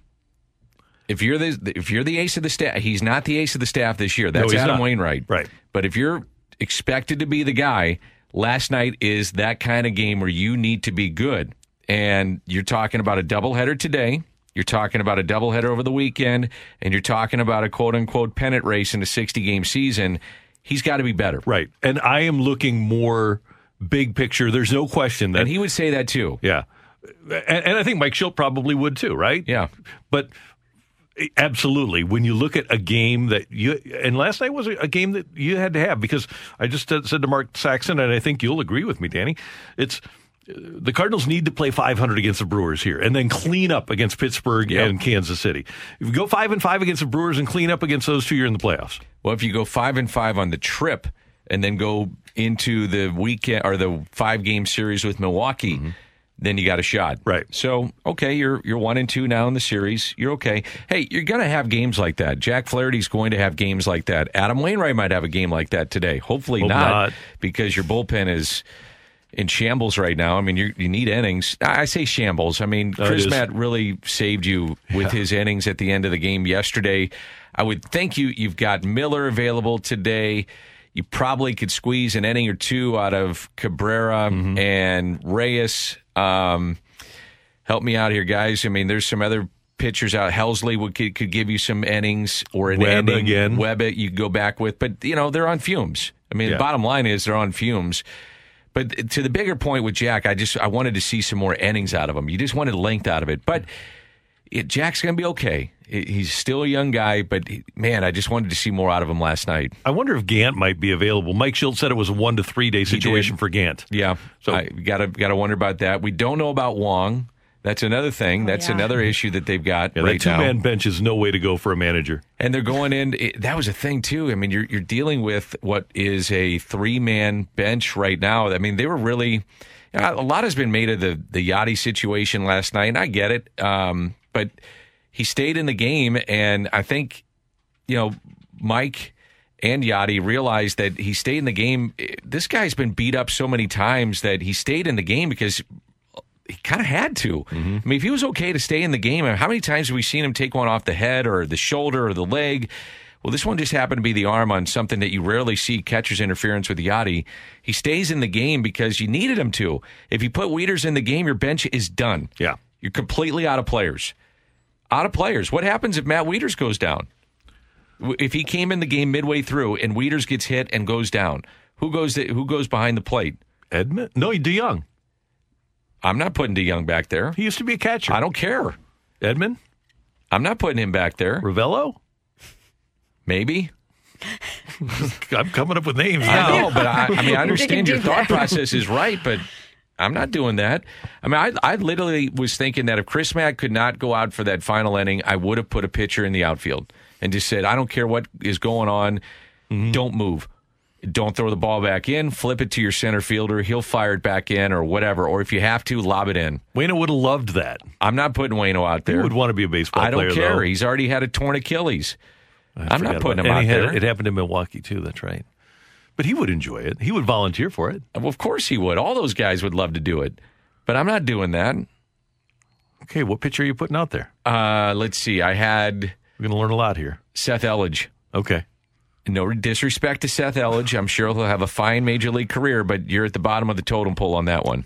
If you're the if you're the ace of the staff, he's not the ace of the staff this year. That's he's Adam not. Wainwright. Right. But if you're expected to be the guy, last night is that kind of game where you need to be good. And you're talking about a doubleheader today. You're talking about a doubleheader over the weekend, and you're talking about a quote unquote pennant race in a 60 game season. He's got to be better. Right. And I am looking more big picture. There's no question that And he would say that too. Yeah. And, and I think Mike Shildt probably would too, right? Yeah. But absolutely, when you look at a game that you, and last night was a, a game that you had to have because I just said to Mark Saxon, and I think you'll agree with me, Danny, it's, the Cardinals need to play 500 against the Brewers here, and then clean up against Pittsburgh Yep. and Kansas City. If you go five and five against the Brewers and clean up against those two, you're in the playoffs. Well, if you go five and five on the trip and then go into the weekend or the five game series with Milwaukee, mm-hmm. then you got a shot. Right. So okay, you're you're one and two now in the series. You're okay. Hey, you're gonna have games like that. Jack Flaherty's going to have games like that. Adam Wainwright might have a game like that today. Hopefully Hope not, not. because your bullpen is. In shambles right now. I mean, you you need innings. I say shambles. I mean, No, Chris is. Matt really saved you with his innings at the end of the game yesterday. I would think you you've got Miller available today. You probably could squeeze an inning or two out of Cabrera Mm-hmm. and Reyes. Um, help me out here, guys. I mean, there's some other pitchers out. Helsley would could, could give you some innings or an Webb inning. again. Webb you could go back with, but you know they're on fumes. I mean, Yeah. the bottom line is they're on fumes. But to the bigger point with Jack, I just I wanted to see some more innings out of him. You just wanted length out of it, but it, Jack's going to be okay. He- He's still a young guy, but he- man, I just wanted to see more out of him last night. I wonder if Gant might be available. Mike Shildt said it was a one to three day situation for Gant. Yeah, So- so I gotta gotta wonder about that. We don't know about Wong. That's another thing. That's yeah. another issue that they've got Yeah, right that two now. man bench is no way to go for a manager. And they're going in. It, that was a thing too. I mean, you're you're dealing with what is a three man bench right now. I mean, they were really a lot has been made of the the Yadi situation last night, and I get it. Um, but he stayed in the game, and I think you know Mike and Yadi realized that he stayed in the game. This guy's been beat up so many times that he stayed in the game because he kind of had to. Mm-hmm. I mean, if he was okay to stay in the game, how many times have we seen him take one off the head or the shoulder or the leg? Well, this one just happened to be the arm on something that you rarely see catcher's interference with Yadi. He stays in the game because you needed him to. If you put Wieters in the game, your bench is done. Yeah. You're completely out of players. Out of players. What happens if Matt Wieters goes down? If he came in the game midway through and Wieters gets hit and goes down, who goes who goes behind the plate? Edman? No, DeYoung. I'm not putting DeYoung back there. He used to be a catcher. I don't care. Edman? I'm not putting him back there. Ravelo? Maybe. I'm coming up with names I now. know, but I, I mean, I understand your thought process is right, but I'm not doing that. I mean, I, I literally was thinking that if Chris Mack could not go out for that final inning, I would have put a pitcher in the outfield and just said, I don't care what is going on, Mm-hmm. don't move. Don't throw the ball back in. Flip it to your center fielder. He'll fire it back in or whatever. Or if you have to, lob it in. Wayno would have loved that. I'm not putting Wayno out He there. would want to be a baseball I don't player. care. though. He's already had a torn Achilles. I I'm not putting him out had- there. It happened in Milwaukee too. That's right. But he would enjoy it. He would volunteer for it. Well, of course he would. All those guys would love to do it, but I'm not doing that. Okay, what pitcher are you putting out there? Uh, let's see. I had We're going to learn a lot here. Seth Elledge. Okay. No disrespect to Seth Elledge. I'm sure he'll have a fine major league career, but you're at the bottom of the totem pole on that one.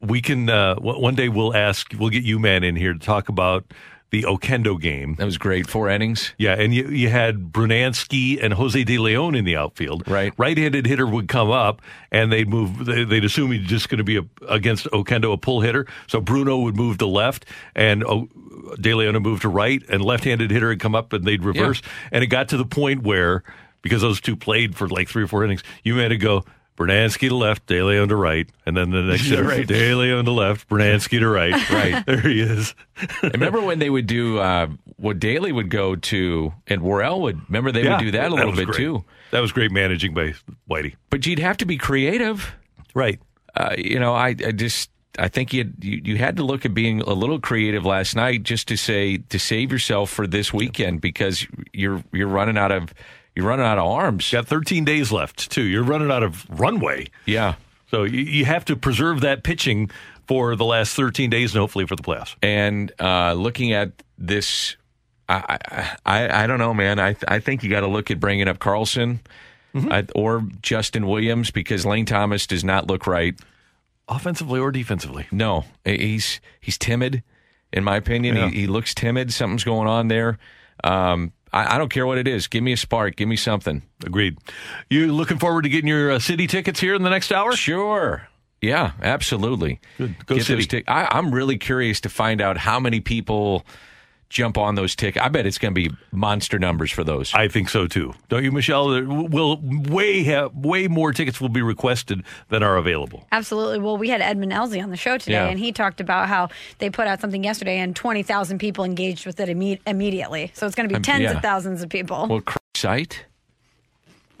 We can uh, one day we'll ask. We'll get you man in here to talk about the Oquendo game. That was great. Four innings. Yeah, and you you had Brunansky and Jose De Leon in the outfield. Right. Right-handed hitter would come up, and they'd move. they- They'd assume he's just going to be a, against Oquendo a pull hitter. So Bruno would move to left, and o, De Leon would move to right, and left-handed hitter would come up, and they'd reverse. And it got to the point where because those two played for like three or four innings, you had to go. Brunansky to left, De Leon to right, and then the next hitter, Right. Leon to left, Brunansky to right. Right. there he is. I remember when they would do uh, what Dayley would go to, and Worrell would. Remember they Yeah, would do that a little bit great. too. That was great managing by Whitey. But you'd have to be creative. Right. Uh, you know, I, I just I think you, you you had to look at being a little creative last night just to say to save yourself for this weekend because you're you're running out of you're running out of arms. Got 13 days left, too. You're running out of runway. Yeah. So you, you have to preserve that pitching for the last 13 days and hopefully for the playoffs. And uh, looking at this, I, I I I don't know, man. I I think you got to look at bringing up Carlson Mm-hmm. I, or Justin Williams because Lane Thomas does not look right Offensively or defensively? No, he's he's timid, in my opinion. Yeah. He, he looks timid. Something's going on there. Um, I, I don't care what it is. Give me a spark. Give me something. Agreed. You looking forward to getting your uh, city tickets here in the next hour? Sure. Yeah, absolutely. Good. Go Get City. tic- I, I'm really curious to find out how many people jump on those tickets. I bet it's going to be monster numbers for those. I think so too. Don't you, Michelle? There will way have way more tickets will be requested than are available. Absolutely. Well, we had Edmund Elsie on the show today, Yeah. and he talked about how they put out something yesterday, and twenty thousand people engaged with it imme- immediately. So it's going to be Um, tens yeah. of thousands of people. Well, cr- site?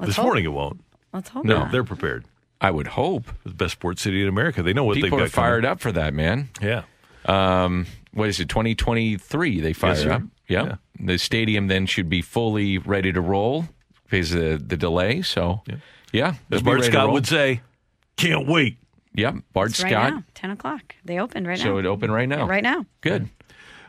Let's this hope. morning it won't. Let's hope No, not. they're prepared. I would hope. The best sports city in America. They know what People they've are got coming. fired up for that, man. Yeah. Um, what is it? 2023. They fire sir. up. Yeah. The stadium then should be fully ready to roll because of the, the delay. So, yeah. As they'll Bart Scott would say, can't wait. Yep. Bart It's right Scott. now, ten o'clock. They opened right now. So it opened right now. Right now. Good.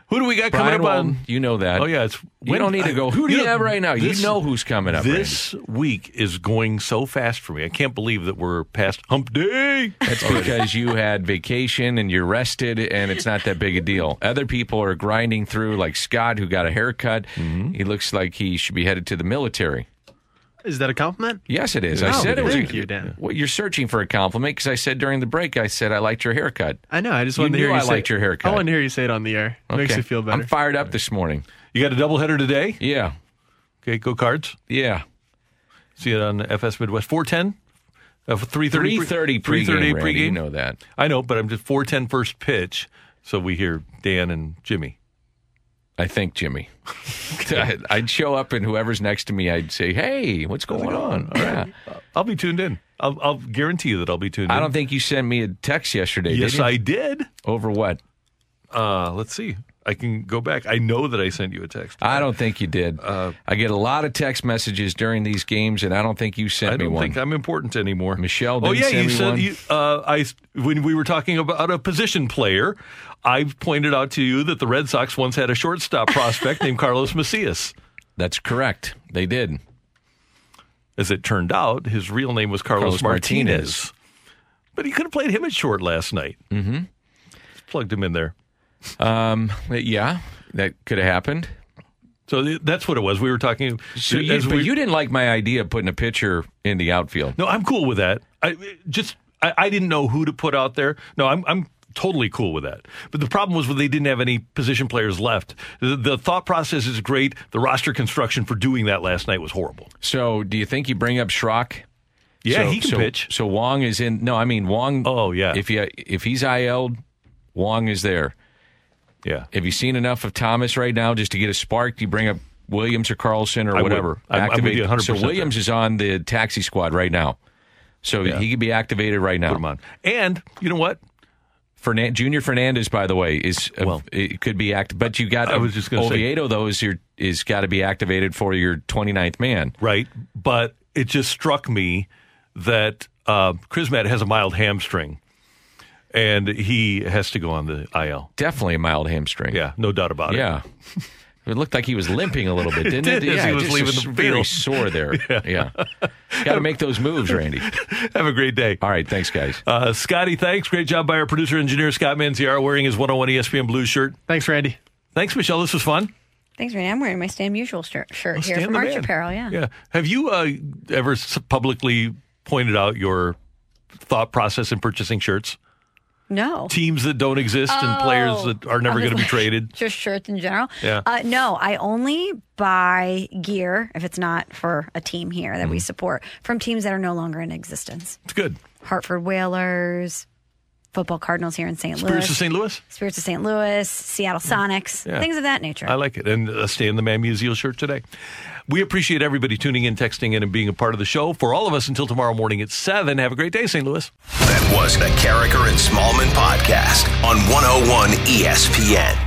Who do we got Brian coming up Walton, on? You know that. Oh yeah, it's You don't need to go. Who do you, have right now? this- you know who's coming up. This week is going so fast for me. I can't believe that we're past Hump Day. That's because you had vacation and you're rested, and it's not that big a deal. Other people are grinding through, like Scott, who got a haircut. Mm-hmm. He looks like he should be headed to the military. Is that a compliment? Yes, it is. Oh, I said it was. thank a, you, Dan. Well, you're searching for a compliment because I said during the break, I said I liked your haircut. I know. I just You wanted to hear knew you I say liked your haircut. I wanted to hear you say it on the air. It Makes Okay. you feel better. I'm fired up this morning. You got a doubleheader today? Yeah. Okay, go cards. Yeah. See it on FS Midwest. 410? Uh, 330 3:30 pregame, Randy, you know that. I know, but I'm just 410 first pitch, so we hear Dan and Jimmy. I think Jimmy. I'd show up and whoever's next to me, I'd say, "Hey, what's going on?" All Yeah. I'll be tuned in. I'll, I'll guarantee you that I'll be tuned in. I don't think you sent me a text yesterday. Yes, did you? I did. Over what? Uh, let's see. I can go back. I know that I sent you a text. I don't think you did. Uh, I get a lot of text messages during these games, and I don't think you sent I me don't one. think I'm important anymore. Michelle Oh yeah, send you me said one. you, uh, I when we were talking about a position player, I pointed out to you that the Red Sox once had a shortstop prospect named Carlos Macias. That's correct. They did. As it turned out, his real name was Carlos, Carlos Martinez. Martinez. But he could have played him at short last night. Mm-hmm. Just plugged him in there. Um, yeah, that could have happened. So that's what it was. We were talking. So you, we- you didn't like my idea of putting a pitcher in the outfield. No, I'm cool with that. I just I, I didn't know who to put out there. No, I'm I'm totally cool with that. But the problem was when they didn't have any position players left. The, the thought process is great. The roster construction for doing that last night was horrible. So do you think you bring up Schrock? Yeah, So- he can so- pitch. So Wong is in. No, I mean Wong. Oh yeah. If you if he's IL'd, Wong is there. Yeah. Have you seen enough of Thomas right now just to get a spark? Do you bring up Williams or Carlson or I would. whatever? I'm- I'm with you 100% So Williams is on the taxi squad right now. So Yeah. he could be activated right now. Put him on. And you know what? Fernan- Junior Fernandez, by the way, is Well- it could be active, but you got I was just gonna say- Oviedo though is your is got to be activated for your 29th man. Right. But it just struck me that uh, Chrismat has a mild hamstring, and he has to go on the IL. Definitely a mild hamstring. Yeah, no doubt about it. Yeah. It looked like he was limping a little bit, didn't It it? did as yeah, he was just leaving was the very sore there. Yeah. Got to make those moves, Randy. Have a great day. All right, thanks, guys. Uh, Scotty, thanks. Great job by our producer engineer Scott Manziara wearing his 101 ESPN Blues shirt. Thanks, Randy. Thanks, Michelle. This was fun. Thanks, Randy. I'm wearing my Stan Musial shirt, shirt Oh, here Stan from Arch Apparel. Yeah. Yeah. Have you uh, ever publicly pointed out your thought process in purchasing shirts? No. Teams that don't exist and players Oh. that are never going to be traded. Just shirts in general. Yeah. Uh, no, I only buy gear if it's not for a team here that we support from teams that are no longer in existence. It's good. Hartford Whalers, Football Cardinals here in St. Louis. Spirits of St. Louis? Spirits of St. Louis, Seattle Sonics, Yeah. things of that nature. I like it. And uh, stay in the Man Musial shirt today. We appreciate everybody tuning in, texting in, and being a part of the show. For all of us until tomorrow morning at 7, have a great day, St. Louis. That was the Karraker and Smallmon podcast on 101 ESPN.